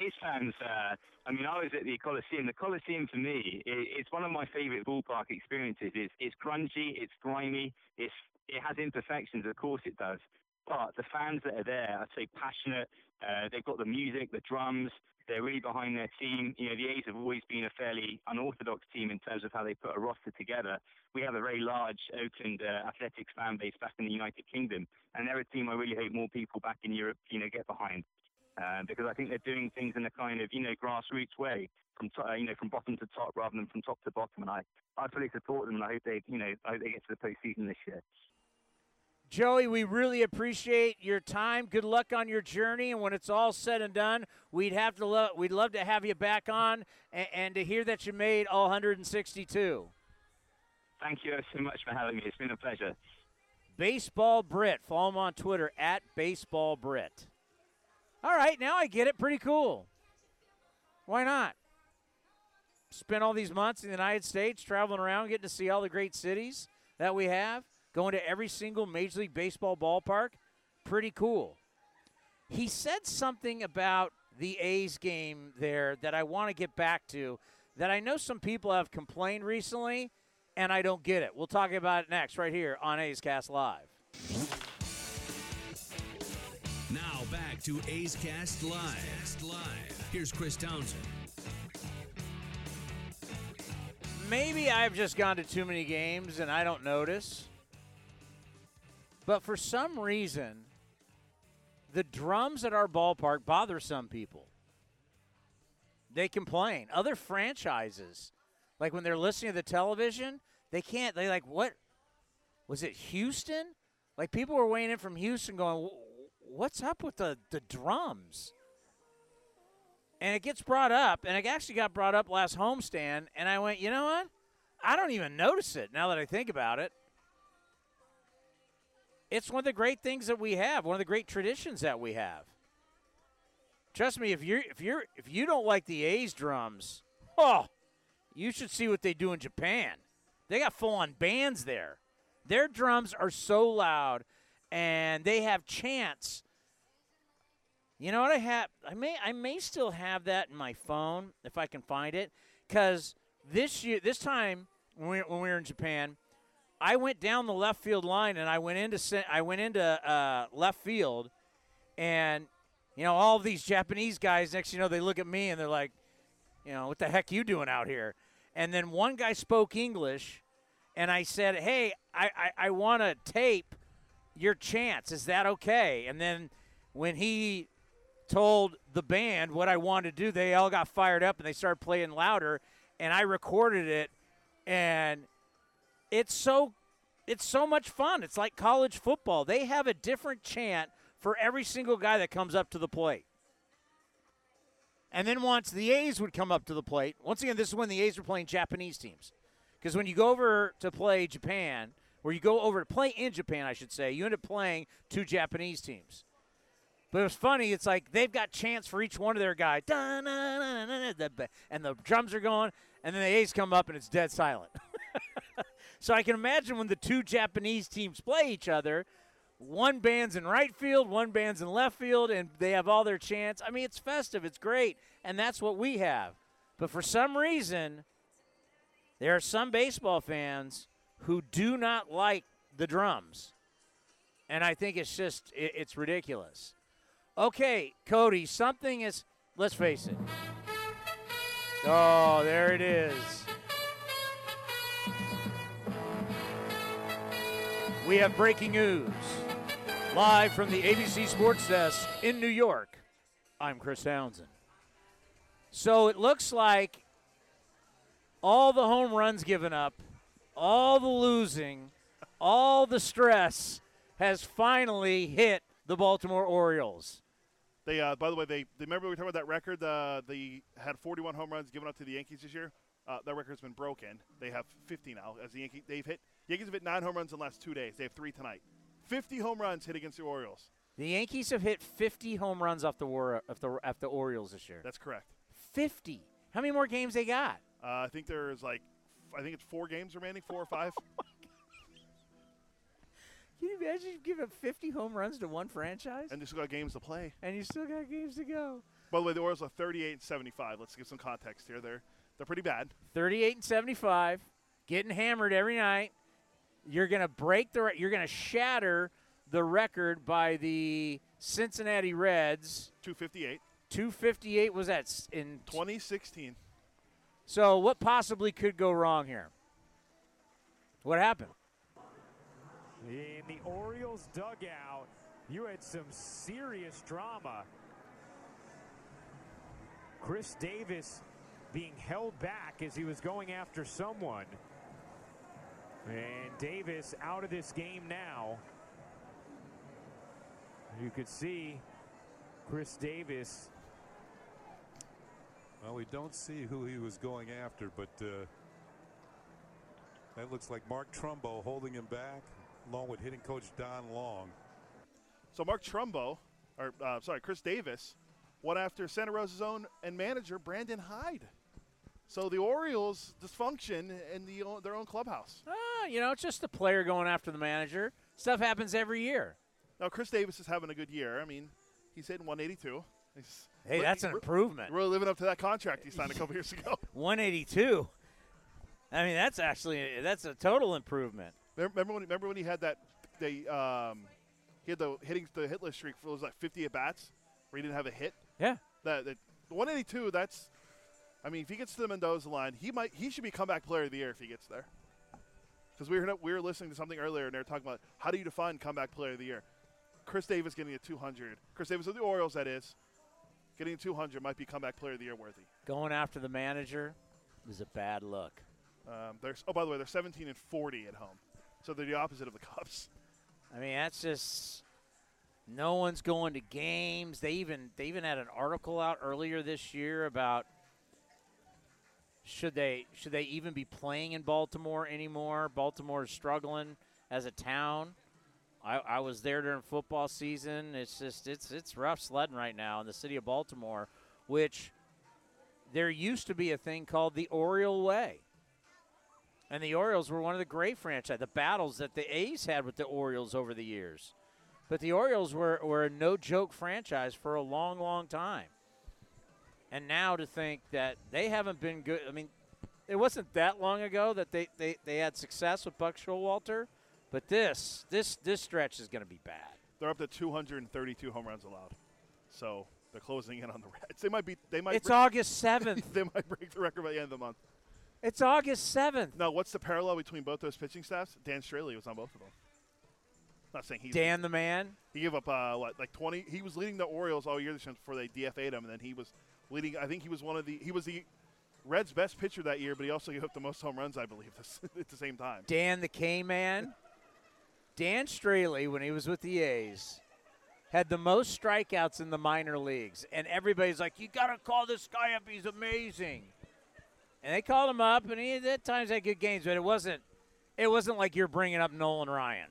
His fans, uh, I mean, I was at the Coliseum. The Coliseum for me, i it's one of my favourite ballpark experiences. It's, it's grungy, it's grimy, it's, it has imperfections, of course it does. But the fans that are there are so passionate, Uh, they've got the music, the drums. They're really behind their team. You know, the A's have always been a fairly unorthodox team in terms of how they put a roster together. We have a very large Oakland uh, athletics fan base back in the United Kingdom, and they're a team I really hope more people back in Europe, you know, get behind. Uh, because I think they're doing things in a kind of, you know, grassroots way, from to, uh, you know, from bottom to top rather than from top to bottom. And I, I fully support them, and I hope they, you know, I hope they get to the postseason this year. Joey, we really appreciate your time. Good luck on your journey, and when it's all said and done, we'd have to lo- we'd love to have you back on and, and to hear that you made all 162. Thank you so much for having me. It's been a pleasure. Baseball Brit. Follow him on Twitter at Baseball Brit. All right, now I get it. Pretty cool. Why not? Spent all these months in the United States traveling around, getting to see all the great cities that we have, going to every single Major League Baseball ballpark. Pretty cool. He said something about the A's game there that I want to get back to that I know some people have complained recently, and I don't get it. We'll talk about it next, right here on A's Cast Live. To A's Cast Live. Live. Here's Chris Townsend. Maybe I've just gone to too many games and I don't notice. But for some reason, the drums at our ballpark bother some people. They complain. Other franchises, like when they're listening to the television, they can't. They like, what? Was it Houston? Like people were weighing in from Houston going, what's up with the, the drums? And it gets brought up, and it actually got brought up last homestand, and I went, you know what? I don't even notice it now that I think about it. It's one of the great things that we have, one of the great traditions that we have. Trust me, if you're if you're if you don't like the A's drums, oh, you should see what they do in Japan. They got full on bands there. Their drums are so loud and they have chance. You know what I have? I may I may still have that in my phone if I can find it, because this year this time when we, when we were in Japan, I went down the left field line and I went into I went into uh, left field, and you know all these Japanese guys. Next, you know, they look at me and they're like, you know, what the heck you doing out here? And then one guy spoke English, and I said, hey, I I, I want to tape your chance. Is that okay? And then when he told the band what I wanted to do, they all got fired up and they started playing louder. And I recorded it, and it's so it's so much fun. It's like college football. They have a different chant for every single guy that comes up to the plate. And then once the A's would come up to the plate, once again, this is when the A's were playing Japanese teams. Because when you go over to play Japan, where you go over to play in Japan, I should say, you end up playing two Japanese teams. But it was funny. It's like they've got chants for each one of their guys, and the drums are going, and then the A's come up and it's dead silent. so I can imagine when the two Japanese teams play each other, one band's in right field, one band's in left field, and they have all their chants. I mean, it's festive, it's great, and that's what we have. But for some reason, there are some baseball fans who do not like the drums. And I think it's just, it, it's ridiculous. Okay, Cody, something is, let's face it. Oh, there it is. We have breaking news. Live from the ABC Sports Desk in New York, I'm Chris Townsend. So it looks like all the home runs given up all the losing, all the stress has finally hit the Baltimore Orioles. They, uh, by the way, they, they remember we talked about that record. Uh, they had 41 home runs given up to the Yankees this year. Uh, that record's been broken. They have 50 now. As the Yankees, they've hit Yankees have hit nine home runs in the last two days. They have three tonight. 50 home runs hit against the Orioles. The Yankees have hit 50 home runs off the war of the the Orioles this year. That's correct. 50. How many more games they got? Uh, I think there's like I think it's four games remaining, four or five. Oh Can you imagine giving up 50 home runs to one franchise? And you still got games to play. And you still got games to go. By the way, the Orioles are 38 and 75. Let's give some context here. They're they're pretty bad. 38 and 75, getting hammered every night. You're gonna break the. You're gonna shatter the record by the Cincinnati Reds. 258. 258 was that in 2016. So what possibly could go wrong here? What happened? In the Orioles dugout, you had some serious drama. Chris Davis being held back as he was going after someone. And Davis out of this game now. You could see Chris Davis. Well, we don't see who he was going after, but uh, that looks like Mark Trumbo holding him back, along with hitting coach Don Long. So Mark Trumbo, or uh, sorry, Chris Davis, went after Santa Rosa's own and manager Brandon Hyde. So the Orioles dysfunction in the their own clubhouse. Ah, you know, it's just the player going after the manager. Stuff happens every year. Now Chris Davis is having a good year. I mean, he's hitting 182. He's Hey, that's an improvement. Really living up to that contract he signed a couple years ago. 182. I mean, that's actually that's a total improvement. Remember when? Remember when he had that? They um, he had the hitting the hitless streak for was like 50 at bats where he didn't have a hit. Yeah. That, that 182. That's. I mean, if he gets to the Mendoza line, he might he should be comeback player of the year if he gets there. Because we were we were listening to something earlier and they were talking about how do you define comeback player of the year. Chris Davis getting a 200. Chris Davis of the Orioles, that is, getting 200 might be comeback player of the year worthy. Going after the manager was a bad look. Um, there's oh by the way, they're 17 and 40 at home, so they're the opposite of the Cubs. I mean, that's just no one's going to games. They even they even had an article out earlier this year about should they should they even be playing in Baltimore anymore? Baltimore is struggling as a town. I, I was there during football season. It's just it's it's rough sledding right now in the city of Baltimore, which there used to be a thing called the Oriole Way. And the Orioles were one of the great franchise. The battles that the A's had with the Orioles over the years. But the Orioles were, were a no joke franchise for a long, long time. And now to think that they haven't been good. I mean, it wasn't that long ago that they, they, they had success with Buck Showalter. But this this this stretch is going to be bad. They're up to 232 home runs allowed, so they're closing in on the Reds. They might be. They might. It's August 7th. they might break the record by the end of the month. It's August 7th. Now, what's the parallel between both those pitching staffs? Dan Straily was on both of them. I'm Not saying he's Dan the man. He gave up uh, what like 20. He was leading the Orioles all year this year before they DFA'd him, and then he was leading. I think he was one of the. He was the Reds' best pitcher that year, but he also gave up the most home runs, I believe, this, at the same time. Dan the K Man. Dan Straily, when he was with the A's, had the most strikeouts in the minor leagues. And everybody's like, you got to call this guy up. He's amazing. And they called him up, and he at times had good games, but it wasn't. It wasn't like you're bringing up Nolan Ryan.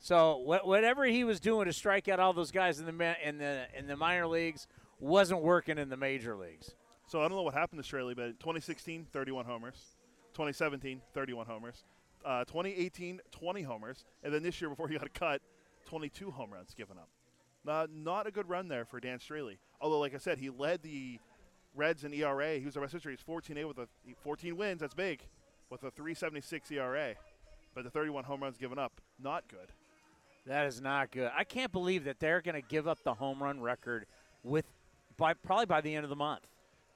So wh- whatever he was doing to strike out all those guys in the in the in the minor leagues wasn't working in the major leagues. So I don't know what happened to Straily, but 2016, 31 homers. 2017, 31 homers. Uh, 2018, 20 homers. And then this year, before he got a cut, 22 home runs given up. Not, not a good run there for Dan Straily. Although, like I said, he led the Reds in ERA. He was the best history. He's 14 with a 14 wins. That's big, with a 3.76 ERA. But the 31 home runs given up, not good. That is not good. I can't believe that they're going to give up the home run record with by probably by the end of the month.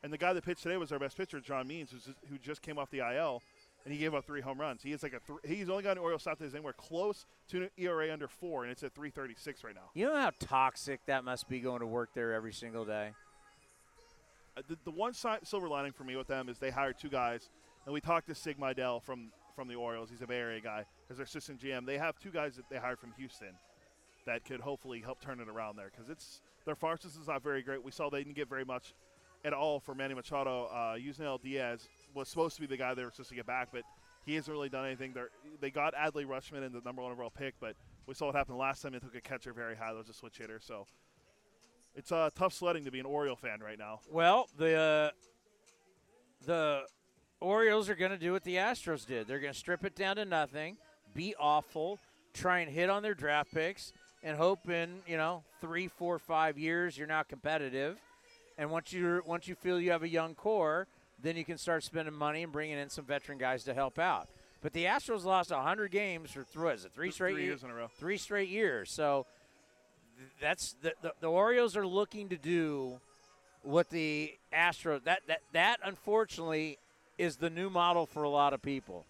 And the guy that pitched today was our best pitcher, John Means, who just came off the IL, and he gave up three home runs. He is like a th- he's only got an Orioles south that is anywhere close to an ERA under four, and it's at 3.36 right now. You know how toxic that must be going to work there every single day. Uh, the, the one si- silver lining for me with them is they hired two guys, and we talked to Sig Mejdal from from the Orioles. He's a Bay Area guy as their assistant GM. They have two guys that they hired from Houston that could hopefully help turn it around there because it's their farm system is not very great. We saw they didn't get very much at all for Manny Machado. Uh, Yusniel Diaz was supposed to be the guy they were supposed to get back, but he hasn't really done anything. They're, they got Adley Rutschman in the number one overall pick, but we saw what happened last time. They took a catcher very high. That was a switch hitter. So it's uh, tough sledding to be an Oriole fan right now. Well, the uh, the Orioles are going to do what the Astros did. They're going to strip it down to nothing, be awful, try and hit on their draft picks, and hope in you know three, four, five years you're not competitive. And once you once you feel you have a young core, then you can start spending money and bringing in some veteran guys to help out. But the Astros lost 100 games for what is it, three straight three ye- years in a row. Three straight years. So that's the, the the Orioles are looking to do what the Astros that that that unfortunately is the new model for a lot of people.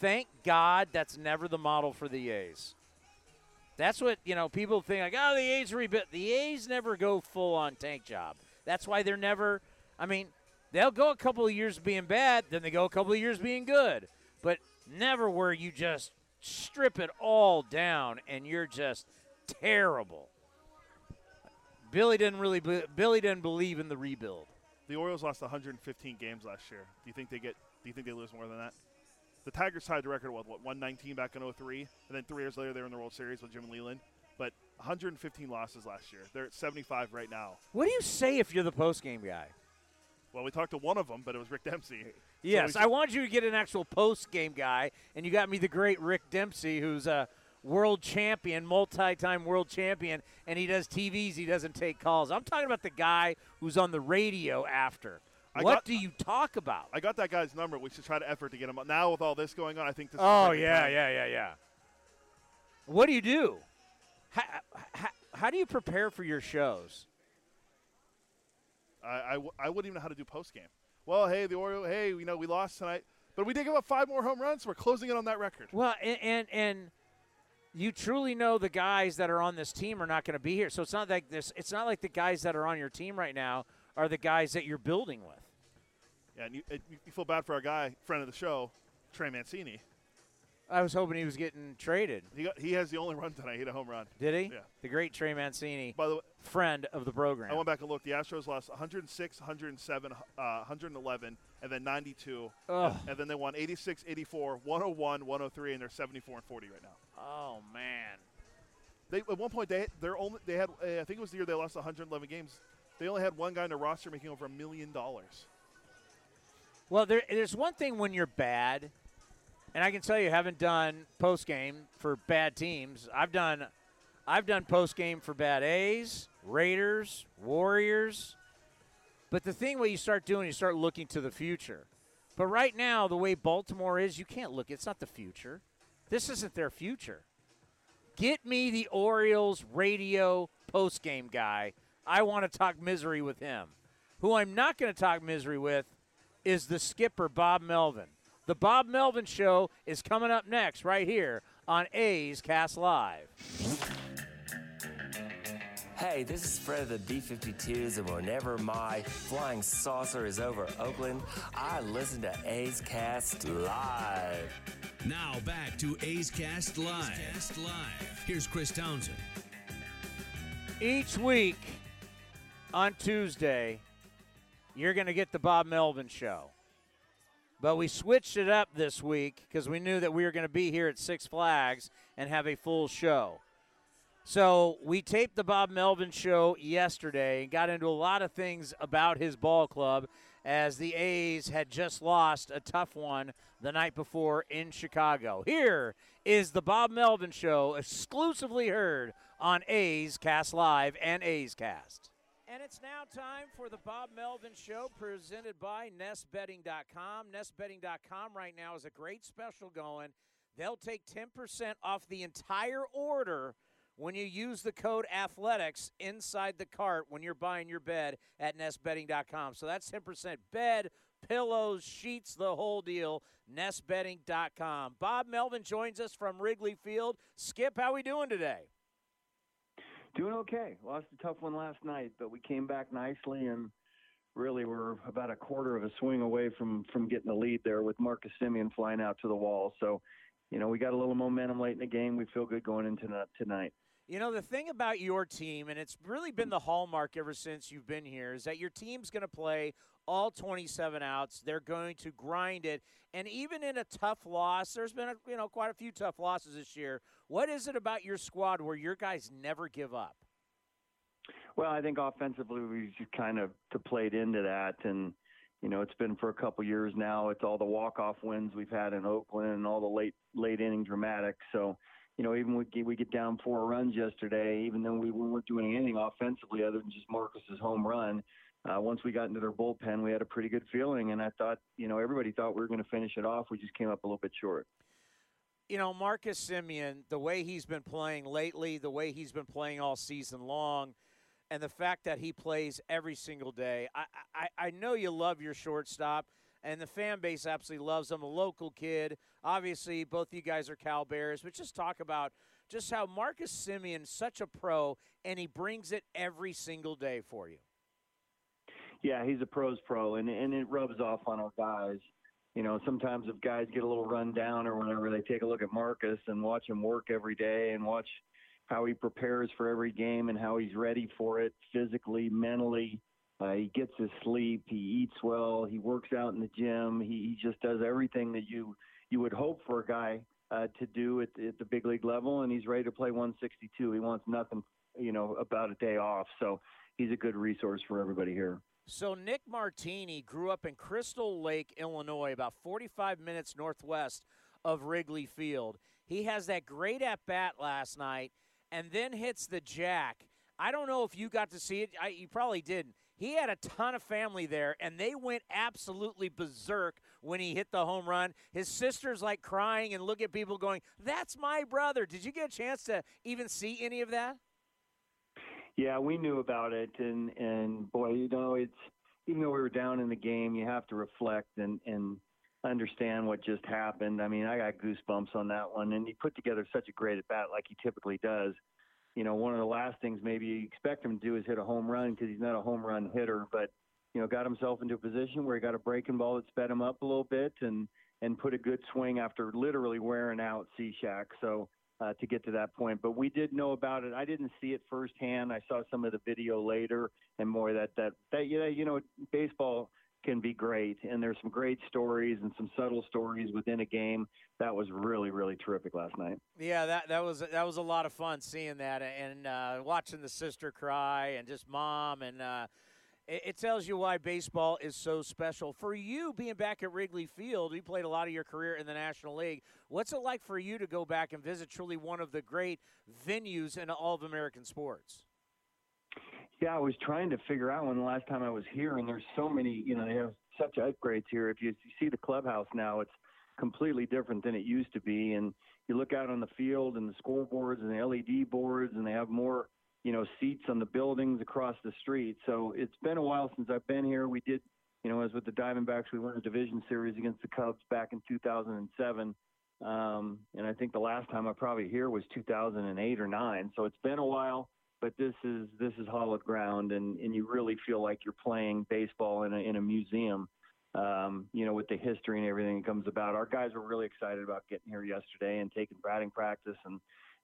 Thank God that's never the model for the A's. That's what you know. People think like, oh, the A's rebuilt. The A's never go full on tank job. That's why they're never. I mean, they'll go a couple of years being bad, then they go a couple of years being good, but never where you just strip it all down and you're just terrible. Billy didn't really. be- Billy didn't believe in the rebuild. The Orioles lost 115 games last year. Do you think they get? Do you think they lose more than that? The Tigers tied the record with what 119 back in 03, and then three years later they were in the World Series with Jim Leyland. But 115 losses last year. They're at 75 right now. What do you say if you're the post game guy? Well, we talked to one of them, but it was Rick Dempsey. Yes, we- I wanted you to get an actual post game guy, and you got me the great Rick Dempsey, who's a world champion, multi time world champion, and he does TVs, he doesn't take calls. I'm talking about the guy who's on the radio after. I what got- do you talk about? I got that guy's number. We should try to effort to get him. Up. Now with all this going on, I think this. Oh, yeah, time. yeah, yeah, yeah. What do you do? How, how, how do you prepare for your shows? I, I, w- I wouldn't even know how to do post game. Well, hey, the Orioles. Hey, you know we lost tonight, but we did give up five more home runs. We're closing in on that record. Well, and and, and you truly know the guys that are on this team are not going to be here. So it's not like this. It's not like the guys that are on your team right now are the guys that you're building with. Yeah, and you, it, you feel bad for our guy, friend of the show, Trey Mancini. I was hoping he was getting traded. He got, he has the only run tonight. He hit a home run. Did he? Yeah. The great Trey Mancini, By the way, friend of the program. I went back and looked. The Astros lost 106, 107, uh, 111, and then 92. Ugh. And then they won 86, 84, 101, 103, and they're 74 and 40 right now. Oh man. They at one point they they're only they had uh, I think it was the year they lost 111 games. They only had one guy in their roster making over a million dollars. Well, there, there's one thing when you're bad, and I can tell you, haven't done post game for bad teams. I've done, I've done post game for bad A's, Raiders, Warriors. But the thing what you start doing, you start looking to the future. But right now, the way Baltimore is, you can't look. It's not the future. This isn't their future. Get me the Orioles radio post game guy. I want to talk misery with him. Who I'm not going to talk misery with is the skipper, Bob Melvin. The Bob Melvin Show is coming up next, right here on A's Cast Live. Hey, this is Fred of the B 52s, and whenever my flying saucer is over Oakland, I listen to A's Cast Live. Now back to A's Cast Live. Cast Live. Here's Chris Townsend. Each week on Tuesday, you're going to get the Bob Melvin Show. But we switched it up this week because we knew that we were going to be here at Six Flags and have a full show. So we taped the Bob Melvin show yesterday and got into a lot of things about his ball club as the A's had just lost a tough one the night before in Chicago. Here is the Bob Melvin show exclusively heard on A's Cast Live and A's Cast. And it's now time for the Bob Melvin Show presented by NestBedding.com. NestBedding.com right now is a great special going. They'll take 10% off the entire order when you use the code athletics inside the cart when you're buying your bed at nestbedding.com. So that's 10% bed, pillows, sheets, the whole deal. Nestbedding.com. Bob Melvin joins us from Wrigley Field. Skip, how we doing today? Doing okay. Lost a tough one last night, but we came back nicely and really we're about a quarter of a swing away from from getting the lead there with Marcus Semien flying out to the wall. So, you know, we got a little momentum late in the game. We feel good going into tonight. You know, the thing about your team, and it's really been the hallmark ever since you've been here, is that your team's going to play all 27 outs. They're going to grind it. And even in a tough loss, there's been, a, you know, quite a few tough losses this year. What is it about your squad where your guys never give up? Well, I think offensively we just kind of played into that, and you know it's been for a couple years now. It's all the walk off wins we've had in Oakland and all the late late inning dramatics. So, you know, even we we get down four runs yesterday, even though we weren't doing anything offensively other than just Marcus's home run. Uh, once we got into their bullpen, we had a pretty good feeling, and I thought, you know, everybody thought we were going to finish it off. We just came up a little bit short. You know, Marcus Semien, the way he's been playing lately, the way he's been playing all season long, and the fact that he plays every single day. I, I, I know you love your shortstop, and the fan base absolutely loves him. A local kid. Obviously, both you guys are Cal Bears, but just talk about just how Marcus Semien's such a pro, and he brings it every single day for you. Yeah, he's a pros pro, and and it rubs off on our guys. You know, sometimes if guys get a little run down or whatever, they take a look at Marcus and watch him work every day and watch how he prepares for every game and how he's ready for it physically, mentally. Uh, he gets his sleep. He eats well. He works out in the gym. He, he just does everything that you you would hope for a guy uh, to do at, at the big league level, and he's ready to play 162. He wants nothing, you know, about a day off. So he's a good resource for everybody here. So Nick Martini grew up in Crystal Lake, Illinois, about 45 minutes northwest of Wrigley Field. He has that great at bat last night, and then hits the jack. I don't know if you got to see it. I, you probably didn't. He had a ton of family there, and they went absolutely berserk when he hit the home run. His sister's like crying and look at people going, "That's my brother." Did you get a chance to even see any of that? Yeah, we knew about it, and and boy, you know, it's even though we were down in the game, you have to reflect and and understand what just happened. I mean, I got goosebumps on that one, and he put together such a great at bat like he typically does. You know, one of the last things maybe you expect him to do is hit a home run because he's not a home run hitter, but you know, got himself into a position where he got a breaking ball that sped him up a little bit and and put a good swing after literally wearing out Cishek. So uh, to get to that point. But we did know about it. I didn't see it firsthand. I saw some of the video later, and more that that that yeah, you know, baseball can be great, and there's some great stories and some subtle stories within a game. That was really really terrific last night. Yeah, that that was that was a lot of fun seeing that and uh, watching the sister cry and just mom and. Uh, it, tells you why baseball is so special. For you, being back at Wrigley Field, you played a lot of your career in the National League. What's it like for you to go back and visit truly one of the great venues in all of American sports? Yeah, I was trying to figure out when the last time I was here, and there's so many, you know, they have such upgrades here. If you see the clubhouse now, it's completely different than it used to be. And you look out on the field and the scoreboards and the LED boards, and they have more you know, seats on the buildings across the street. So it's been a while since I've been here. We did, you know, as with the Diamondbacks, we won a division series against the Cubs back in 2007. Um, and I think the last time I probably here was 2008 or nine. So it's been a while, but this is this is hollowed ground, and and you really feel like you're playing baseball in a in a museum. Um, you know, with the history and everything that comes about. Our guys were really excited about getting here yesterday and taking batting practice and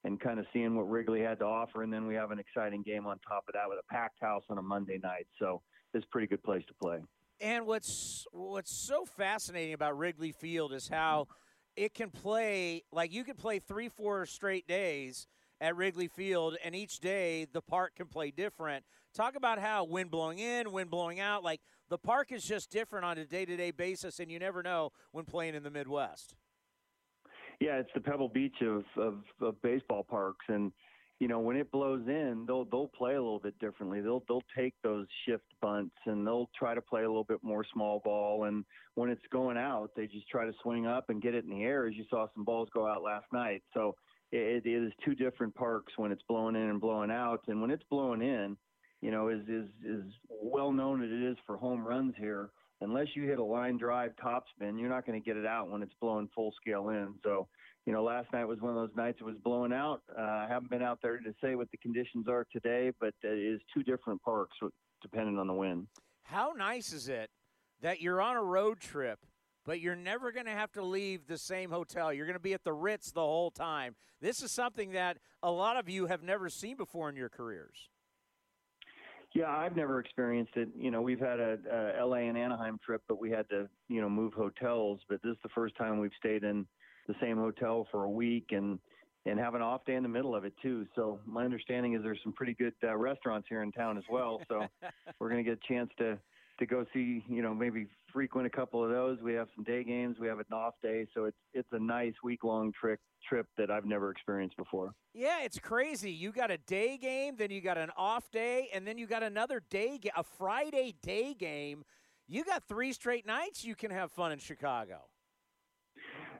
and kind of seeing what Wrigley had to offer. And then we have an exciting game on top of that with a packed house on a Monday night. So it's a pretty good place to play. And what's what's so fascinating about Wrigley Field is how it can play like you can play three, four straight days at Wrigley Field, and each day the park can play different. Talk about how wind blowing in, wind blowing out, like the park is just different on a day to day basis, and you never know when playing in the Midwest. Yeah, it's the Pebble Beach of, of, of baseball parks, and you know when it blows in, they'll they'll play a little bit differently. They'll they'll take those shift bunts and they'll try to play a little bit more small ball. And when it's going out, they just try to swing up and get it in the air, as you saw some balls go out last night. So it, it is two different parks when it's blowing in and blowing out, and when it's blowing in, you know, is is is well known as it is for home runs here unless you hit a line drive topspin, you're not going to get it out when it's blowing full scale in. So, you know, last night was one of those nights it was blowing out. Uh, I haven't been out there to say what the conditions are today, but it is two different parks depending on the wind. How nice is it that you're on a road trip, but you're never going to have to leave the same hotel? You're going to be at the Ritz the whole time. This is something that a lot of you have never seen before in your careers. Yeah, I've never experienced it. You know, we've had a, a LA and Anaheim trip, but we had to, you know, move hotels. But this is the first time we've stayed in the same hotel for a week and and have an off day in the middle of it too. So my understanding is there's some pretty good uh, restaurants here in town as well. So we're going to get a chance to to go see, you know, maybe frequent a couple of those. We have some day games, we have an off day, so it's it's a nice week long trip trip that I've never experienced before. Yeah, it's crazy. You got a day game, then you got an off day, and then you got another day a Friday day game. You got three straight nights you can have fun in Chicago.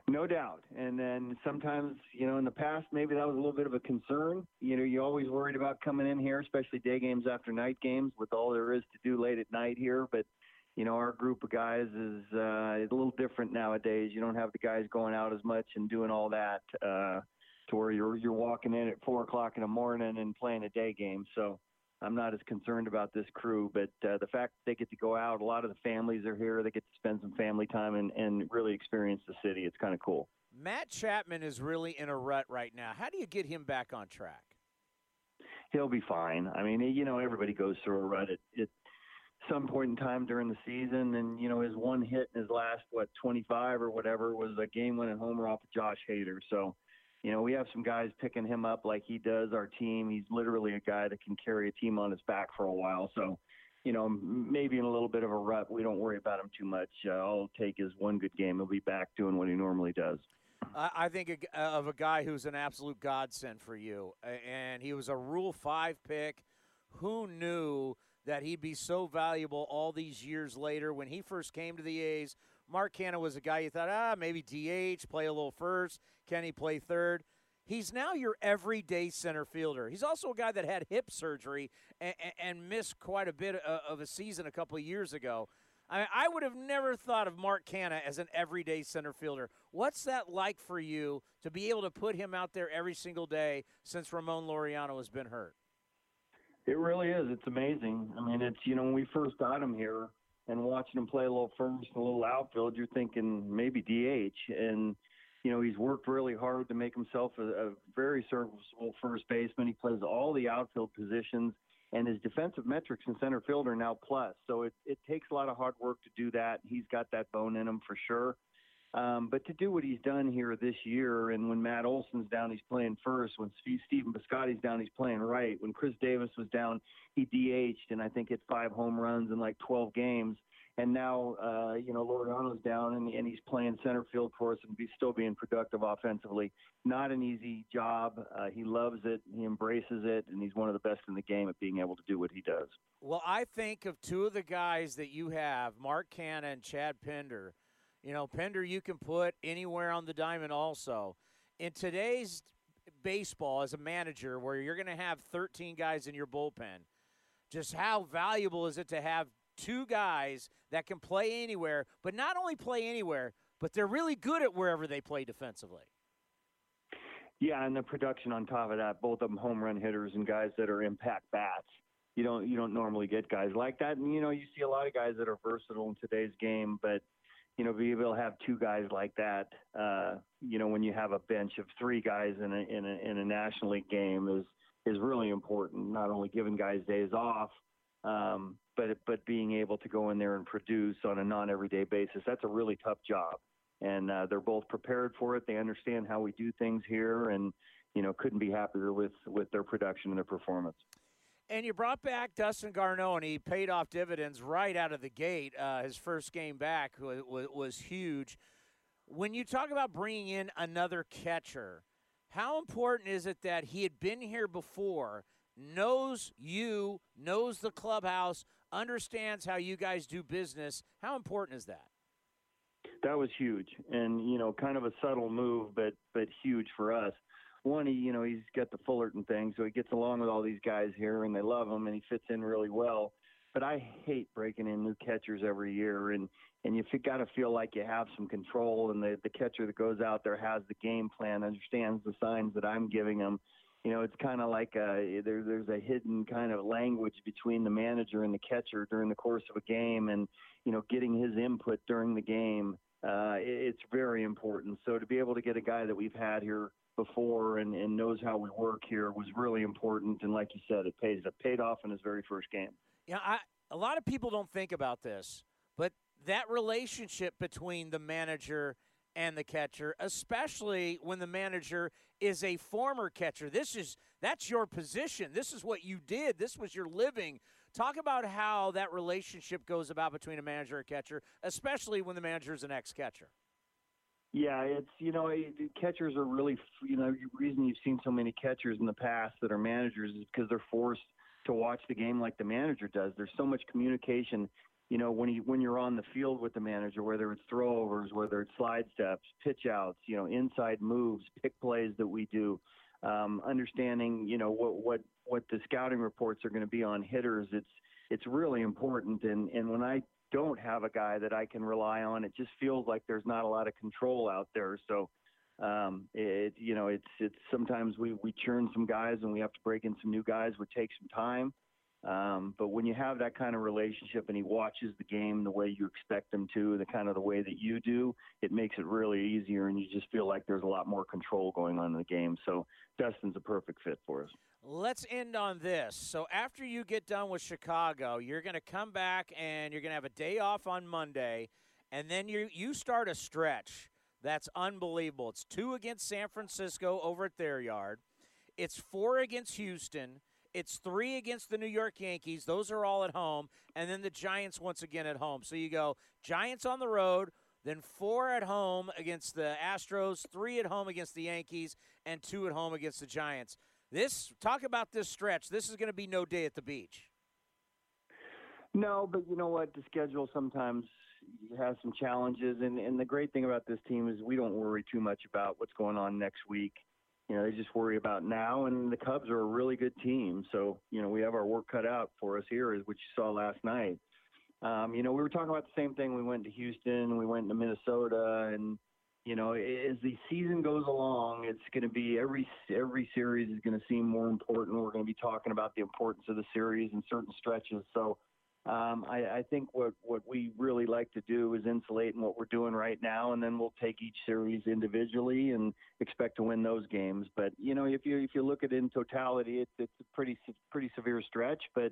No doubt. And then sometimes, you know, in the past, maybe that was a little bit of a concern. You know, you always worried about coming in here, especially day games after night games, with all there is to do late at night here. But you know, our group of guys is uh, a little different nowadays. You don't have the guys going out as much and doing all that uh, to where you're you're walking in at four o'clock in the morning and playing a day game. So I'm not as concerned about this crew, but uh, the fact that they get to go out, a lot of the families are here. They get to spend some family time and, and really experience the city. It's kind of cool. Matt Chapman is really in a rut right now. How do you get him back on track? He'll be fine. I mean, you know, everybody goes through a rut. at, it some point in time during the season, and you know his one hit in his last what 25 or whatever was a game-winning homer off of Josh Hader. So, you know we have some guys picking him up like he does our team. He's literally a guy that can carry a team on his back for a while. So, you know maybe in a little bit of a rut, we don't worry about him too much. Uh, all it'll take is one good game. He'll be back doing what he normally does. I think of a guy who's an absolute godsend for you, and he was a Rule Five pick. Who knew? that he'd be so valuable all these years later. When he first came to the A's, Mark Canha was a guy you thought, ah, maybe DH, play a little first. Can he play third? He's now your everyday center fielder. He's also a guy that had hip surgery and, and missed quite a bit of a season a couple of years ago. I, mean, I would have never thought of Mark Canha as an everyday center fielder. What's that like for you to be able to put him out there every single day since Ramon Laureano has been hurt? It really is. It's amazing. I mean, it's you know when we first got him here and watching him play a little first, and a little outfield, you're thinking maybe DH, and you know he's worked really hard to make himself a, a very serviceable first baseman. He plays all the outfield positions, and his defensive metrics in center field are now plus. So it it takes a lot of hard work to do that. He's got that bone in him for sure. Um, but to do what he's done here this year, and when Matt Olson's down, he's playing first. When Stephen Piscotty's down, he's playing right. When Khris Davis was down, he DH'd and I think hit five home runs in like 12 games. And now, uh, you know, Laureano's down and, and he's playing center field for us and be still being productive offensively. Not an easy job. Uh, he loves it. He embraces it, and he's one of the best in the game at being able to do what he does. Well, I think of two of the guys that you have, Mark Canha and Chad Pinder – you know, Pinder you can put anywhere on the diamond also. In today's baseball as a manager where you're going to have 13 guys in your bullpen, just how valuable is it to have two guys that can play anywhere, but not only play anywhere, but they're really good at wherever they play defensively. Yeah, and the production on top of that, both of them home run hitters and guys that are impact bats. You don't you don't normally get guys like that, and you know you see a lot of guys that are versatile in today's game, but you know, be able to have two guys like that, uh, you know, when you have a bench of three guys in a in a in a National League game is is really important. Not only giving guys days off, um, but but being able to go in there and produce on a non everyday basis. That's a really tough job, and uh, they're both prepared for it. They understand how we do things here, and you know, couldn't be happier with with their production and their performance. And you brought back Dustin Garneau, and he paid off dividends right out of the gate. Uh, his first game back was, was, was huge. When you talk about bringing in another catcher, how important is it that he had been here before, knows you, knows the clubhouse, understands how you guys do business? How important is that? That was huge, and you know, kind of a subtle move, but but huge for us one, he, you know, he's got the Fullerton thing, so he gets along with all these guys here, and they love him, and he fits in really well. But I hate breaking in new catchers every year, and and you've got to feel like you have some control, and the the catcher that goes out there has the game plan, understands the signs that I'm giving him. You know, it's kind of like a, there, there's a hidden kind of language between the manager and the catcher during the course of a game, and you know, getting his input during the game. Uh, it's very important. So to be able to get a guy that we've had here before and, and knows how we work here was really important. And like you said, it pays. It paid off in his very first game. Yeah, I, a lot of people don't think about this, but that relationship between the manager and the catcher, especially when the manager is a former catcher. This is that's your position. This is what you did. This was your living. Talk about how that relationship goes about between a manager and a catcher, especially when the manager is an ex-catcher. Yeah, it's you know catchers are really you know the reason you've seen so many catchers in the past that are managers is because they're forced to watch the game like the manager does. There's so much communication you know, when you when you're on the field with the manager, whether it's throwovers, whether it's slide steps, pitch outs, you know, inside moves, pick plays that we do, um, understanding, you know, what what what the scouting reports are going to be on hitters. It's it's really important. And and when I don't have a guy that I can rely on, it just feels like there's not a lot of control out there. So. Um, it, you know, it's, it's sometimes we, we churn some guys and we have to break in some new guys, which takes some time. Um, but when you have that kind of relationship and he watches the game the way you expect him to, the kind of the way that you do, it makes it really easier, and you just feel like there's a lot more control going on in the game. So Dustin's a perfect fit for us. Let's end on this. So after you get done with Chicago, you're going to come back and you're going to have a day off on Monday, and then you you start a stretch that's unbelievable. It's two against San Francisco over at their yard. It's four against Houston. It's three against the New York Yankees. Those are all at home. And then the Giants once again at home. So you go Giants on the road, then four at home against the Astros, three at home against the Yankees, and two at home against the Giants. This, talk about this stretch. This is going to be no day at the beach. No, but you know what? The schedule sometimes has some challenges, and and the great thing about this team is we don't worry too much about what's going on next week. You know, they just worry about now, and the Cubs are a really good team. So you know, we have our work cut out for us here, which you saw last night. Um, you know, we were talking about the same thing. We went to Houston, we went to Minnesota, and you know, as the season goes along, it's going to be every every series is going to seem more important. We're going to be talking about the importance of the series and certain stretches. So um, I, I think what, what we really like to do is insulate in what we're doing right now, and then we'll take each series individually and expect to win those games. But you know, if you if you look at it in totality, it, it's a pretty pretty severe stretch. But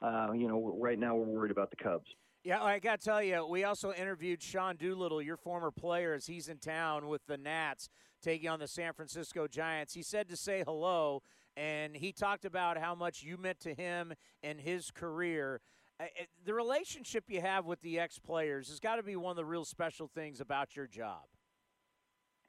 uh, you know, right now we're worried about the Cubs. Yeah, I got to tell you, we also interviewed Sean Doolittle, your former player, as he's in town with the Nats taking on the San Francisco Giants. He said to say hello, and he talked about how much you meant to him and his career the relationship you have with the ex players has got to be one of the real special things about your job.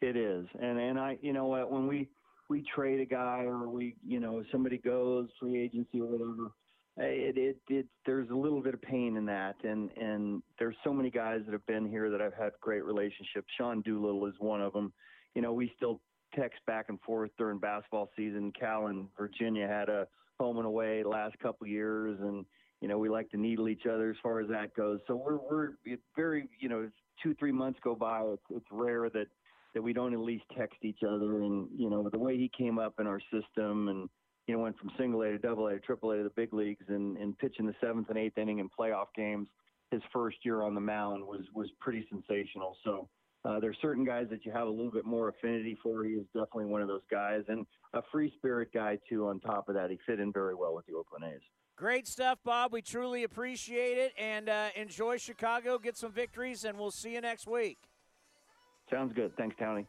It is, and and I, you know what, when we we trade a guy or we, you know, somebody goes free agency or whatever, it it, it there's a little bit of pain in that, and and there's so many guys that have been here that I've had great relationships. Sean Doolittle is one of them. You know, we still text back and forth during basketball season. Cal and Virginia had a home and away last couple years, and you know, we like to needle each other as far as that goes. So we're we're very you know two three months go by. It's it's rare that that we don't at least text each other. And you know the way he came up in our system and you know went from single A to double A to triple A to the big leagues and and pitching the seventh and eighth inning in playoff games. His first year on the mound was was pretty sensational. So. Uh, there's certain guys that you have a little bit more affinity for. He is definitely one of those guys, and a free spirit guy too. On top of that, he fit in very well with the Oakland A's. Great stuff, Bob. We truly appreciate it and uh, enjoy Chicago. Get some victories, and we'll see you next week. Sounds good. Thanks, Tony.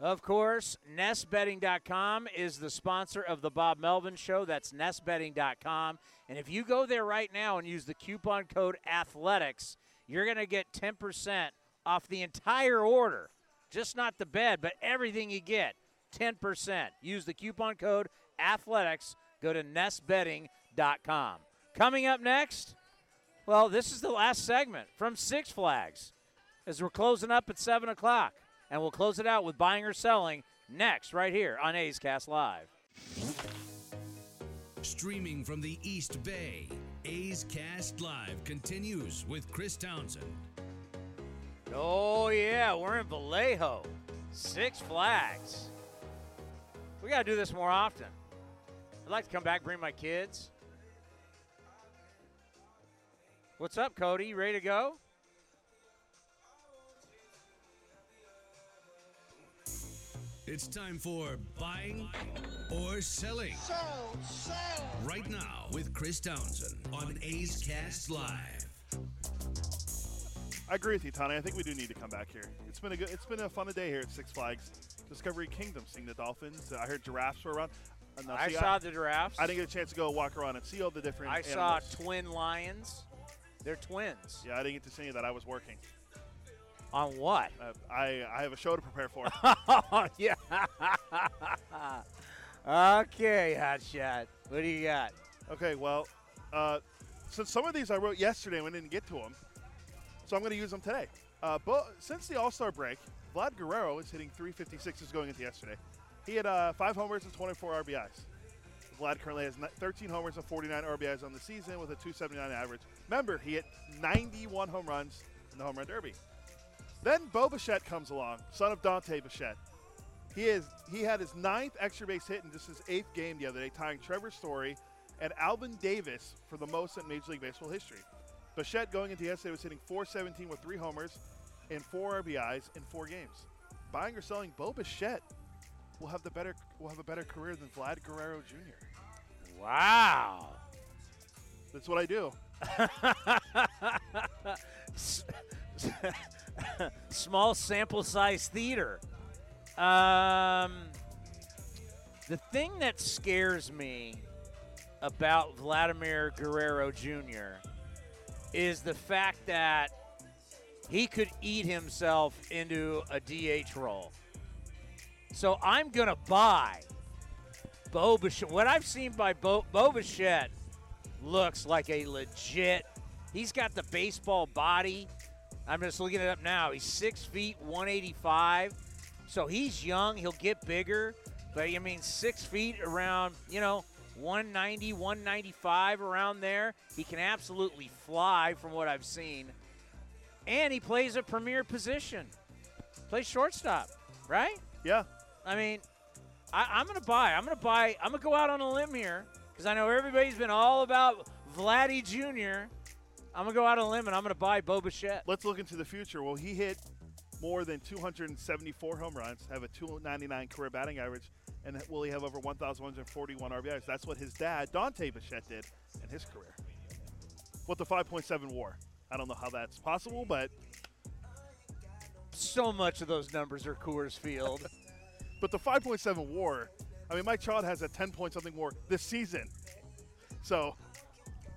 Of course, NestBedding.com is the sponsor of the Bob Melvin Show. That's NestBedding.com. And if you go there right now and use the coupon code ATHLETICS, you're going to get 10% off the entire order. Just not the bed, but everything you get. 10%. Use the coupon code ATHLETICS. Go to NestBedding.com Coming up next, well, this is the last segment from Six Flags as we're closing up at 7 o'clock. And we'll close it out with buying or selling next, right here on A's Cast Live. Streaming from the East Bay, A's Cast Live continues with Chris Townsend. Oh, yeah, we're in Vallejo. Six Flags. We got to do this more often. I'd like to come back, bring my kids. What's up, Cody? You ready to go? It's time for buying or selling. Sell, sell. Right now with Chris Townsend on A's Cast Live. I agree with you, Tony. I think we do need to come back here. It's been a good, it's been a fun day here at Six Flags Discovery Kingdom, seeing the dolphins. I heard giraffes were around. Uh, I saw I, the giraffes. I didn't get a chance to go walk around and see all the different. I animals. saw twin lions. They're twins. Yeah, I didn't get to see any of that. I was working. On what? Uh, I I have a show to prepare for. oh yeah. okay, hot shot. What do you got? Okay, well, uh, since some of these I wrote yesterday and we didn't get to them, so I'm going to use them today. Uh, but since the All Star break, Vlad Guerrero is hitting 356s going into yesterday. He had uh, five homers and 24 RBIs. Vlad currently has 13 homers and 49 RBIs on the season with a 279 average. Remember, he hit 91 home runs in the home run derby. Then Bo Bichette comes along, son of Dante Bichette. He is he had his ninth extra base hit in just his eighth game the other day, tying Trevor Story and Alvin Davis for the most in Major League Baseball history. Bichette going into yesterday was hitting 417 with three homers and four RBIs in four games. Buying or selling Bo Bichette will have the better will have a better career than Vlad Guerrero Jr. Wow. That's what I do. Small sample size theater. Um, the thing that scares me about Vladimir Guerrero Jr. is the fact that he could eat himself into a DH role. So I'm going to buy Bo Bichette. What I've seen by Bo, Bo Bichette looks like a legit. He's got the baseball body. I'm just looking it up now. He's six feet, 185. So he's young. He'll get bigger. But I mean, six feet around, you know, 190, 195 around there. He can absolutely fly from what I've seen. And he plays a premier position. Plays shortstop, right? Yeah. I mean, I, I'm going to buy. I'm going to buy. I'm going to go out on a limb here because I know everybody's been all about Vladdy Jr. I'm going to go out on a limb and I'm going to buy Bo Bichette. Let's look into the future. Will he hit more than 274 home runs, have a 299 career batting average, and will he have over 1,141 RBIs? That's what his dad, Dante Bichette, did in his career. With the 5.7 WAR. I don't know how that's possible, but So much of those numbers are Coors Field. but the 5.7 WAR. I mean, Mike Trout has a 10 point something WAR this season. So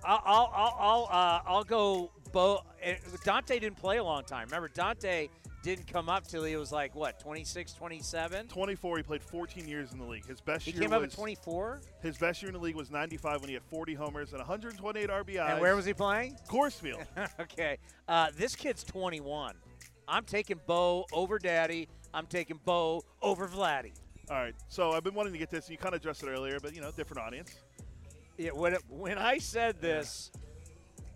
I'll I'll I'll I'll, uh, I'll go. Bo eh, Dante didn't play a long time. Remember, Dante didn't come up till he was like what 26, 27. 24, he played 14 years in the league. His best He year came up was at 24. His best year in the league was 95 when he had 40 homers and 128 RBIs. And where was he playing? Coors Field. okay, uh, this kid's 21. I'm taking Bo over Daddy. I'm taking Bo over Vladdy. All right, so I've been wanting to get this. You kind of addressed it earlier, but you know, different audience. Yeah, when it, when I said this,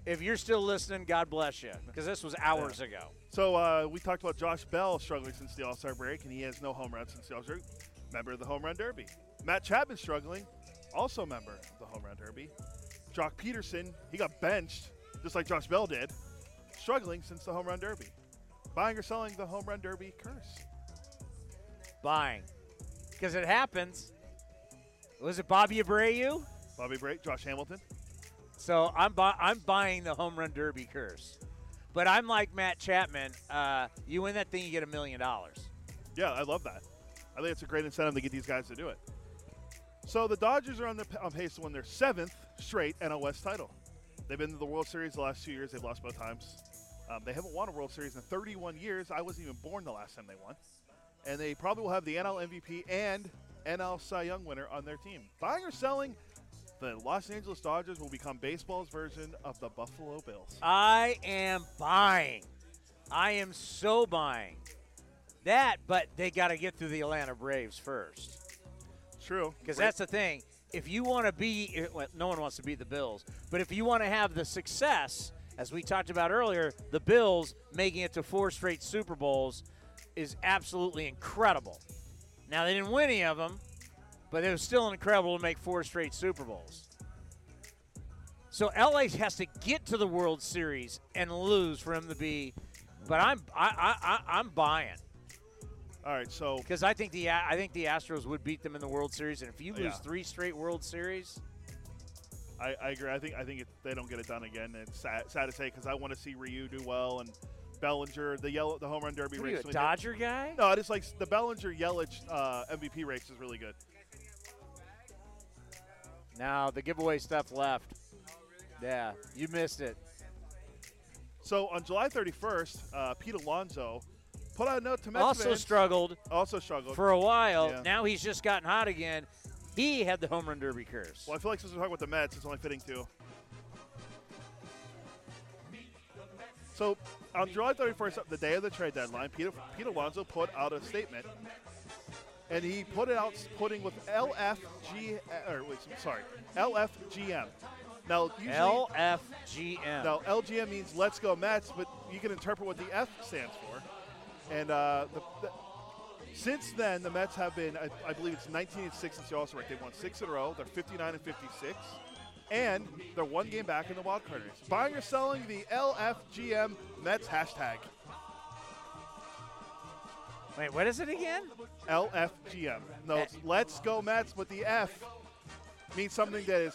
if you're still listening, God bless you, because this was hours ago. So uh, we talked about Josh Bell struggling since the All Star break, and he has no home runs since the All Star. Member of the Home Run Derby. Matt Chapman struggling, also member of the Home Run Derby. Joc Pederson, he got benched just like Josh Bell did, struggling since the Home Run Derby. Buying or selling the Home Run Derby curse. Buying, because it happens. Was it Bobby Abreu? Bobby Bray, Josh Hamilton. So I'm bu- I'm buying the home run derby curse, but I'm like Matt Chapman. Uh, you win that thing, you get a million dollars. Yeah, I love that. I think it's a great incentive to get these guys to do it. So the Dodgers are on the on pace to win their seventh straight NL West title. They've been to the World Series the last two years. They've lost both times. Um, they haven't won a World Series in 31 years. I wasn't even born the last time they won. And they probably will have the NL MVP and NL Cy Young winner on their team. Buying or selling, the Los Angeles Dodgers will become baseball's version of the Buffalo Bills. I am buying. I am so buying that, but they got to get through the Atlanta Braves first. True, because that's the thing. If you want to be, well, no one wants to beat the Bills, but if you want to have the success, as we talked about earlier, the Bills making it to four straight Super Bowls is absolutely incredible. Now they didn't win any of them, but it was still incredible to make four straight Super Bowls. So LA has to get to the World Series and lose for him to be. But I'm I, I, I I'm buying All right, so because I think the I think the Astros would beat them in the World Series, and if you lose Yeah. three straight World Series, I, I agree. I think I think if they don't get it done again, it's sad, sad to say because I want to see Ryu do well and Bellinger, the yellow, the home run derby What are race. you, a Dodger guy? No, I just like the Bellinger Yelich uh, MVP race is really good. Now the giveaway stuff left. Yeah, you missed it. So on July 31st, uh, Pete Alonso put out a note to Mets Also fans- struggled. Also struggled for a while. Yeah. Now he's just gotten hot again. He had the home run derby curse. Well, I feel like since we're talking about the Mets, it's only fitting too. So on July 31st, the day of the trade deadline, Pete, Pete Alonso put out a statement, and he put it out putting with LFG or wait, sorry, LFGM. Now usually LFGM. now LGM means Let's Go Mets, but you can interpret what the F stands for. And uh, the, the, since then, the Mets have been, I, I believe it's 19 and six since also right. They've won six in a row. They're 59 and 56 and they're one game back in the wild card race. Buying or selling the LFGM Mets hashtag. Wait, what is it again? LFGM. No, it's Let's Go Mets, but the F means something that is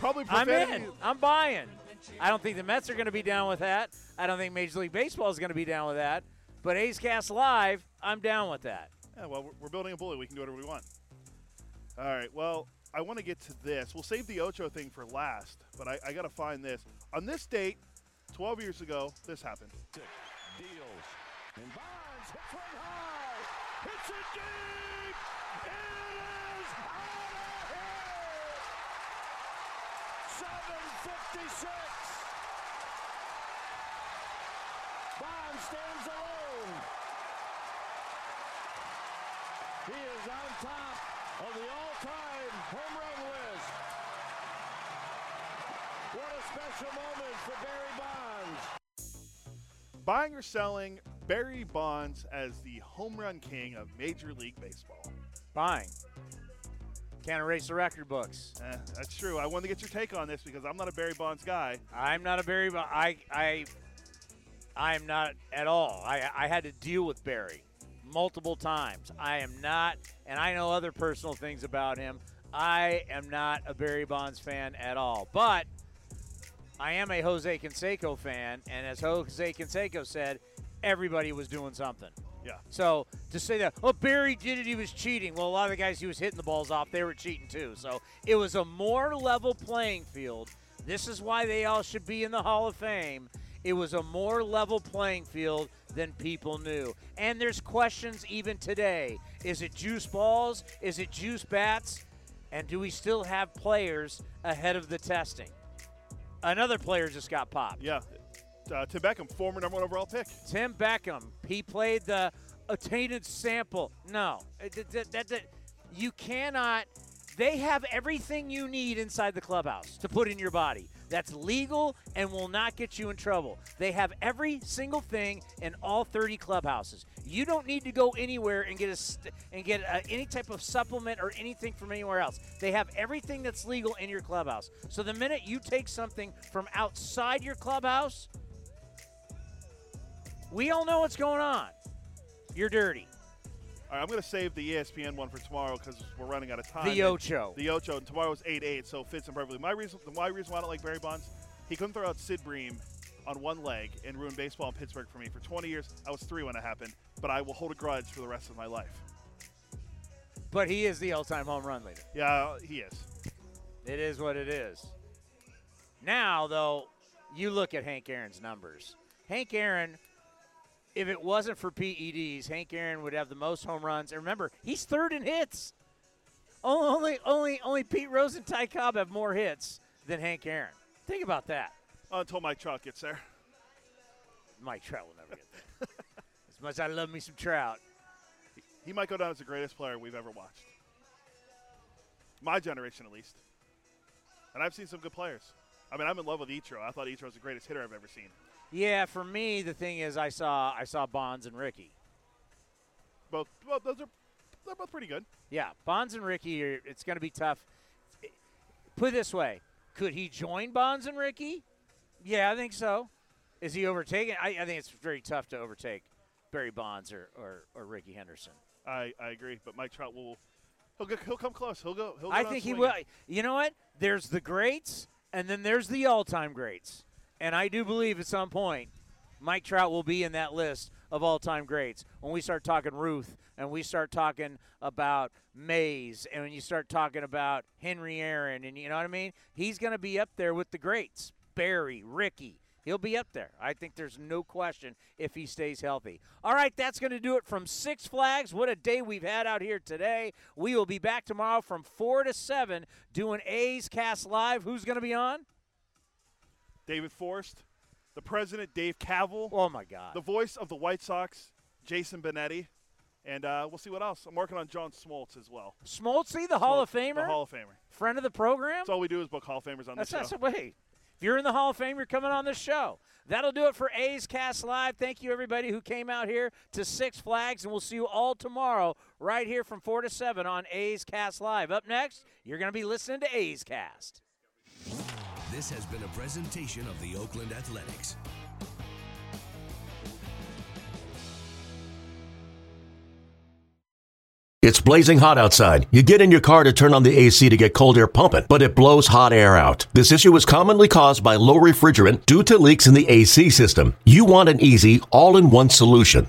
probably I'm in. I'm buying. I don't think the Mets are going to be down with that. I don't think Major League Baseball is going to be down with that. But A's Cast Live, I'm down with that. Yeah, well, we're- we're building a bully. We can do whatever we want. All right. Well, I want to get to this. We'll save the Ocho thing for last, but I, I got to find this. On this date, 12 years ago, this happened. Deals. And Bonds hits one high. Deep. It is out of here. 756. Bonds stands alone. He is on top of the all-time home run list. What a special moment for Barry Bonds. Buying or selling Barry Bonds as the home run king of Major League Baseball. Fine. Can't erase the record books. Eh, that's true. I wanted to get your take on this because I'm not a Barry Bonds guy. I'm not a Barry. Bo- I I I am not at all. I I had to deal with Barry multiple times. I am not, and I know other personal things about him. I am not a Barry Bonds fan at all. But I am a Jose Canseco fan, and as Jose Canseco said, everybody was doing something. Yeah. So to say that, oh, Barry did it, he was cheating. Well, a lot of the guys he was hitting the balls off, they were cheating too. So it was a more level playing field. This is why they all should be in the Hall of Fame. It was a more level playing field than people knew. And there's questions even today. Is it juice balls? Is it juice bats? And do we still have players ahead of the testing? Another player just got popped. Yeah. Uh, Tim Beckham, former number one overall pick. Tim Beckham, he played the attainted sample. No, it- that, that, that- you cannot. They have everything you need inside the clubhouse to put in your body. That's legal and will not get you in trouble. They have every single thing in all 30 clubhouses. You don't need to go anywhere and get a and get uh any type of supplement or anything from anywhere else. They have everything that's legal in your clubhouse. So the minute you take something from outside your clubhouse, we all know what's going on. You're dirty. All right, I'm going to save the ESPN one for tomorrow because we're running out of time. The Ocho. The Ocho. And tomorrow is 8 8, so it fits in perfectly. My reason, my reason why I don't like Barry Bonds, he couldn't throw out Sid Bream on one leg and ruin baseball in Pittsburgh for me. For 20 years, I was three when it happened, but I will hold a grudge for the rest of my life. But he is the all-time home run leader. Yeah, he is. It is what it is. Now, though, you look at Hank Aaron's numbers. Hank Aaron, if it wasn't for PEDs, Hank Aaron would have the most home runs. And remember, he's third in hits. Only, only, only Pete Rose and Ty Cobb have more hits than Hank Aaron. Think about that. Oh, Until Mike Trout gets there. Mike Trout will never get there. as much as I love me some Trout. He might go down as the greatest player we've ever watched. My generation, at least. And I've seen some good players. I mean, I'm in love with Ichiro. I thought Ichiro was the greatest hitter I've ever seen. Yeah, for me, the thing is, I saw, I saw Bonds and Rickey. Both, both those are, they're both pretty good. Yeah, Bonds and Rickey, are, it's going to be tough. Put it this way: Could he join Bonds and Rickey? Yeah, I think so. Is he overtaken? I, I think it's very tough to overtake Barry Bonds or, or, or Rickey Henderson. I, I agree, but Mike Trout will he'll go, he'll come close. He'll go. He'll go I think he will. You know what? There's the greats, and then there's the all-time greats. And I do believe at some point, Mike Trout will be in that list of all-time greats. When we start talking Ruth, and we start talking about Mays, and when you start talking about Henry Aaron, and you know what I mean, he's going to be up there with the greats. Barry, Rickey. He'll be up there. I think there's no question if he stays healthy. All right, that's going to do it from Six Flags. What a day we've had out here today. We will be back tomorrow from 4 to 7 doing A's Cast Live. Who's going to be on? David Forst, the president, Dave Kaval. Oh my God. The voice of the White Sox, Jason Benetti. And uh, we'll see what else. I'm working on John Smoltz as well. Smoltzy, the Hall of Smoltz, Famer, The Hall of Famer. friend of the program. That's all we do is book Hall of Famers on That's the show. so wait. If you're in the Hall of Fame, you're coming on this show. That'll do it for A's Cast Live. Thank you, everybody who came out here to Six Flags, and we'll see you all tomorrow right here from 4 to 7 on A's Cast Live. Up next, you're going to be listening to A's Cast. This has been a presentation of the Oakland Athletics. It's blazing hot outside. You get in your car to turn on the AC to get cold air pumping, but it blows hot air out. This issue is commonly caused by low refrigerant due to leaks in the AC system. You want an easy, all in one solution